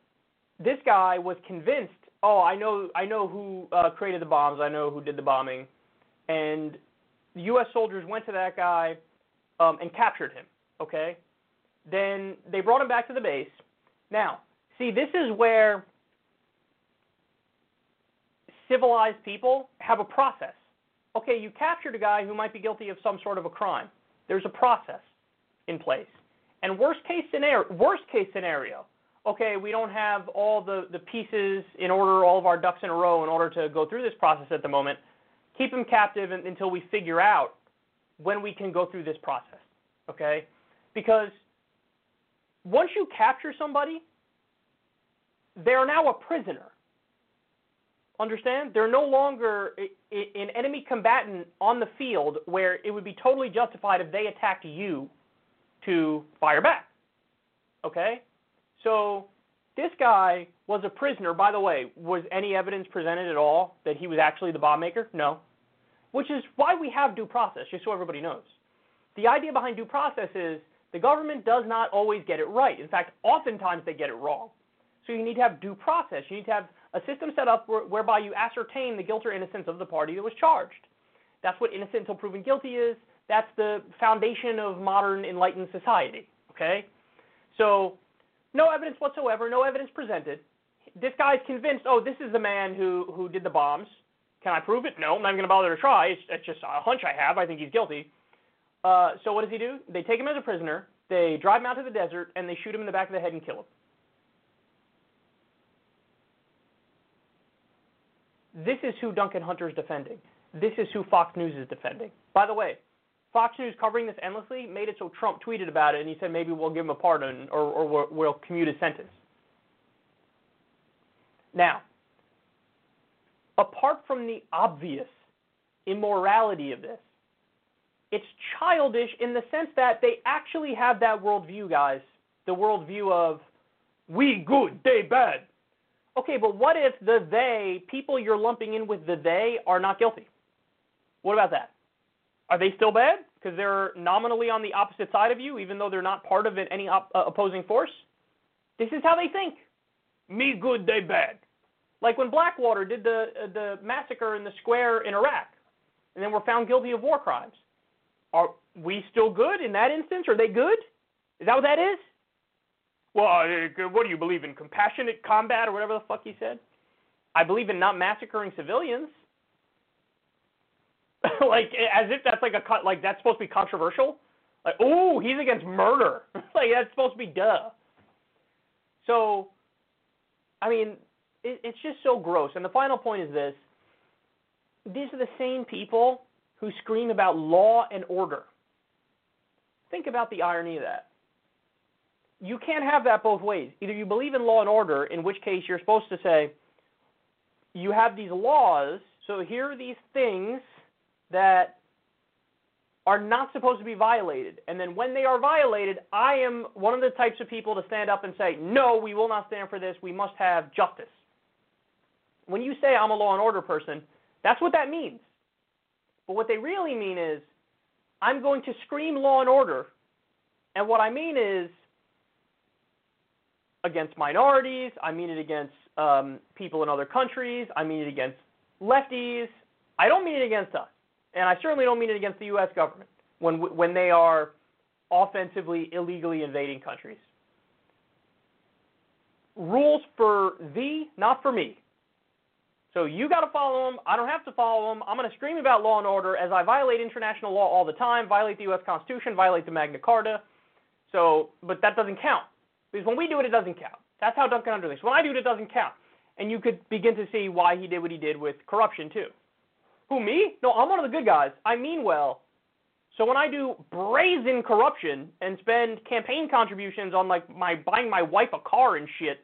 This guy was convinced. Oh, I know, I know who uh, created the bombs. I know who did the bombing, and the U.S. soldiers went to that guy um, and captured him. Okay, then they brought him back to the base. Now, see, this is where civilized people have a process. Okay, you captured a guy who might be guilty of some sort of a crime. There's a process in place. And worst case scenario, worst case scenario, okay, we don't have all the, the pieces in order, all of our ducks in a row in order to go through this process at the moment. Keep him captive until we figure out when we can go through this process. Okay? Because once you capture somebody, they are now a prisoner. Understand? They're no longer an enemy combatant on the field where it would be totally justified if they attacked you to fire back. Okay? So this guy was a prisoner. By the way, was any evidence presented at all that he was actually the bomb maker? No. Which is why we have due process, just so everybody knows. The idea behind due process is the government does not always get it right. In fact, oftentimes they get it wrong. So you need to have due process. You need to have a system set up whereby you ascertain the guilt or innocence of the party that was charged. That's what innocent until proven guilty is. That's the foundation of modern enlightened society. Okay? So, no evidence whatsoever, no evidence presented. This guy's convinced, oh, this is the man who, who did the bombs. Can I prove it? No, I'm not even going to bother to try. It's, it's, just a hunch I have. I think he's guilty. Uh, so, what does he do? They take him as a prisoner, they drive him out to the desert, and they shoot him in the back of the head and kill him. This is who Duncan Hunter is defending. This is who Fox News is defending. By the way, Fox News covering this endlessly made it so Trump tweeted about it and he said maybe we'll give him a pardon or, or we'll, we'll commute his sentence. Now, apart from the obvious immorality of this, it's childish in the sense that they actually have that worldview, guys. The worldview of we good, they bad. Okay, but what if the they, people you're lumping in with the they, are not guilty? What about that? Are they still bad because they're nominally on the opposite side of you, even though they're not part of any op- uh, opposing force? This is how they think. Me good, they bad. Like when Blackwater did the uh, the massacre in the square in Iraq, and then were found guilty of war crimes. Are we still good in that instance? Are they good? Is that what that is? Well, uh, what do you believe in? Compassionate combat or whatever the fuck he said? I believe in not massacring civilians. like as if that's like a cut like that's supposed to be controversial. Like, oh, he's against murder. like that's supposed to be duh. So, I mean, it, it's just so gross. And the final point is this: these are the same people who scream about law and order. Think about the irony of that you can't have that both ways. Either you believe in law and order, in which case you're supposed to say, you have these laws, so here are these things that are not supposed to be violated. And then when they are violated, I am one of the types of people to stand up and say, no, we will not stand for this. We must have justice. When you say I'm a law and order person, that's what that means. But what they really mean is, I'm going to scream law and order. And what I mean is, against minorities. I mean it against um, people in other countries. I mean it against lefties. I don't mean it against us, and I certainly don't mean it against the U.S. government when when they are offensively illegally invading countries. Rules for thee, not for me. So you got to follow them. I don't have to follow them. I'm going to scream about law and order as I violate international law all the time, violate the U.S. Constitution, violate the Magna Carta. So, but that doesn't count. Because when we do it, it doesn't count. That's how Duncan Hunter. When I do it, it doesn't count. And you could begin to see why he did what he did with corruption, too. Who, me? No, I'm one of the good guys. I mean well. So when I do brazen corruption and spend campaign contributions on like my buying my wife a car and shit,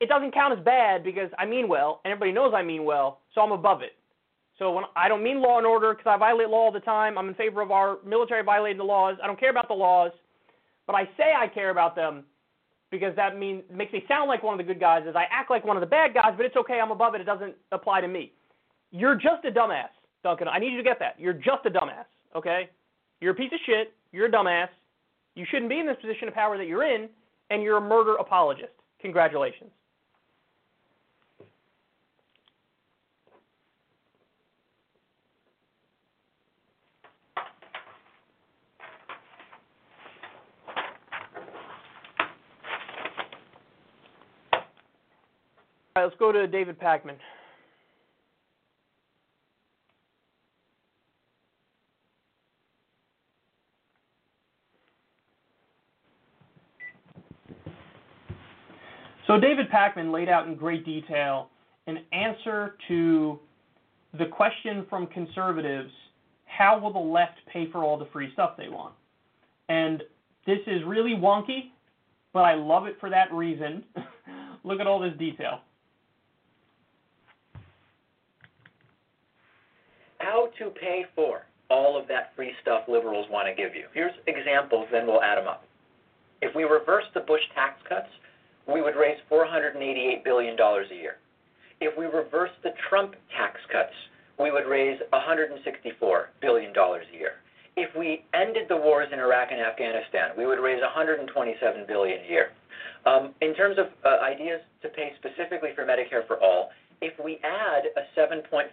it doesn't count as bad because I mean well, and everybody knows I mean well, so I'm above it. So when I don't mean law and order because I violate law all the time. I'm in favor of our military violating the laws. I don't care about the laws, but I say I care about them because that means makes me sound like one of the good guys is I act like one of the bad guys, but it's okay, I'm above it, it doesn't apply to me. You're just a dumbass. Duncan. I need you to get that. You're just a dumbass, okay? You're a piece of shit. You're a dumbass. You shouldn't be in this position of power that you're in, and you're a murder apologist. Congratulations. All right, let's go to David Pakman. So David Pakman laid out in great detail an answer to the question from conservatives, how will the left pay for all the free stuff they want? And this is really wonky, but I love it for that reason. Look at all this detail. How to pay for all of that free stuff liberals want to give you. Here's examples, then we'll add them up. If we reverse the Bush tax cuts, we would raise $488 billion a year. If we reverse the Trump tax cuts, we would raise $164 billion a year. If we ended the wars in Iraq and Afghanistan, we would raise 127 billion a year. Um, in terms of uh, ideas to pay specifically for Medicare for all, if we add a 7.5%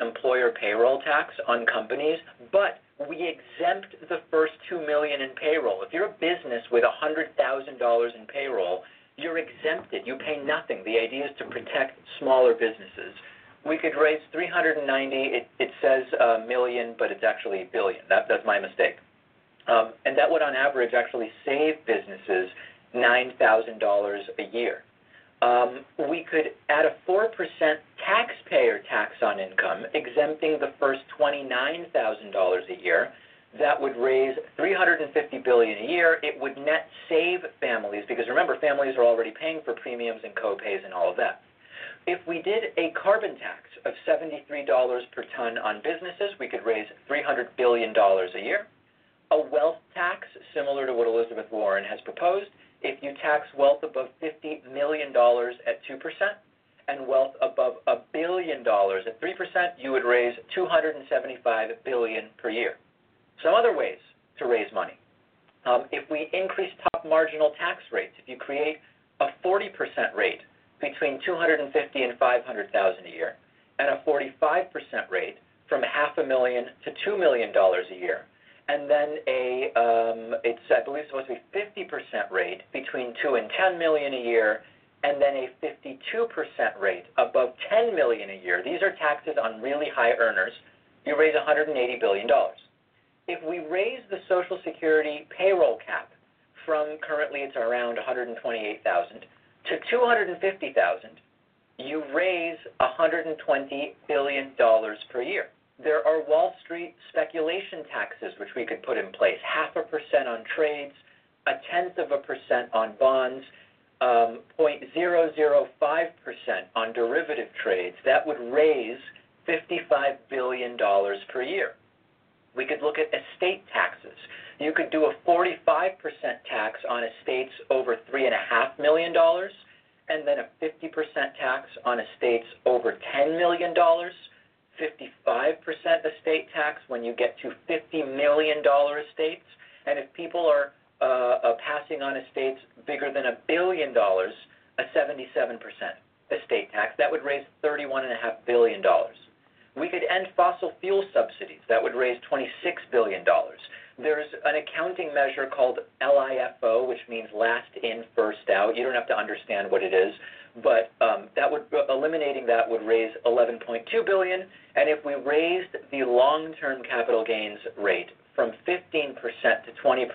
employer payroll tax on companies, but we exempt the first 2 million in payroll. If you're a business with $100,000 in payroll, you're exempted. You pay nothing. The idea is to protect smaller businesses. We could raise 390. It, it says a million, but it's actually a billion. That, that's my mistake. Um, and that would, on average, actually save businesses $9,000 a year. Um, we could add a 4% taxpayer tax on income, exempting the first $29,000 a year that would raise 350 billion a year. It would net save families because remember families are already paying for premiums and co-pays and all of that. If we did a carbon tax of $73 per ton on businesses, we could raise $300 billion a year. A wealth tax, similar to what Elizabeth Warren has proposed, if you tax wealth above $50 million at 2%, and wealth above a billion dollars at 3%, you would raise 275 billion per year. Some other ways to raise money. Um, if we increase top marginal tax rates, if you create a 40% rate between 250 and 500,000 a year, and a 45% rate from half a million to two million dollars a year, and then a um, it's I believe supposed to be 50% rate between two and 10 million a year, and then a 52% rate above 10 million a year. These are taxes on really high earners. You raise 180 billion dollars if we raise the Social Security payroll cap from currently it's around 128,000 to 250,000, you raise 120 billion dollars per year. There are Wall Street speculation taxes which we could put in place, half a percent on trades, a tenth of a percent on bonds, um, 0.005% on derivative trades. That would raise $55 billion per year. We could look at estate taxes. You could do a 45% tax on estates over $3.5 million, and then a 50% tax on estates over $10 million, 55% estate tax when you get to $50 million estates, and if people are uh, uh, passing on estates bigger than a billion dollars, a 77% estate tax. That would raise $31.5 billion. We could end fossil fuel subsidies. That would raise $26 billion. There's an accounting measure called LIFO, which means last in, first out. You don't have to understand what it is, but um, that would eliminating that would raise 11.2 billion. And if we raised the long-term capital gains rate from 15% to 20%,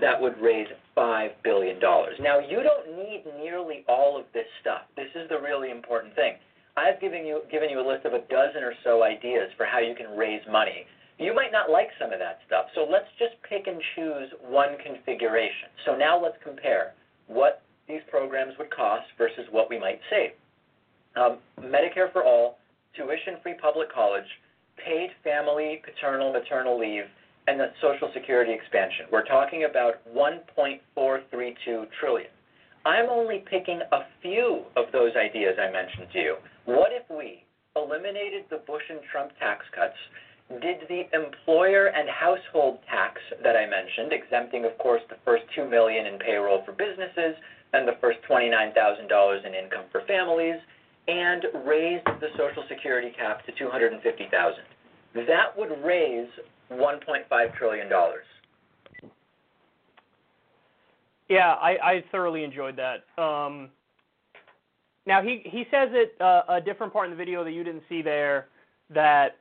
that would raise $5 billion. Now, you don't need nearly all of this stuff. This is the really important thing. I've given you given you a list of a dozen or so ideas for how you can raise money. You might not like some of that stuff, so let's just pick and choose one configuration. So now let's compare what these programs would cost versus what we might save. Um, Medicare for all, tuition-free public college, paid family, paternal, maternal leave, and the Social Security expansion. We're talking about 1.432 trillion. I'm only picking a few of those ideas I mentioned to you. What if we eliminated the Bush and Trump tax cuts, did the employer and household tax that I mentioned, exempting, of course, the first 2 million in payroll for businesses and the first $29,000 in income for families, and raised the Social Security cap to 250,000. That would raise 1.5 trillion dollars. Yeah, I, I thoroughly enjoyed that. Um, now he he says it uh, a different part in the video that you didn't see there that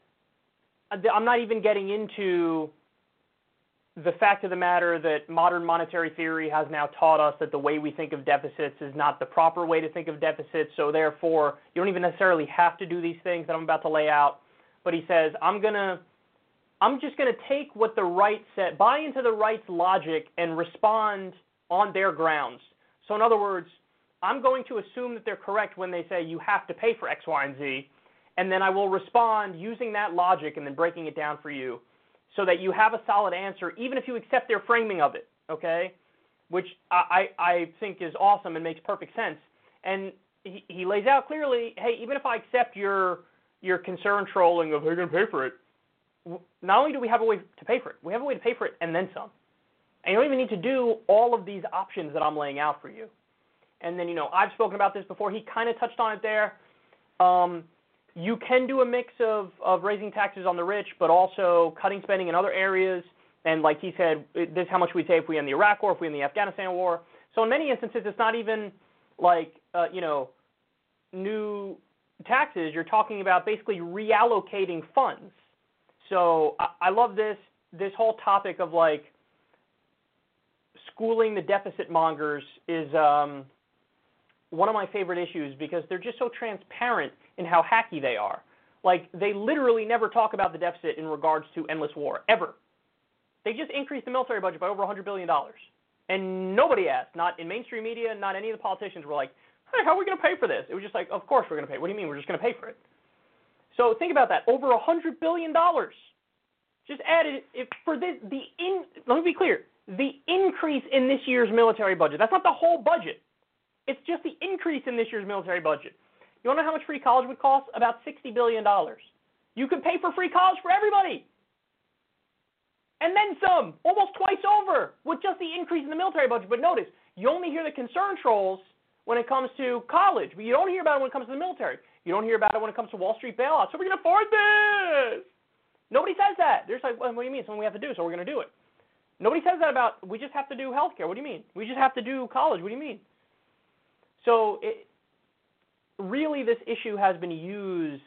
I'm not even getting into the fact of the matter that modern monetary theory has now taught us that the way we think of deficits is not the proper way to think of deficits. So therefore, you don't even necessarily have to do these things that I'm about to lay out. But he says, I'm gonna, I'm just gonna take what the right said, buy into the right's logic, and respond on their grounds. So in other words, I'm going to assume that they're correct when they say you have to pay for X, Y, and Z, and then I will respond using that logic and then breaking it down for you so that you have a solid answer, even if you accept their framing of it, okay? Which I, I think is awesome and makes perfect sense. And he, he lays out clearly, hey, even if I accept your your concern trolling of who's going to pay for it, not only do we have a way to pay for it, we have a way to pay for it and then some. And you don't even need to do all of these options that I'm laying out for you. And then, you know, I've spoken about this before. He kind of touched on it there. Um, you can do a mix of, of raising taxes on the rich, but also cutting spending in other areas. And like he said, this is how much we'd save if we end the Iraq War, if we end the Afghanistan War. So in many instances, it's not even like uh, you know new taxes. You're talking about basically reallocating funds. So I, I love this this whole topic of like schooling the deficit mongers is um, one of my favorite issues because they're just so transparent in how hacky they are. Like they literally never talk about the deficit in regards to endless war ever. They just increased the military budget by over 100 billion dollars, and nobody asked. Not in mainstream media, not any of the politicians were like, "Hey, how are we going to pay for this?" It was just like, "Of course we're going to pay." What do you mean we're just going to pay for it? So think about that. Over 100 billion dollars. Just added if for this the in. Let me be clear. The increase in this year's military budget. That's not the whole budget. It's just the increase in this year's military budget. You want to know how much free college would cost? About $60 billion. You could pay for free college for everybody. And then some, almost twice over, with just the increase in the military budget. But notice, you only hear the concern trolls when it comes to college, but you don't hear about it when it comes to the military. You don't hear about it when it comes to Wall Street bailouts. So we're going to afford this. Nobody says that. They're just like, well, what do you mean? Something we have to do, so we're going to do it. Nobody says that about we just have to do healthcare. What do you mean? We just have to do college. What do you mean? So it, really, this issue has been used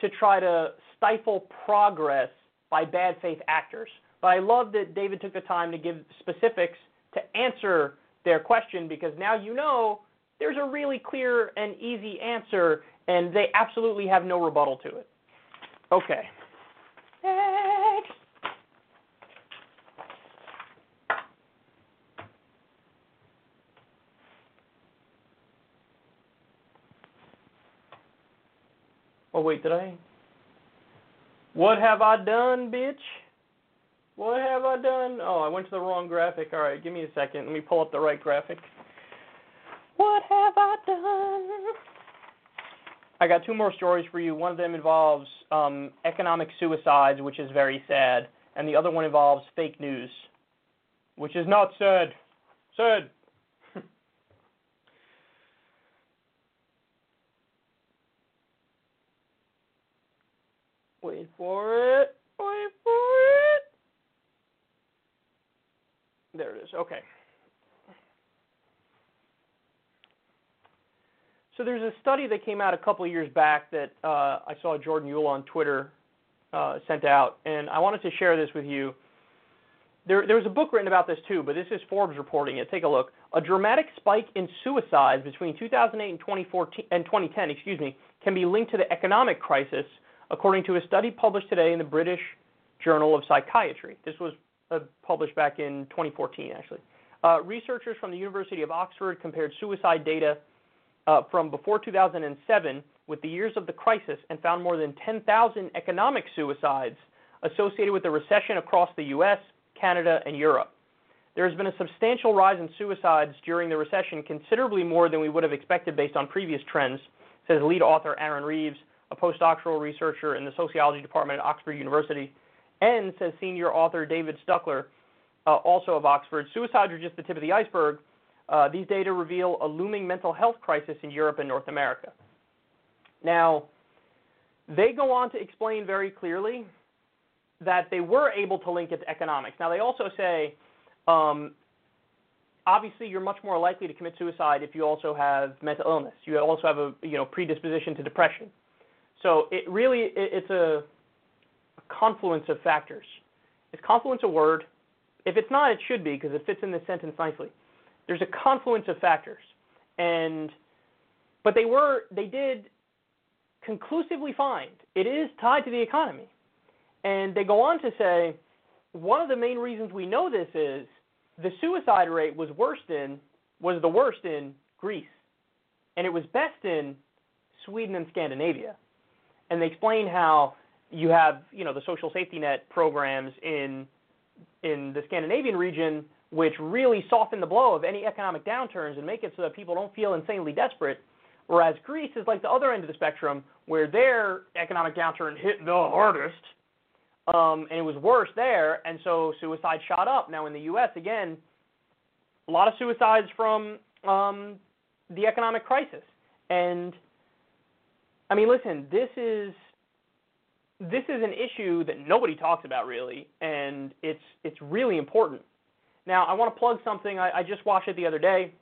to try to stifle progress by bad faith actors. But I love that David took the time to give specifics to answer their question because now you know there's a really clear and easy answer, and they absolutely have no rebuttal to it. Okay. Next. Oh wait, did I? What have I done, bitch? What have I done? Oh, I went to the wrong graphic. All right, give me a second. Let me pull up the right graphic. What have I done? I got two more stories for you. One of them involves um, economic suicides, which is very sad, and the other one involves fake news, which is not sad. Sad. Wait for it. Wait for it. There it is. Okay. So there's a study that came out a couple of years back that uh, I saw Jordan Uhl on Twitter uh, sent out, and I wanted to share this with you. There, there was a book written about this too, but this is Forbes reporting it. Take a look. A dramatic spike in suicides between 2008 and 2014 and 2010, excuse me, can be linked to the economic crisis, according to a study published today in the British Journal of Psychiatry. This was uh, published back in 2014, actually. Uh, researchers from the University of Oxford compared suicide data uh, from before 2007 with the years of the crisis and found more than 10,000 economic suicides associated with the recession across the U.S., Canada, and Europe. There has been a substantial rise in suicides during the recession, considerably more than we would have expected based on previous trends, says lead author Aaron Reeves, a postdoctoral researcher in the sociology department at Oxford University, and says senior author David Stuckler, uh, also of Oxford, suicides are just the tip of the iceberg. Uh, these data reveal a looming mental health crisis in Europe and North America. Now, they go on to explain very clearly that they were able to link it to economics. Now, they also say, um, obviously, you're much more likely to commit suicide if you also have mental illness. You also have a you know predisposition to depression. So it really it, it's a, a confluence of factors. Is confluence a word? If it's not, it should be because it fits in this sentence nicely. There's a confluence of factors, and but they were they did conclusively find it is tied to the economy. And they go on to say one of the main reasons we know this is the suicide rate was worst in was the worst in Greece, and it was best in Sweden and Scandinavia. And they explain how you have you know the social safety net programs in in the Scandinavian region, which really soften the blow of any economic downturns and make it so that people don't feel insanely desperate. Whereas Greece is like the other end of the spectrum, where their economic downturn hit the hardest, um, and it was worse there, and so suicide shot up. Now in the U.S. again, a lot of suicides from um, the economic crisis, and I mean, listen, this is this is an issue that nobody talks about really, and it's it's really important. Now, I want to plug something. I, I just watched it the other day.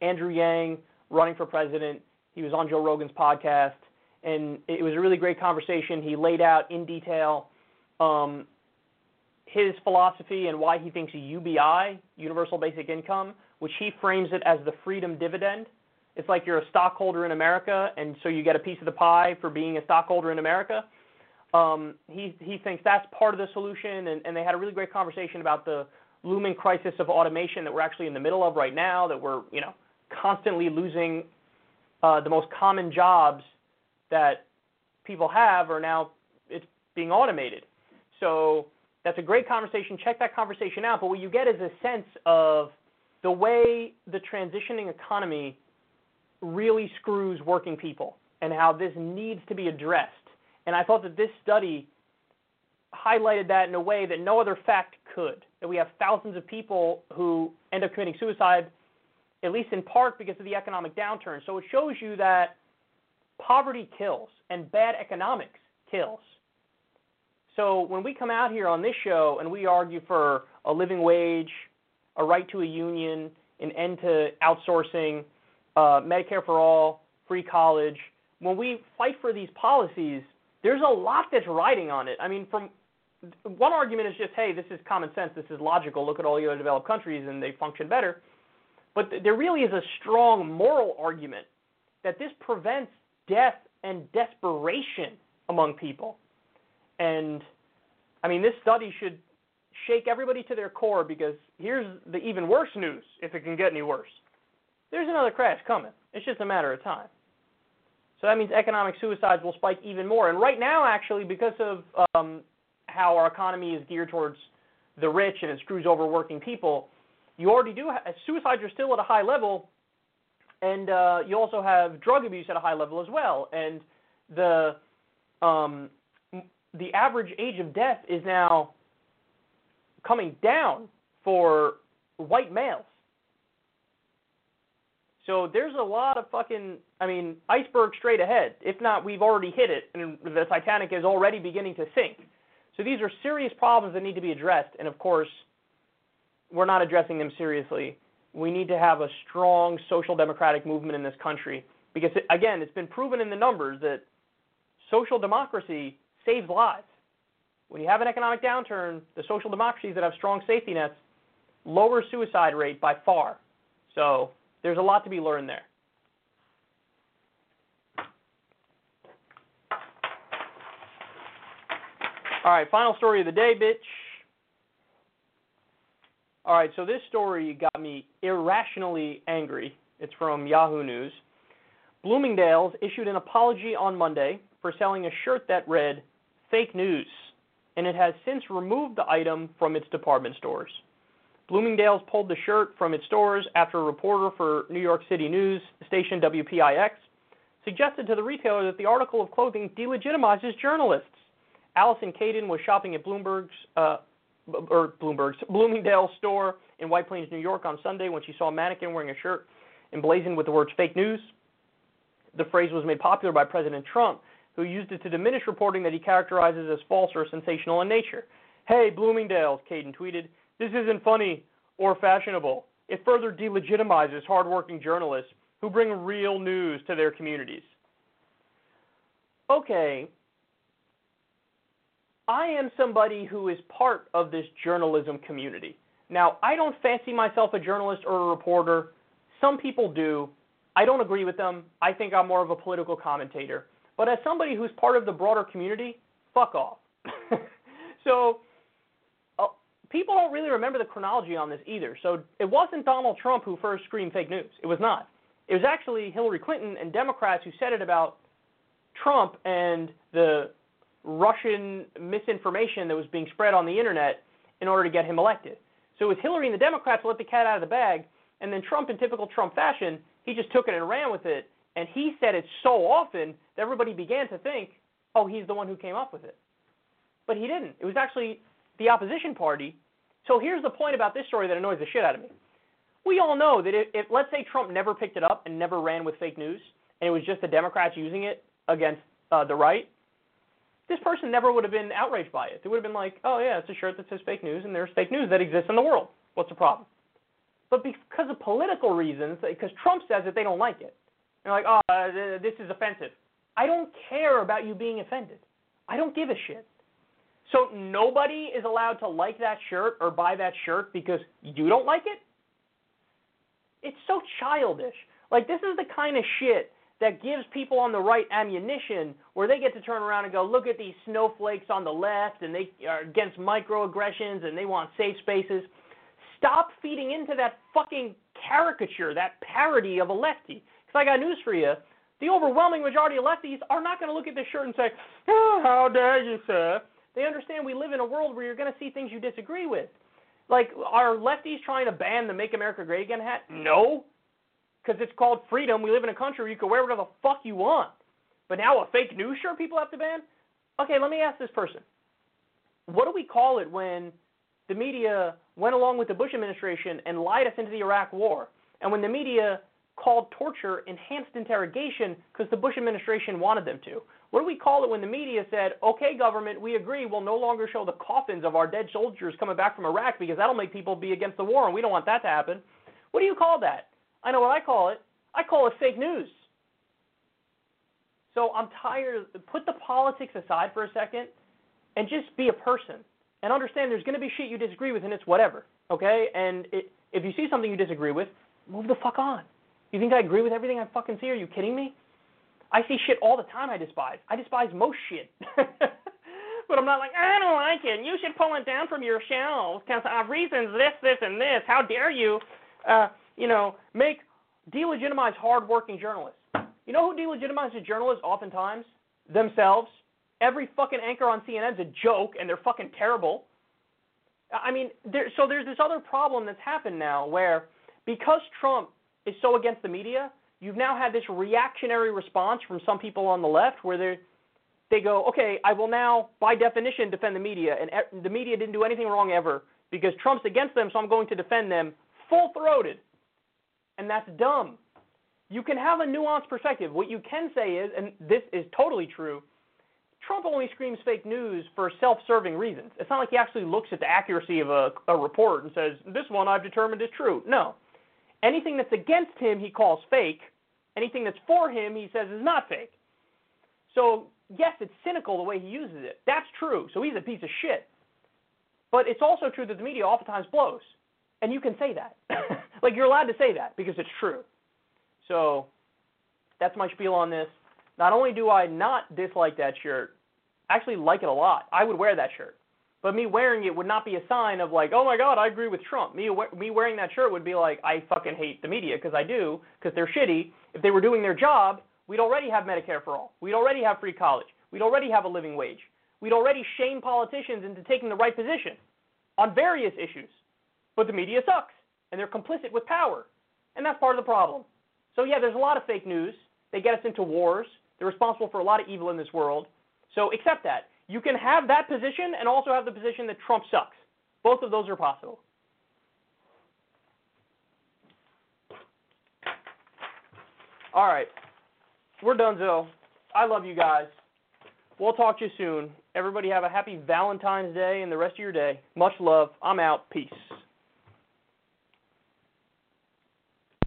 Andrew Yang running for president. He was on Joe Rogan's podcast, and it was a really great conversation. He laid out in detail um, his philosophy and why he thinks UBI, Universal Basic Income, which he frames it as the freedom dividend. It's like you're a stockholder in America, and so you get a piece of the pie for being a stockholder in America. Um, he he thinks that's part of the solution, and, and they had a really great conversation about the looming crisis of automation that we're actually in the middle of right now. That we're you know constantly losing uh, the most common jobs that people have are now it's being automated. So that's a great conversation. Check that conversation out. But what you get is a sense of the way the transitioning economy really screws working people and how this needs to be addressed. And I thought that this study highlighted that in a way that no other fact could. That we have thousands of people who end up committing suicide, at least in part because of the economic downturn. So it shows you that poverty kills and bad economics kills. So when we come out here on this show and we argue for a living wage, a right to a union, an end to outsourcing, uh, Medicare for all, free college, when we fight for these policies, there's a lot that's riding on it. I mean, from one argument is just, hey, this is common sense, this is logical. Look at all the other developed countries and they function better. But th- there really is a strong moral argument that this prevents death and desperation among people. And I mean, this study should shake everybody to their core because here's the even worse news, if it can get any worse. There's another crash coming. It's just a matter of time. So that means economic suicides will spike even more. And right now, actually, because of um, how our economy is geared towards the rich and it screws over working people, you already do have, suicides are still at a high level, and uh, you also have drug abuse at a high level as well. And the um, the average age of death is now coming down for white males. So there's a lot of fucking, I mean, iceberg straight ahead. If not, we've already hit it, and the Titanic is already beginning to sink. So these are serious problems that need to be addressed, and of course, we're not addressing them seriously. We need to have a strong social democratic movement in this country because, again, it's been proven in the numbers that social democracy saves lives. When you have an economic downturn, the social democracies that have strong safety nets lower suicide rate by far. So there's a lot to be learned there. All right, final story of the day, bitch. All right, so this story got me irrationally angry. It's from Yahoo News. Bloomingdale's issued an apology on Monday for selling a shirt that read fake news, and it has since removed the item from its department stores. Bloomingdale's pulled the shirt from its stores after a reporter for New York City news station WPIX suggested to the retailer that the article of clothing delegitimizes journalists. Allison Caden was shopping at Bloomberg's uh, or Bloomberg's Bloomingdale's store in White Plains, New York on Sunday when she saw a mannequin wearing a shirt emblazoned with the words fake news. The phrase was made popular by President Trump, who used it to diminish reporting that he characterizes as false or sensational in nature. Hey, Bloomingdale's, Caden tweeted, this isn't funny or fashionable. It further delegitimizes hardworking journalists who bring real news to their communities. Okay, I am somebody who is part of this journalism community. Now, I don't fancy myself a journalist or a reporter. Some people do. I don't agree with them. I think I'm more of a political commentator. But as somebody who's part of the broader community, fuck off. so, people don't really remember the chronology on this either. So, it wasn't Donald Trump who first screamed fake news. It was not. It was actually Hillary Clinton and Democrats who said it about Trump and the Russian misinformation that was being spread on the internet in order to get him elected. So it was Hillary and the Democrats who let the cat out of the bag, and then Trump, in typical Trump fashion, he just took it and ran with it. And he said it so often that everybody began to think, oh, he's the one who came up with it. But he didn't. It was actually the opposition party. So here's the point about this story that annoys the shit out of me. We all know that if, if let's say Trump never picked it up and never ran with fake news, and it was just the Democrats using it against uh, the right, this person never would have been outraged by it. They would have been like, oh, yeah, it's a shirt that says fake news, and there's fake news that exists in the world. What's the problem? But because of political reasons, because Trump says that they don't like it, they're like, oh, uh, this is offensive. I don't care about you being offended. I don't give a shit. So nobody is allowed to like that shirt or buy that shirt because you don't like it? It's so childish. Like, this is the kind of shit that gives people on the right ammunition where they get to turn around and go, look at these snowflakes on the left and they are against microaggressions and they want safe spaces. Stop feeding into that fucking caricature, that parody of a lefty. Because I got news for you. The overwhelming majority of lefties are not going to look at this shirt and say, oh, how dare you, sir. They understand we live in a world where you're going to see things you disagree with. Like, are lefties trying to ban the Make America Great Again hat? No because it's called freedom. We live in a country where you can wear whatever the fuck you want. But now a fake news shirt people have to ban? Okay, let me ask this person. What do we call it when the media went along with the Bush administration and lied us into the Iraq war? And when the media called torture enhanced interrogation because the Bush administration wanted them to? What do we call it when the media said, okay, government, we agree, we'll no longer show the coffins of our dead soldiers coming back from Iraq because that'll make people be against the war and we don't want that to happen? What do you call that? I know what I call it. I call it fake news. So I'm tired. Put the politics aside for a second and just be a person and understand there's going to be shit you disagree with and it's whatever. Okay? And it, if you see something you disagree with, move the fuck on. You think I agree with everything I fucking see? Are you kidding me? I see shit all the time I despise. I despise most shit. but I'm not like, I don't like it. You should pull it down from your shelves because of reasons this, this, and this. How dare you? Uh, you know, make delegitimize hardworking journalists. You know who delegitimizes journalists oftentimes? Themselves. Every fucking anchor on CNN's a joke, and they're fucking terrible. I mean, there, so there's this other problem that's happened now where because Trump is so against the media, you've now had this reactionary response from some people on the left where they they go, okay, I will now, by definition, defend the media, and the media didn't do anything wrong ever because Trump's against them, so I'm going to defend them full throated and that's dumb. You can have a nuanced perspective. What you can say is, and this is totally true, Trump only screams fake news for self serving reasons. It's not like he actually looks at the accuracy of a, a report and says, this one I've determined is true. No. Anything that's against him, he calls fake. Anything that's for him, he says is not fake. So, yes, it's cynical the way he uses it. That's true. So he's a piece of shit. But it's also true that the media oftentimes blows. And you can say that. like you're allowed to say that because it's true. So that's my spiel on this. Not only do I not dislike that shirt, I actually like it a lot. I would wear that shirt. But me wearing it would not be a sign of like, oh my God, I agree with Trump. Me me wearing that shirt would be like, I fucking hate the media because I do because they're shitty. If they were doing their job, we'd already have Medicare for all. We'd already have free college. We'd already have a living wage. We'd already shame politicians into taking the right position on various issues. But the media sucks, and they're complicit with power, and that's part of the problem. So yeah, there's a lot of fake news, They get us into wars. They're responsible for a lot of evil in this world. So accept that. You can have that position and also have the position that Trump sucks. Both of those are possible. All right. We're done, Zoe. I love you guys. We'll talk to you soon. Everybody have a happy Valentine's Day and the rest of your day. Much love. I'm out. Peace.